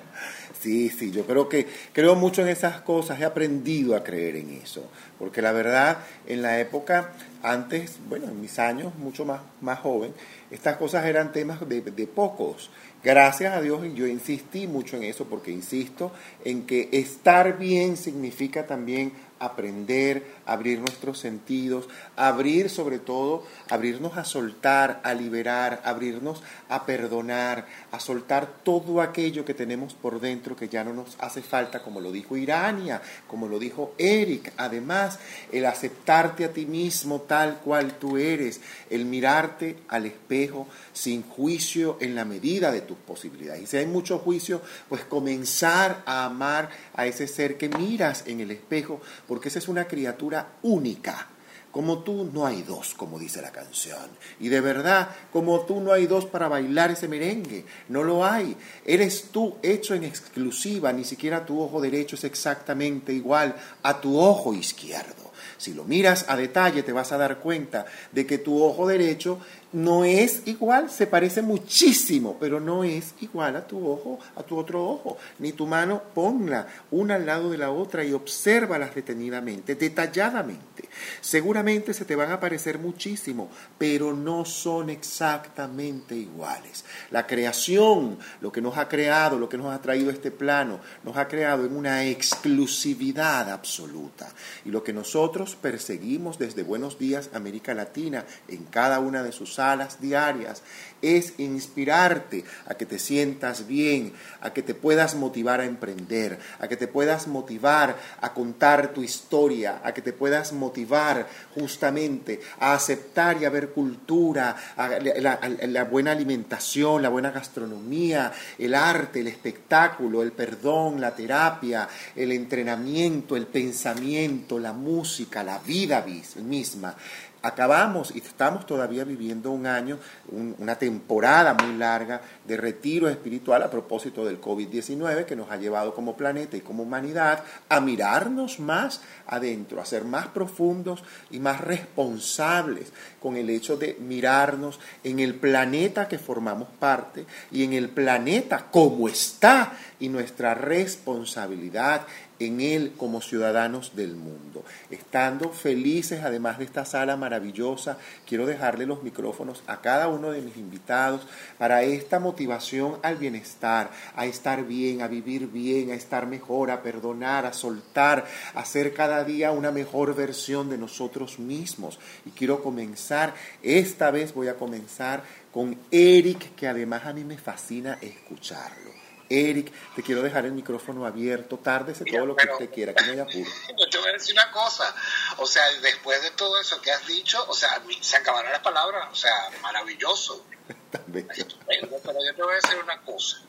Sí, sí, yo creo que creo mucho en esas cosas, he aprendido a creer en eso, porque la verdad, en la época, antes, bueno, en mis años, mucho más, más joven, estas cosas eran temas de, de pocos. Gracias a Dios, yo insistí mucho en eso, porque insisto en que estar bien significa también aprender, abrir nuestros sentidos, abrir sobre todo, abrirnos a soltar, a liberar, abrirnos a perdonar, a soltar todo aquello que tenemos por dentro que ya no nos hace falta, como lo dijo Irania, como lo dijo Eric. Además, el aceptarte a ti mismo tal cual tú eres, el mirarte al espejo sin juicio en la medida de tus posibilidades. Y si hay mucho juicio, pues comenzar a amar a ese ser que miras en el espejo, porque esa es una criatura única como tú no hay dos, como dice la canción. Y de verdad, como tú no hay dos para bailar ese merengue. No lo hay. Eres tú hecho en exclusiva. Ni siquiera tu ojo derecho es exactamente igual a tu ojo izquierdo. Si lo miras a detalle te vas a dar cuenta de que tu ojo derecho no es igual, se parece muchísimo, pero no es igual a tu ojo, a tu otro ojo. Ni tu mano, ponla una al lado de la otra y obsérvalas detenidamente, detalladamente. Seguramente se te van a parecer muchísimo, pero no son exactamente iguales. La creación, lo que nos ha creado, lo que nos ha traído este plano, nos ha creado en una exclusividad absoluta. Y lo que nosotros perseguimos desde Buenos Días América Latina en cada una de sus diarias es inspirarte a que te sientas bien, a que te puedas motivar a emprender, a que te puedas motivar a contar tu historia, a que te puedas motivar justamente a aceptar y a ver cultura, la, buena alimentación, la buena gastronomía, el arte, el espectáculo, el perdón, la terapia, el entrenamiento, el pensamiento, la música, la vida misma acabamos y estamos todavía viviendo un año, una temporada muy larga de retiro espiritual a propósito del COVID-19 que nos ha llevado como planeta y como humanidad a mirarnos más adentro, a ser más profundos y más responsables con el hecho de mirarnos en el planeta que formamos parte y en el planeta como está y nuestra responsabilidad en Él como ciudadanos del mundo. Estando felices, además de esta sala maravillosa, quiero dejarle los micrófonos a cada uno de mis invitados para esta motivación al bienestar, a estar bien, a vivir bien, a estar mejor, a perdonar, a soltar, a ser cada día una mejor versión de nosotros mismos. Y quiero comenzar, esta vez voy a comenzar con Eric, que además a mí me fascina escucharlo. Eric, te quiero dejar el micrófono abierto, tárdese todo lo que usted quiera, que no haya apuro. (laughs) Yo te voy a decir una cosa, o sea, después de todo eso que has dicho, o sea, se acabaron las palabras, o sea, maravilloso. (laughs) pero yo te voy a decir una cosa,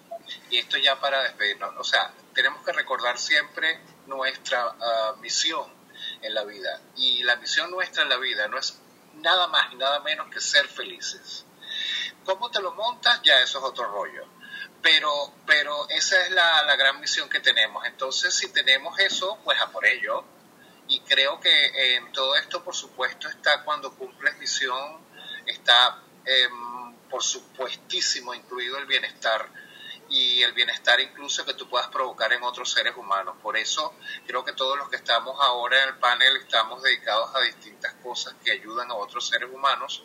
y esto ya para despedirnos, o sea, tenemos que recordar siempre nuestra ah, misión en la vida, y la misión nuestra en la vida no es nada más y nada menos que ser felices. ¿Cómo te lo montas? Ya eso es otro rollo pero, pero esa es la, la, gran misión que tenemos. Entonces, si tenemos eso, pues a por ello. Y creo que en todo esto, por supuesto, está cuando cumples misión, está em, por supuestísimo incluido el bienestar y el bienestar incluso que tú puedas provocar en otros seres humanos. Por eso creo que todos los que estamos ahora en el panel estamos dedicados a distintas cosas que ayudan a otros seres humanos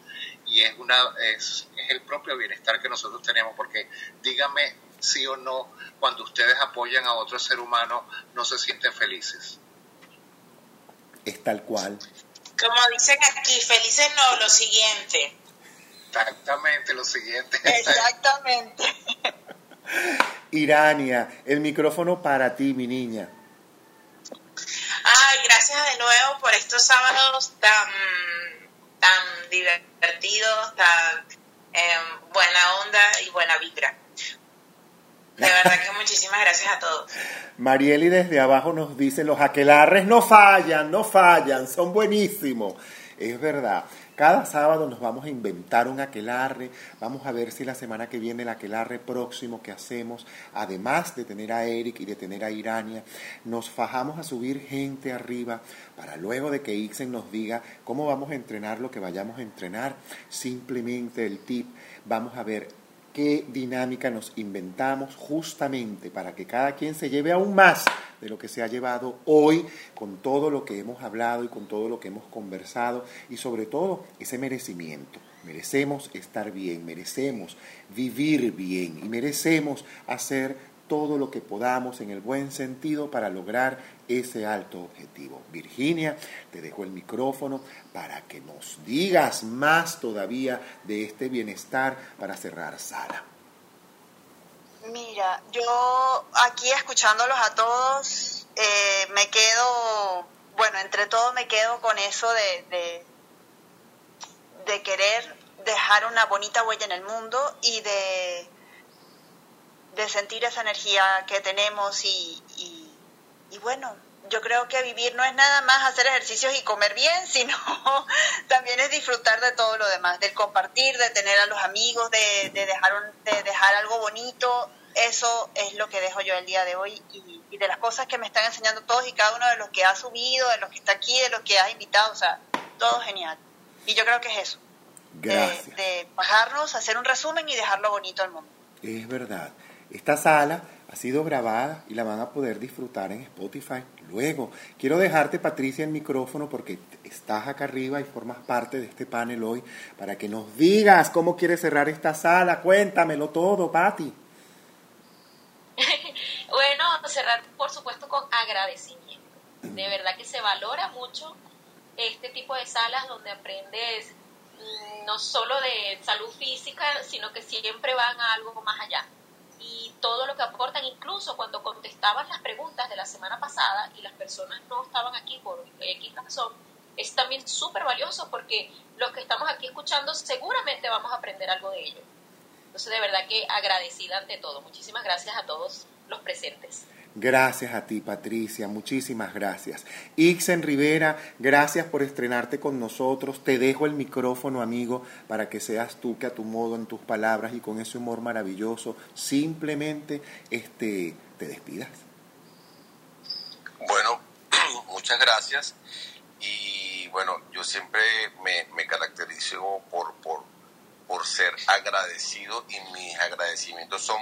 y es, una, es, es el propio bienestar que nosotros tenemos, porque dígame sí o no, cuando ustedes apoyan a otro ser humano, no se sienten felices. Es tal cual. Como dicen aquí, felices no, lo siguiente. Exactamente, lo siguiente. Exactamente. (laughs) Irania, el micrófono para ti, mi niña. Ay, gracias de nuevo por estos sábados tan, tan divertidos, tan em, buena onda y buena vibra. De verdad que muchísimas gracias a todos. (laughs) Marieli desde abajo nos dice, los aquelarres no fallan, no fallan, son buenísimos. Es verdad. Cada sábado nos vamos a inventar un aquelarre, vamos a ver si la semana que viene el aquelarre próximo que hacemos, además de tener a Eric y de tener a Irania, nos fajamos a subir gente arriba para luego de que Ixen nos diga cómo vamos a entrenar lo que vayamos a entrenar, simplemente el tip, vamos a ver qué dinámica nos inventamos justamente para que cada quien se lleve aún más de lo que se ha llevado hoy con todo lo que hemos hablado y con todo lo que hemos conversado y sobre todo ese merecimiento. Merecemos estar bien, merecemos vivir bien y merecemos hacer todo lo que podamos en el buen sentido para lograr ese alto objetivo. Virginia, te dejo el micrófono para que nos digas más todavía de este bienestar para cerrar sala. Mira, yo aquí escuchándolos a todos, eh, me quedo, bueno, entre todo me quedo con eso de, de querer dejar una bonita huella en el mundo y de, de sentir esa energía que tenemos y, y, y bueno, yo creo que vivir no es nada más hacer ejercicios y comer bien, (laughs) sino también es disfrutar de todo lo demás, del compartir, de tener a los amigos, de, de dejar, un- de dejar algo bonito. Eso es lo que dejo yo el día de hoy y, y de las cosas que me están enseñando todos y cada uno de los que ha subido, de los que está aquí, de los que ha invitado, o sea, todo genial. Y yo creo que es eso, de, de bajarnos, hacer un resumen y dejarlo bonito al mundo. Es verdad. Esta sala ha sido grabada y la van a poder disfrutar en Spotify luego. Quiero dejarte, Patricia, el micrófono porque estás acá arriba y formas parte de este panel hoy para que nos digas cómo quieres cerrar esta sala. Cuéntamelo todo, Pati. (laughs) Bueno, cerrar por supuesto con agradecimiento. De verdad que se valora mucho este tipo de salas donde aprendes mm, no solo de salud física, sino que siempre van a algo más allá. Y todo lo que aportan, incluso cuando contestabas las preguntas de la semana pasada y las personas no estaban aquí por X razón, es también súper valioso porque los que estamos aquí escuchando seguramente vamos a aprender algo de ello. Entonces, de verdad que agradecida ante todo. Muchísimas gracias a todos los presentes. Gracias a ti, Patricia, muchísimas gracias. Ixen Rivera, gracias por estrenarte con nosotros. Te dejo el micrófono, amigo, para que seas tú que a tu modo, en tus palabras y con ese humor maravilloso, simplemente este, te despidas. Bueno, (clears throat) muchas gracias. Y bueno, yo siempre me, me caracterizo por, por, por ser agradecido y mis agradecimientos son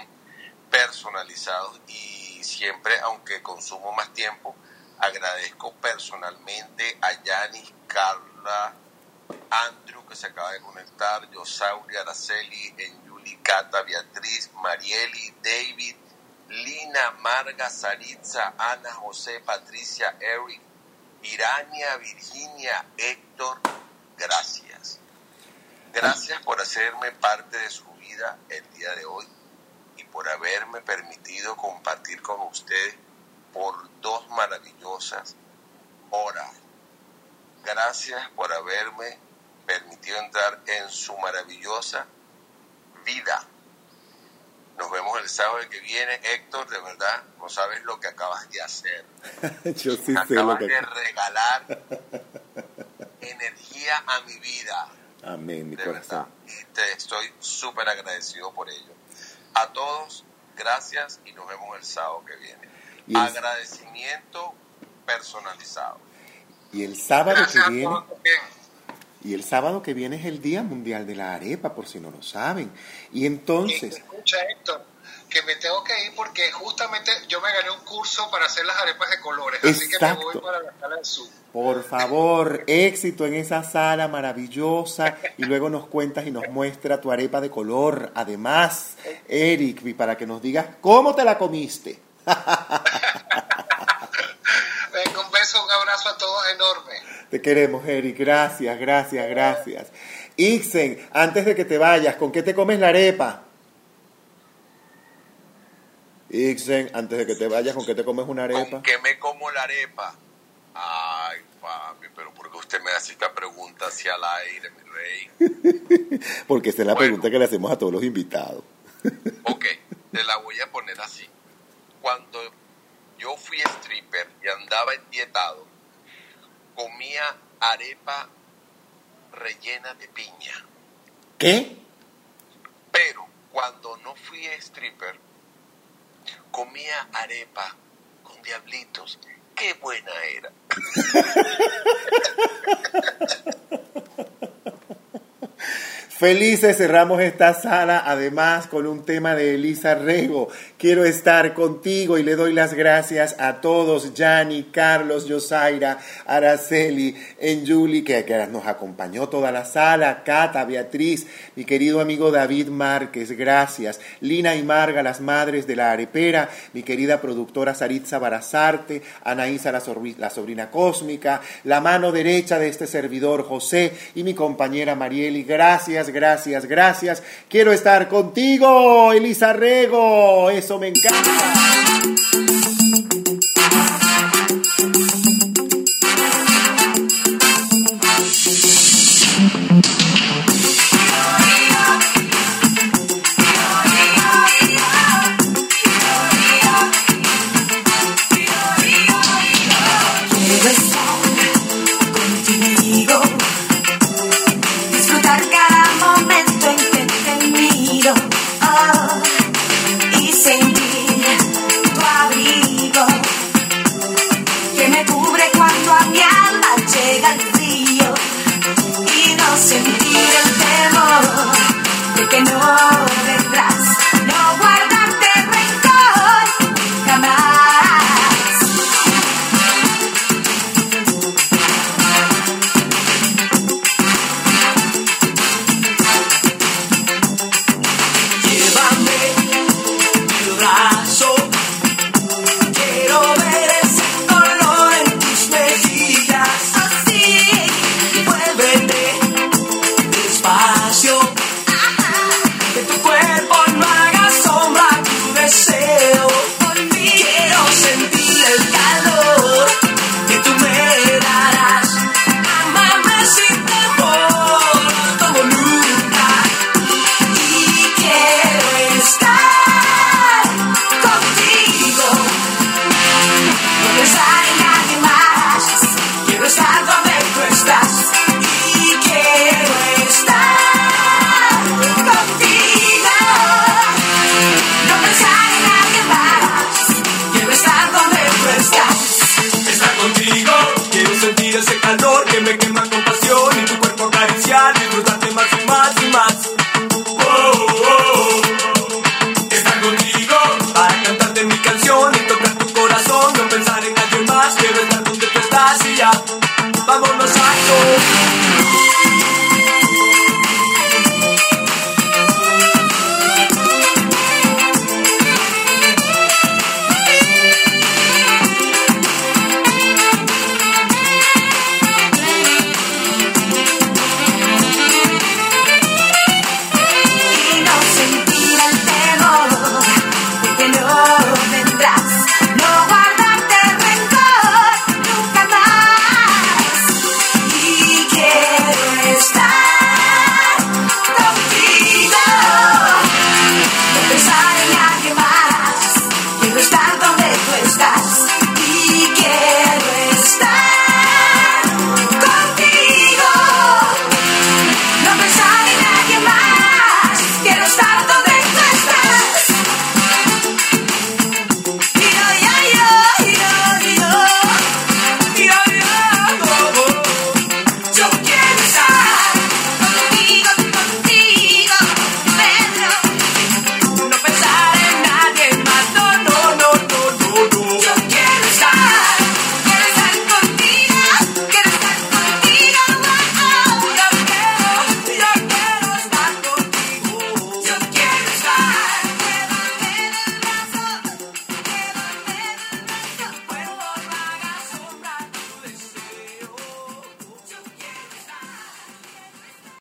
personalizados y siempre, aunque consumo más tiempo, agradezco personalmente a Yanis, Carla, Andrew que se acaba de conectar, Yosauri, Araceli, Enyuli, Cata, Beatriz, Marieli, David, Lina, Marga, Saritza, Ana, José, Patricia, Eric, Irania, Virginia, Héctor, gracias. Gracias por hacerme parte de su vida el día de hoy y por haberme permitido compartir con ustedes por dos maravillosas horas. Gracias por haberme permitido entrar en su maravillosa vida. Nos vemos el sábado que viene, Héctor. De verdad, no sabes lo que acabas de hacer. (laughs) Yo sí sé lo Acabas que... de regalar (laughs) energía a mi vida. Amén, mi de corazón. verdad. Y te estoy súper agradecido por ello. A todos, gracias y nos vemos el sábado que viene. Y el- Agradecimiento personalizado. Y el sábado Gracias que viene... Y el sábado que viene es el Día Mundial de la Arepa, por si no lo saben. Y Y entonces, escucha Héctor, que me tengo que ir porque justamente yo me gané un curso para hacer las arepas de colores, así que me Exacto. voy para la sala de Zoom. por favor, éxito en esa sala maravillosa y luego nos cuentas y nos muestra tu arepa de color. Además, Eric, y para que nos digas cómo te la comiste. (laughs) Venga, un beso, un abrazo a todos enorme. Te queremos, Eric. Gracias, gracias, gracias. Ixen, antes de que te vayas, ¿con qué te comes la arepa? Ixen, antes de que te vayas, ¿con qué te comes una arepa? ¿Con qué me como la arepa? Ay, papi, pero ¿por qué usted me hace esta pregunta hacia el aire, mi rey? (laughs) Porque esa es la Bueno. pregunta que le hacemos a todos los invitados. (laughs) Ok, te la voy a poner así. Cuando yo fui stripper y andaba endietado, comía arepa rellena de piña. ¿Qué? Pero cuando no fui stripper, comía arepa con diablitos. ¡Qué buena era! (laughs) Felices cerramos esta sala, además con un tema de Elisa Rego. Quiero estar contigo y le doy las gracias a todos, Yanni, Carlos, Yosaira, Araceli, Enjuli, que, que nos acompañó toda la sala, Cata, Beatriz, mi querido amigo David Márquez, gracias, Lina y Marga, las madres de la arepera, mi querida productora Saritza Barazarte, Anaísa, la, sobrina cósmica, la mano derecha de este servidor José y mi compañera Marieli, gracias, gracias, gracias. Quiero estar contigo, Elisa Rego, eso me encanta.